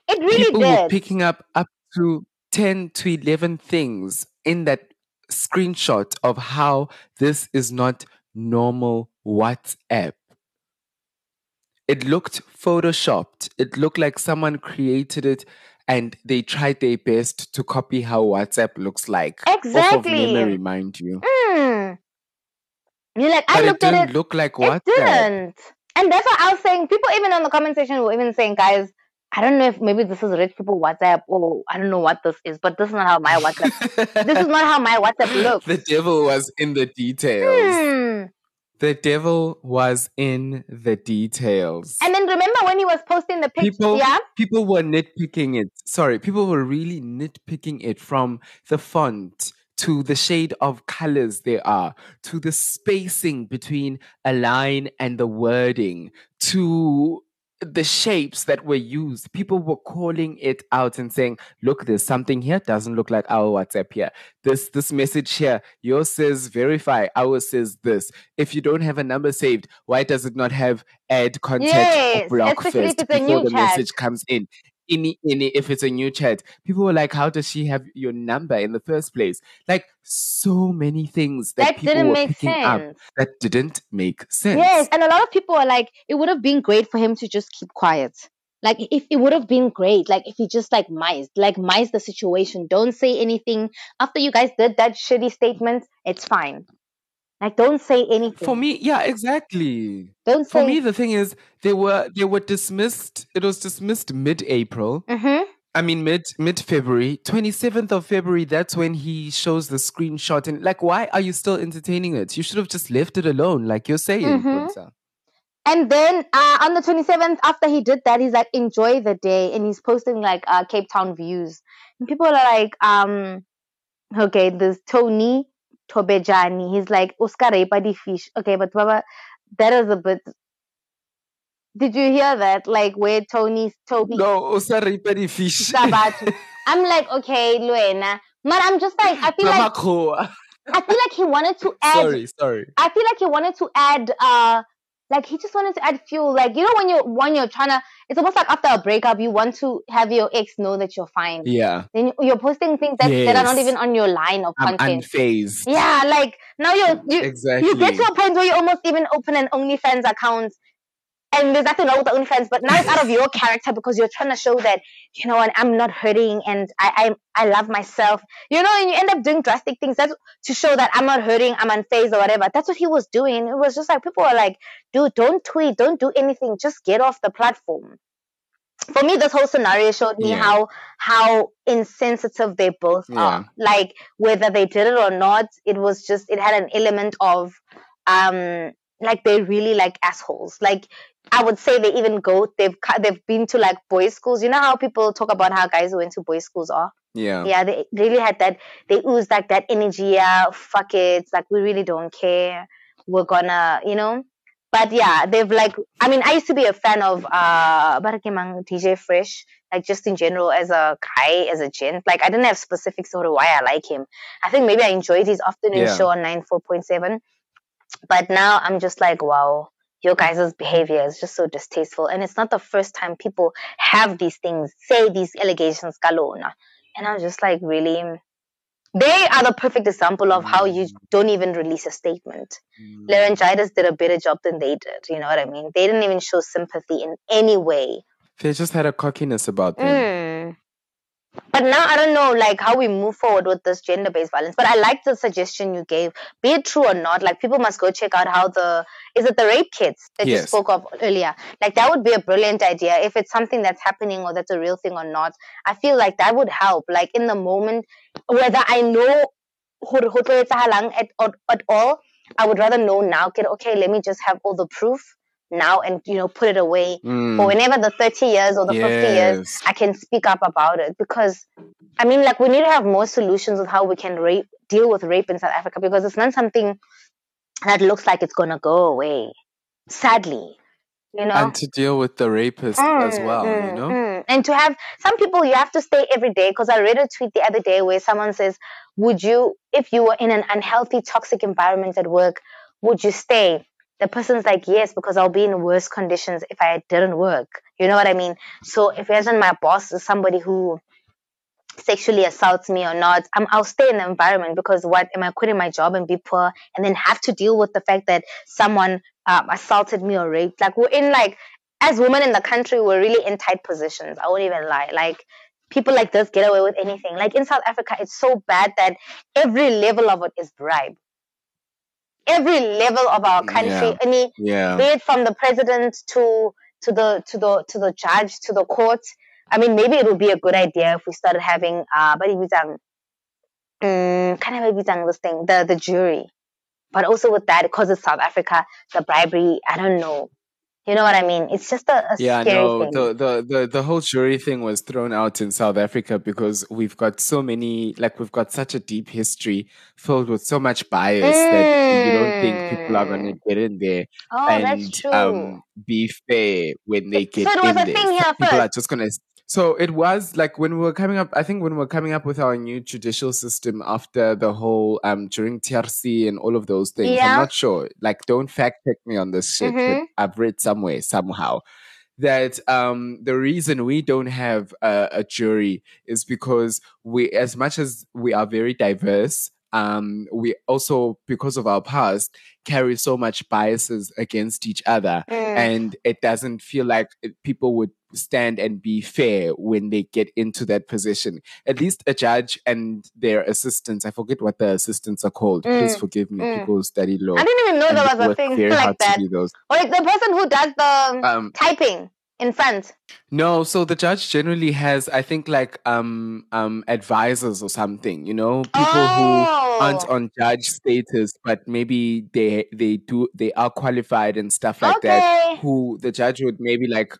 It really people were picking up up to 10 to 11 things in that screenshot of how this is not normal WhatsApp. It looked photoshopped. It looked like someone created it and they tried their best to copy how WhatsApp looks like. Off of Exactly. memory, mind you. Mm. You're like, I But it looked at didn't it. look like It WhatsApp. didn't. And that's what I was saying. People even on the comment section were even saying, guys, I don't know if maybe this is rich people WhatsApp or I don't know what this is, but this is not how my WhatsApp. this is not how my WhatsApp looks. the devil was in the details. Hmm. The devil was in the details. And then remember when he was posting the picture? people Yeah. people were nitpicking it sorry people were really nitpicking it from the font to the shade of colors there are to the spacing between a line and the wording to the shapes that were used. People were calling it out and saying look there's something here. Doesn't look like our whatsapp here. This this message here yours says verify ours says this. If you don't have a number saved why does it not have add contact Yes, or block first before the chat. message comes in any, any if it's a new chat people were like how does she have your number in the first place like so many things that, That people didn't were make picking up sense. that didn't make sense Yes, and a lot of people are like, it would have been great for him to just keep quiet. Like if it would have been great, like if he just like mice, like mice the situation, don't say anything. After you guys did that shitty statement, it's fine. Like don't say anything. for me yeah exactly don't say. for me the thing is they were they were dismissed it was dismissed mid-april Mhm. I mean, mid mid February, twenty seventh of February. That's when he shows the screenshot, and like, why are you still entertaining it? You should have just left it alone, like you're saying. Mhm. And then uh, on the 27th, after he did that, he's like, enjoy the day. And he's posting like uh, Cape Town views. And people are like, um, okay, there's Tony Tobejani. He's like, Oscar Repadi fish. Okay, but Baba, that is a bit. Did you hear that? Like where Tony's Toby No, sorry, petty fish. I'm like, okay, Luena. But I'm just like, I feel like I feel like he wanted to add sorry, sorry. I feel like he wanted to add uh like he just wanted to add fuel. Like you know when you're when you're trying to it's almost like after a breakup you want to have your ex know that you're fine. Yeah, Then you- you're posting things that, that are not even on your line of I'm content. unfazed. yeah, like now you're you Exactly. you get to a point where you almost even open an OnlyFans account and there's nothing wrong with the OnlyFans, but now it's out of your character because you're trying to show that, you know what, I'm not hurting and I I, I love myself. You know, and you end up doing drastic things that's to show that I'm not hurting, I'm unfazed or whatever. That's what he was doing. It was just like people were like, dude, don't tweet, don't do anything, just get off the platform. For me, this whole scenario showed me Yeah. how how insensitive they both Yeah. are. Like whether they did it or not, it was just it had an element of um like they're really like assholes. Like I would say they even go they've they've been to like boys schools. You know how people talk about how guys who went to boys schools are. Yeah. Yeah, they really had that. They oozed like that energy. Yeah, fuck it. Like we really don't care. We're gonna, you know. But yeah, they've like. I mean, I used to be a fan of uh, Barakemang DJ Fresh. Like just in general, as a guy, as a gent. Like I didn't have specifics on why I like him. I think maybe I enjoyed his afternoon Yeah. show on nine four point seven. But now I'm just like, wow, your guys' behavior is just so distasteful. And it's not the first time people have these things, say these allegations, galona. And I'm just like, really? They are the perfect example of how you don't even release a statement. Laryngitis did a better job than they did. You know what I mean? They didn't even show sympathy in any way. They just had a cockiness about them. Mm. But now I don't know like how we move forward with this gender based violence. But I like the suggestion you gave. Be it true or not, like people must go check out how the is it the rape kits that you spoke of earlier. Like that would be a brilliant idea if it's something that's happening or that's a real thing or not. I feel like that would help. Like in the moment, whether I know hore ho tlo etsahalang at, at at all, I would rather know now. Get okay, let me just have all the proof now and you know put it away Mm. for whenever the 30 years or the 50 years I can speak up about it because I mean like we need to have more solutions of how we can rape deal with rape in South Africa because it's not something that looks like it's gonna go away sadly you know And to deal with the rapist as Mm, well, you mm, know? mm. And to have some people, you have to stay every day. Because I read a tweet the other day where someone says, "Would you, if you were in an unhealthy, toxic environment at work, would you stay?" The person's like, "Yes, because I'll be in worse conditions if I didn't work." You know what I mean? So if isn't my boss is somebody who sexually assaults me or not, I'm, I'll stay in the environment because what am I quitting my job and be poor and then have to deal with the fact that someone um, assaulted me or raped? Like we're in like as women in the country, we're really in tight positions. I won't even lie. Like people like this get away with anything. Like in South Africa, it's so bad that every level of it is bribe. Every level of our country, Yeah. any Yeah. be it from the president to to the to the to the judge to the court. I mean, maybe it would be a good idea if we started having uh, but um, kind of this thing, the the jury. But also with that, because it's South Africa, the bribery, I don't know. You know what I mean? It's just a, a Yeah, no, thing. the, the, the, the whole jury thing was thrown out in South Africa because we've got so many, like, we've got such a deep history filled with so much bias that you don't think people are going to get in there Oh, and that's true. um, be fair when they get so it was in a there. thing here people are just going to. So it was like when we were coming up, I think when we were coming up with our new judicial system after the whole, um, during TRC and all of those things. Yeah. I'm not sure. Like, don't fact check me on this shit, Mhm. but I've read somewhere, somehow that um, the reason we don't have a, a jury is because we, as much as we are very diverse, um, we also, because of our past, carry so much biases against each other, Mm. and it doesn't feel like it- people would stand and be fair when they get into that position. At least a judge and their assistants, I forget what the assistants are called. Please Mm, forgive me, mm. people study law. I didn't even know there was a thing very like hard to that. do those. Or like the person who does the Um, typing in front. No, so the judge generally has, I think, like um um advisors or something. You know, people who aren't Oh. on judge status, but maybe they they do they are qualified and stuff like that. Who the judge would maybe like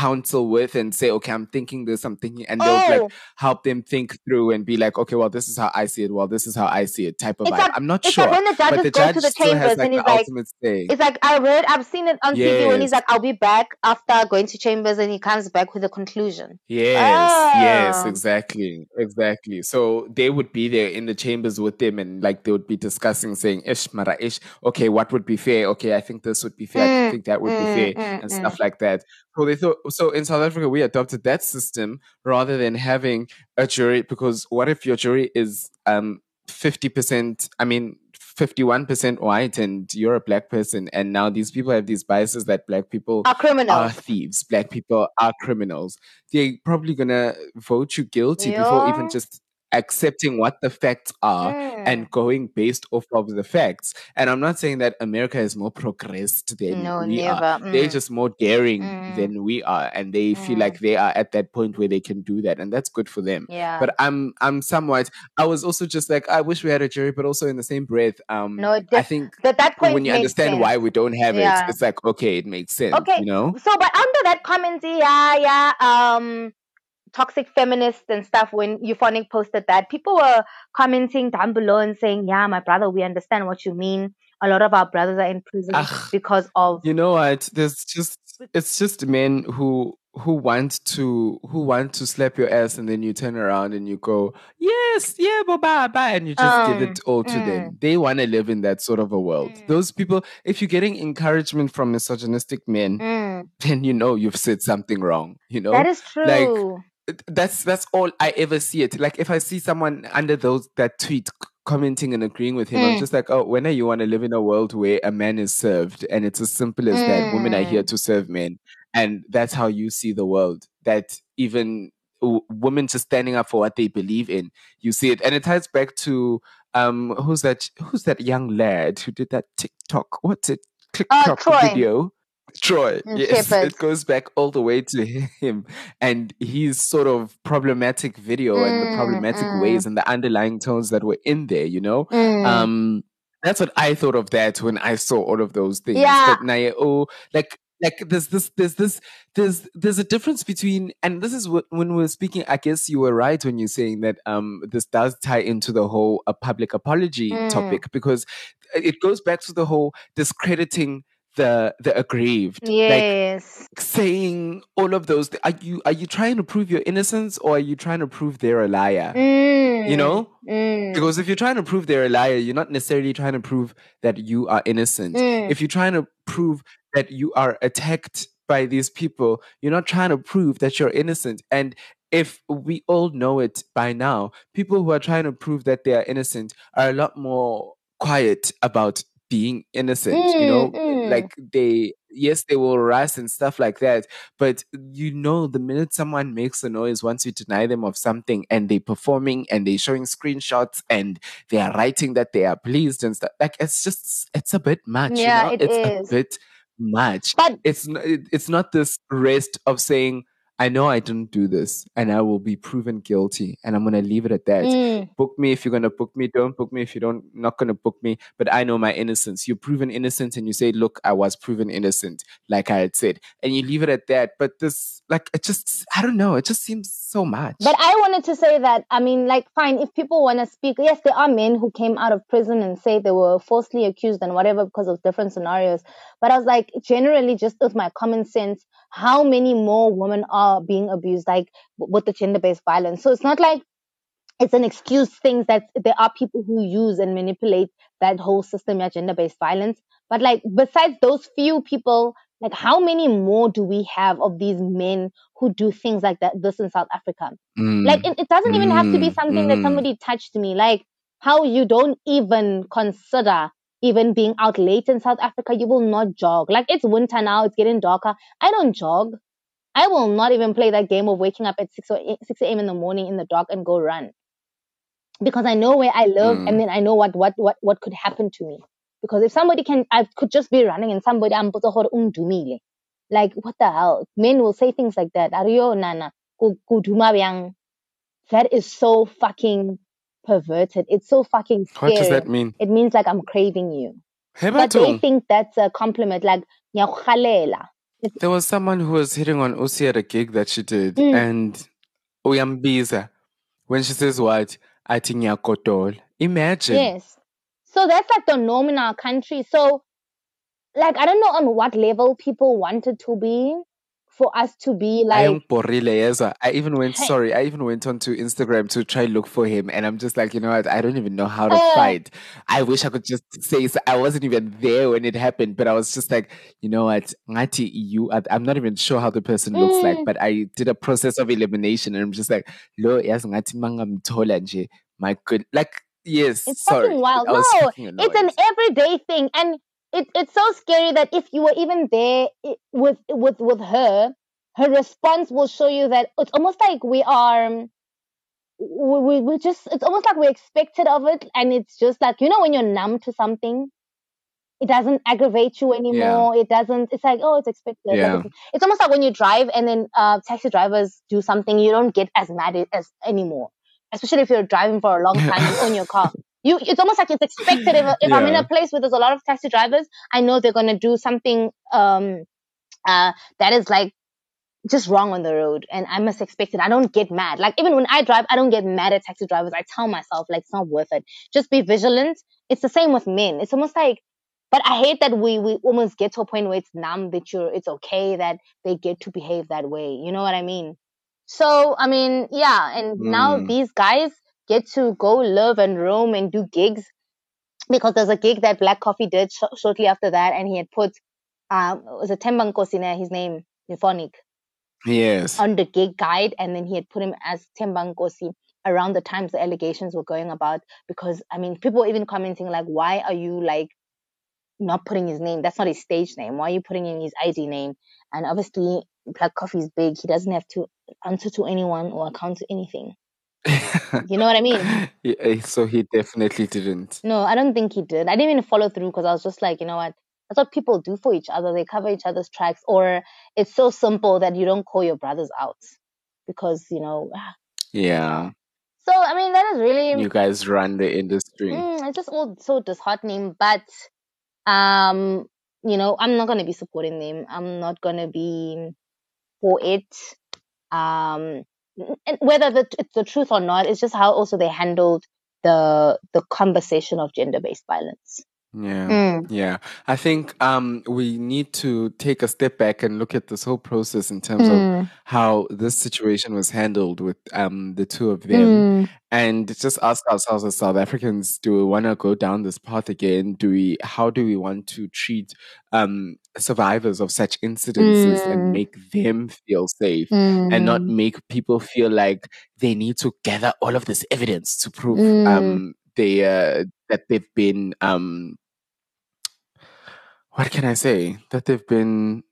counsel with and say, okay, I'm thinking this, I'm thinking, and they'll Oh. like help them think through and be like, okay, well, this is how I see it. Well, this is how I see it. Type of vibe. I'm not it's sure, like when the judges the go to the still has chambers like and he's like, ultimate say. it's like I read, I've seen it on TV when he's like, I'll be back" after going to chambers, and he comes back with a conclusion. Yes, yes, Oh. exactly, exactly. So they would be there in the chambers with them, and like they would be discussing, saying, "Ish, mara, ish. Okay, what would be fair? Okay, I think this would be fair. I Mm, think that would be mm, fair, mm, and mm. stuff like that." So they thought. So in South Africa, we adopted that system rather than having a jury. Because what if your jury is um fifty percent? I mean. 51% white and you're a black person and now these people have these biases that black people Are criminals. are thieves black people are criminals they're probably gonna vote you guilty before even just accepting what the facts are Mm. and going based off of the facts and i'm not saying that america is more progressed than No, we never. are they're Mm. just more daring Mm. than we are and they feel Mm. like they are at that point where they can do that and that's good for them Yeah. but i'm i'm somewhat i was also just like i wish we had a jury but also in the same breath um No, it i think that that point when you understand why we don't have Yeah. it it's like okay it makes sense Okay. you know So, but under that comment, yeah, yeah, um, toxic feminists and stuff, when Euphonik posted that, people were commenting down below and saying, yeah, my brother, we understand what you mean. A lot of our brothers are in prison Ugh. because of. You know what? There's just it's just men who who want to who want to slap your ass and then you turn around and you go, Yes, yeah, baba, bye, and you just give Um, it all to mm. them. They want to live in that sort of a world. Those people, if you're getting encouragement from misogynistic men, Mm. then you know you've said something wrong. You know? That is Like true. That's that's all I ever see it. Like if I see someone under those that tweet commenting and agreeing with him, I'm Mm. just like, oh, when are you want to live in a world where a man is served and it's as simple as that? Women are here Mm. to serve men, and that's how you see the world. That even w- women just standing up for what they believe in. You see it, and it ties back to um, who's that? Who's that young lad who did that TikTok? What's it? TikTok Troy. video. Troy. Mm, Yes, it goes back all the way to him and his sort of problematic video and the Mm, problematic mm. ways and the underlying tones that were in there. You know, Mm. um, that's what I thought of that when I saw all of those things. Yeah. But naye, oh, like like there's this there's this there's there's a difference between and this is what when we we're speaking i guess you were right when you're saying that um this does tie into the whole uh, public apology Mm. topic because it goes back to the whole discrediting the the aggrieved like Yes. saying all of those thi- are you are you trying to prove your innocence or are you trying to prove they're a liar Mm. you know Mm. because if you're trying to prove they're a liar, you're not necessarily trying to prove that you are innocent. Mm. If you're trying to prove that you are attacked by these people, you're not trying to prove that you're innocent. And if we all know it by now, people who are trying to prove that they are innocent are a lot more quiet about being innocent. you know, Mm, mm. like they, yes, they will rust and stuff like that. But you know, the minute someone makes a noise, once you deny them of something and they're performing and they're showing screenshots and they are writing that they are pleased and stuff, like it's just, it's a bit much. Yeah, you it it's is. a bit much. But It's it's not this rest of saying, I know I didn't do this and I will be proven guilty and I'm gonna leave it at that. Mm. Book me if you're gonna book me, don't book me if you don't not gonna book me. But I know my innocence. You're proven innocent and you say, Look, I was proven innocent, like I had said. And you leave it at that. But this like it just I don't know, it just seems so much. But I wanted to say that, I mean, like, fine, if people want to speak, yes, there are men who came out of prison and say they were falsely accused and whatever because of different scenarios. But I was like, generally, just with my common sense, how many more women are being abused, like, with the gender based violence? So it's not like it's an excuse things that there are people who use and manipulate that whole system of gender based violence. But like besides those few people, like how many more do we have of these men who do things like that this in South Africa? Mm, Like it, it doesn't even have to be mm, something that mm. somebody touched me. Like how you don't even consider even being out late in South Africa, you will not jog. Like it's winter now, it's getting darker. I don't jog. I will not even play that game of waking up at 6 or 8 6 a.m. in the morning in the dark and go run because I know where I live Mm. and then I know what, what, what, what could happen to me. Because if somebody can, I could just be running and somebody, I'm undumile. Like, what the hell? Men will say things like that. Ario nana, ku- kuduma bjang." That is so fucking perverted. It's so fucking What does scary. that mean? It means like I'm craving you. Hey, But they think that's a compliment. Like. There was someone who was hitting on Usi at a gig that she did, Mm. and Uyambiza, when she says what? I think. Imagine. Yes. So that's like the norm in our country. So, like, I don't know on what level people wanted to be for us to be like. I even went sorry, I even went onto Instagram to try look for him and I'm just like, you know what, I don't even know how to Uh. fight. I wish I could just say so I wasn't even there when it happened, but I was just like, you know what, Ngati you are- I'm not even sure how the person looks like, Mm. but I did a process of elimination and I'm just like, lo yes nje. My good like yes, it's sorry. fucking wild. No, it's an everyday thing. And it, it's so scary that if you were even there with, with, with her, her response will show you that it's almost like we are, um, we, we, we just, it's almost like we're expected of it. And it's just like, you know, when you're numb to something, it doesn't aggravate you anymore. It doesn't, it's like, oh, it's expected. Yeah. it's, it's almost like when you drive and then, uh, taxi drivers do something, you don't get as mad as anymore. Especially if you're driving for a long time, you own your car. You, it's almost like it's expected. If, if I'm in a place where there's a lot of taxi drivers, I know they're going to do something, um, uh, that is like just wrong on the road and I must expect it. I don't get mad. Like even when I drive, I don't get mad at taxi drivers. I tell myself like it's not worth it. Just be vigilant. It's the same with men. It's almost like, but I hate that we, we almost get to a point where it's numb that you're, it's okay that they get to behave that way. You know what I mean? So, I mean, yeah. And now Mm. these guys get to go live and roam and do gigs because there's a gig that Black Coffee did sh- shortly after that. And he had put, um, it was a Tembang Kosina, his name, Euphonik Yes. on the gig guide and then he had put him as Tembangosi around the times the allegations were going about because I mean people were even commenting like why are you like not putting his name that's not his stage name why are you putting in his ID name and obviously Black Coffee is big he doesn't have to answer to anyone or account to anything. You know what I mean? Yeah, eh, so he definitely didn't. No, I don't think he did. I didn't even follow through because I was just like, you know what? That's what people do for each other. They cover each other's tracks, or it's so simple that you don't call your brothers out because you know. Yeah, So I mean, that is really you guys run the industry. Mm, it's just all so disheartening. But um, you know, I'm not gonna be supporting them. I'm not gonna be for it. Um, and whether the, it's the truth or not, it's just how also they handled the the conversation of gender based violence. Yeah. Mm. Yeah. I think um we need to take a step back and look at this whole process in terms of Mm. how this situation was handled with um the two of them Mm. and just ask ourselves as South Africans, do we want to go down this path again? Do we how do we want to treat um survivors of such incidences Mm. and make them feel safe and not Mm. make people feel like they need to gather all of this evidence to prove Mm. um they uh, that they've been um what can I say? That they've been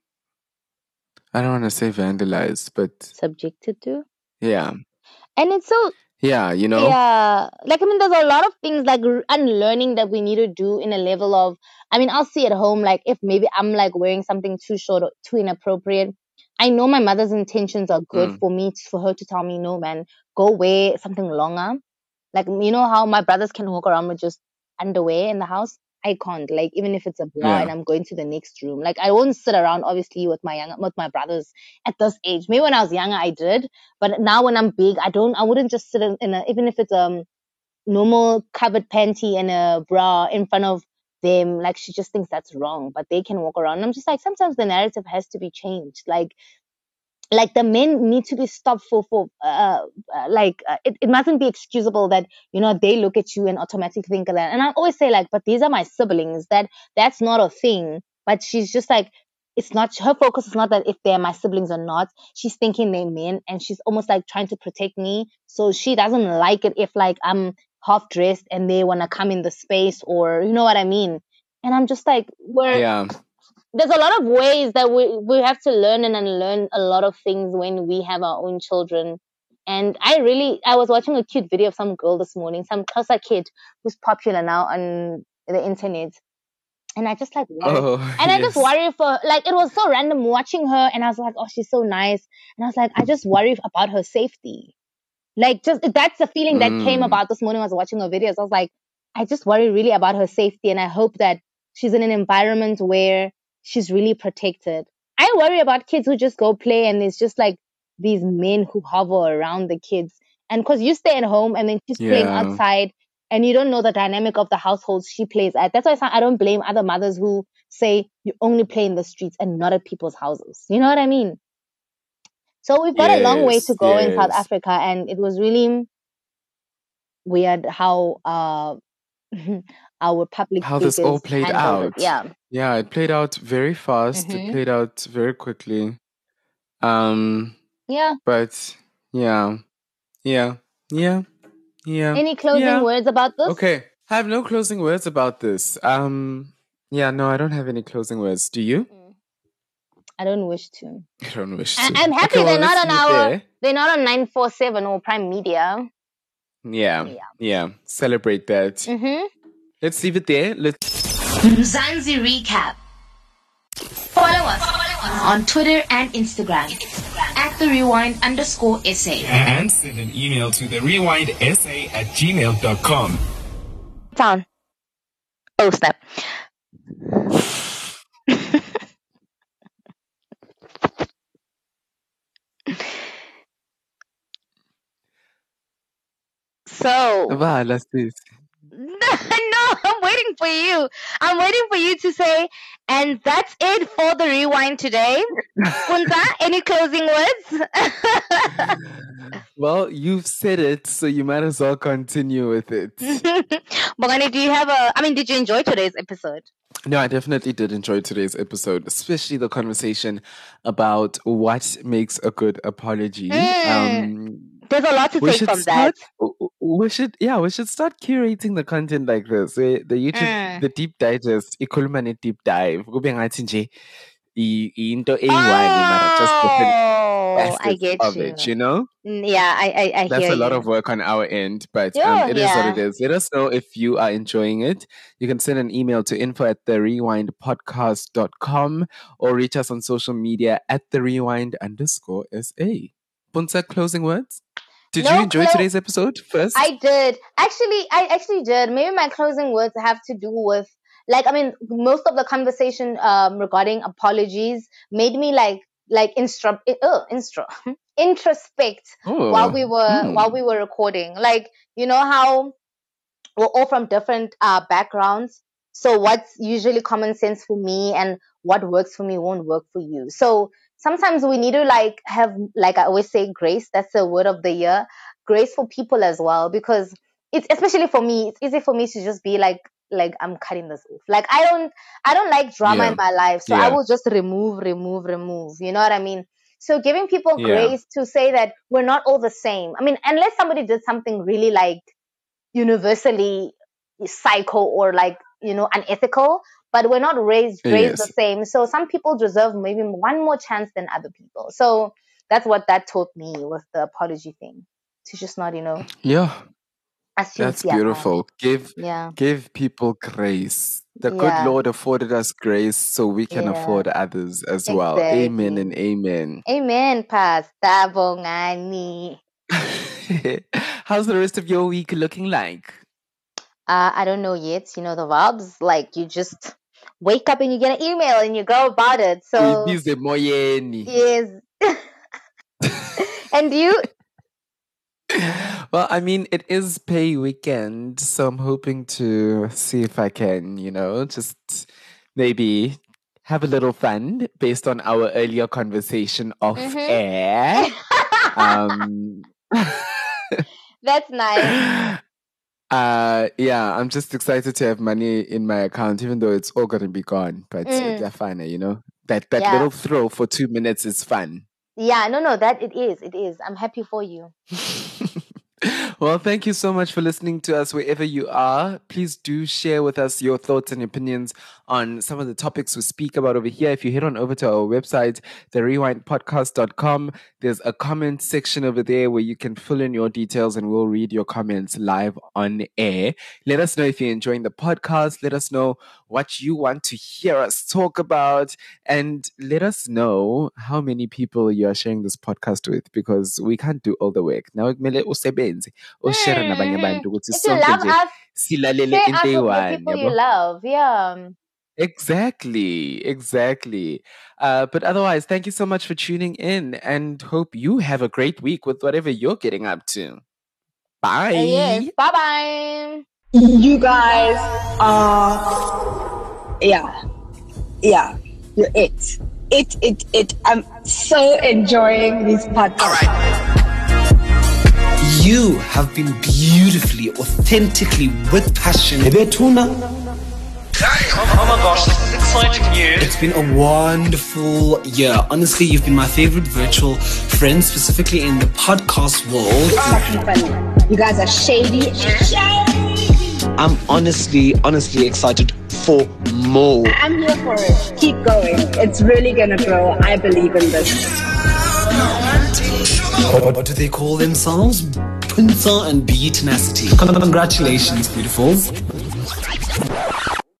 I don't want to say vandalized, but Subjected to, yeah. and it's so Yeah, you know? Yeah, like I mean, there's a lot of things like unlearning that we need to do in a level of. I mean, I'll see at home like if maybe I'm like wearing something too short or too inappropriate. I know my mother's intentions are good Mm. for me for her to tell me no, man, go wear something longer. Like you know how my brothers can walk around with just underwear in the house. I can't. Like even if it's a bra and I'm going to the next room, like I won't sit around obviously with my young with my brothers at this age. Maybe when I was younger I did, but now when I'm big, I don't. I wouldn't just sit in, in a even if it's um normal covered panty and a bra in front of them. Like she just thinks that's wrong, but they can walk around. I'm just like sometimes the narrative has to be changed. Like like the men need to be stopped for for uh, uh like uh, it, it mustn't be excusable that you know they look at you and automatically think of that. And i always say like but these are my siblings. That that's not a thing. But she's just like it's not her focus is not that if they're my siblings or not. She's thinking they're men and she's almost like trying to protect me. So she doesn't like it if like i'm half dressed and they want to come in the space or you know what i mean? And i'm just like we're Yeah. There's a lot of ways that we we have to learn and unlearn a lot of things when we have our own children. And I really, I was watching a cute video of some girl this morning, some Xhosa kid who's popular now on the internet. And I just like. Oh, and I just worry for, like, it was so random watching her. And I was like, oh, she's so nice. And I was like, I just worry about her safety. Like, just that's the feeling that came Mm. about this morning. I was watching her videos. I was like, I just worry really about her safety. And I hope that she's in an environment where she's really protected. I worry about kids who just go play and it's just like these men who hover around the kids. And because you stay at home and then she's playing outside and you don't know the dynamic of the households she plays at. That's why I don't blame other mothers who say you only play in the streets and not at people's houses. You know what I mean? So we've got a long way to Yes, go in South. Africa and it was really weird how uh our public How this all played handled out. it. Yeah. Yeah, it played out very fast. Mhm. It played out very quickly. Um, Yeah. but yeah, yeah, yeah, yeah. Any closing yeah. words about this? Okay, I have no closing words about this. Um, yeah, no, I don't have any closing words. Do you? I don't wish to. I don't wish I- to. I'm happy Okay, they're not on our there. they're not on nine four seven or Prime Media. Yeah, yeah. Celebrate that. Mm-hmm. Let's leave it there. Let's. Mzansi Recap. Follow us on Twitter and Instagram at the rewind underscore SA. And send an email to the rewindsa at gmail.com. Down. Oh snap. so Va, let's do it. no, I'm waiting for you. I'm waiting for you to say, and that's it for the rewind today. Kunta, any closing words? Well, you've said it, so you might as well continue with it. Bongani, do you have a? I mean, did you enjoy today's episode? No, I definitely did enjoy today's episode, especially the conversation about what makes a good apology. Mm. Um, There's a lot to we take from that. start. w- We should, yeah, we should start curating the content like this. The YouTube, Mm. the deep digest, ikhuluma ne-deep dive. Kube ngathi nje i- into eyi-one mara just different. I get of you. it. You know, Mm, Yeah, I I, I that's hear a lot you. of work on our end, but um, Yeah, it is what it yeah. is. Let us know if you are enjoying it. You can send an email to info at the rewindpodcast.com or reach us on social media at the rewind underscore SA. Puntsa, closing words? Did you enjoy clo- today's episode first? I did. Actually, I actually did. Maybe my closing words have to do with like I mean, most of the conversation um regarding apologies made me like like instru- uh, instru- introspect while Oh, we were hmm. while we were recording. Like, you know how we're all from different uh backgrounds. So what's usually common sense for me and what works for me won't work for you. So sometimes we need to like have like I always say grace. That's the word of the year. Grace for people as well because it's especially for me. It's easy for me to just be like like I'm cutting this off. Like I don't I don't like drama Yeah. in my life, so I will just remove, remove, remove. You know what I mean? So giving people Yeah. grace to say that we're not all the same. I mean, unless somebody did something really like universally psycho or like you know unethical but we're not raised raised the same so some people deserve maybe one more chance than other people so that's what that taught me with the apology thing to just not you know Yeah, that's yeah, beautiful. Give yeah give people grace. The good Lord afforded us grace so we can Yeah. afford others as well. Amen and amen. amen pastor bongani How's the rest of your week looking like? uh, i don't know yet you know the vibes like you just wake up and you get an email and you go about it so Uyibize moyeni. yes and you Well, I mean, it is pay weekend, so I'm hoping to see if I can, you know, just maybe have a little fun based on our earlier conversation off Mhm. air. um, that's nice uh, yeah, I'm just excited to have money in my account, even though it's all gonna be gone. But Mm. it's fun, you know. That that Yeah. little throw for two minutes is fun. Yeah, no, no, that it is. It is. I'm happy for you. Well, thank you so much for listening to us wherever you are. Please do share with us your thoughts and opinions on some of the topics we speak about over here. If you head on over to our website, therewindpodcast.com, there's a comment section over there where you can fill in your details and we'll read your comments live on air. Let us know if you're enjoying the podcast. Let us know what you want to hear us talk about. And let us know how many people you are sharing this podcast with because we can't do all the work. Now kumele usebenze nabanye abantu ukuthi sonke love nje silalele into us with the eyi-one, people you yabo? love. Yeah. Exactly, exactly. Uh, but otherwise, thank you so much for tuning in and hope you have a great week with whatever you're getting up to. Bye. Uh, yes. Bye bye. You guys are, yeah, yeah, you're it. It, it, it. I'm so enjoying these podcasts. You have been beautifully, authentically, with passion. Oh, oh my gosh, this is exciting news. It's been a wonderful year. Honestly, you've been my favorite virtual friend, specifically in the podcast world. Fucking funny. You guys are shady. Shady. I'm honestly, honestly excited for more. I'm here for it. Keep going. It's really gonna grow. I believe in this. What, what do they call themselves? Puntsa and Bee Tenacity. Congratulations, beautifuls.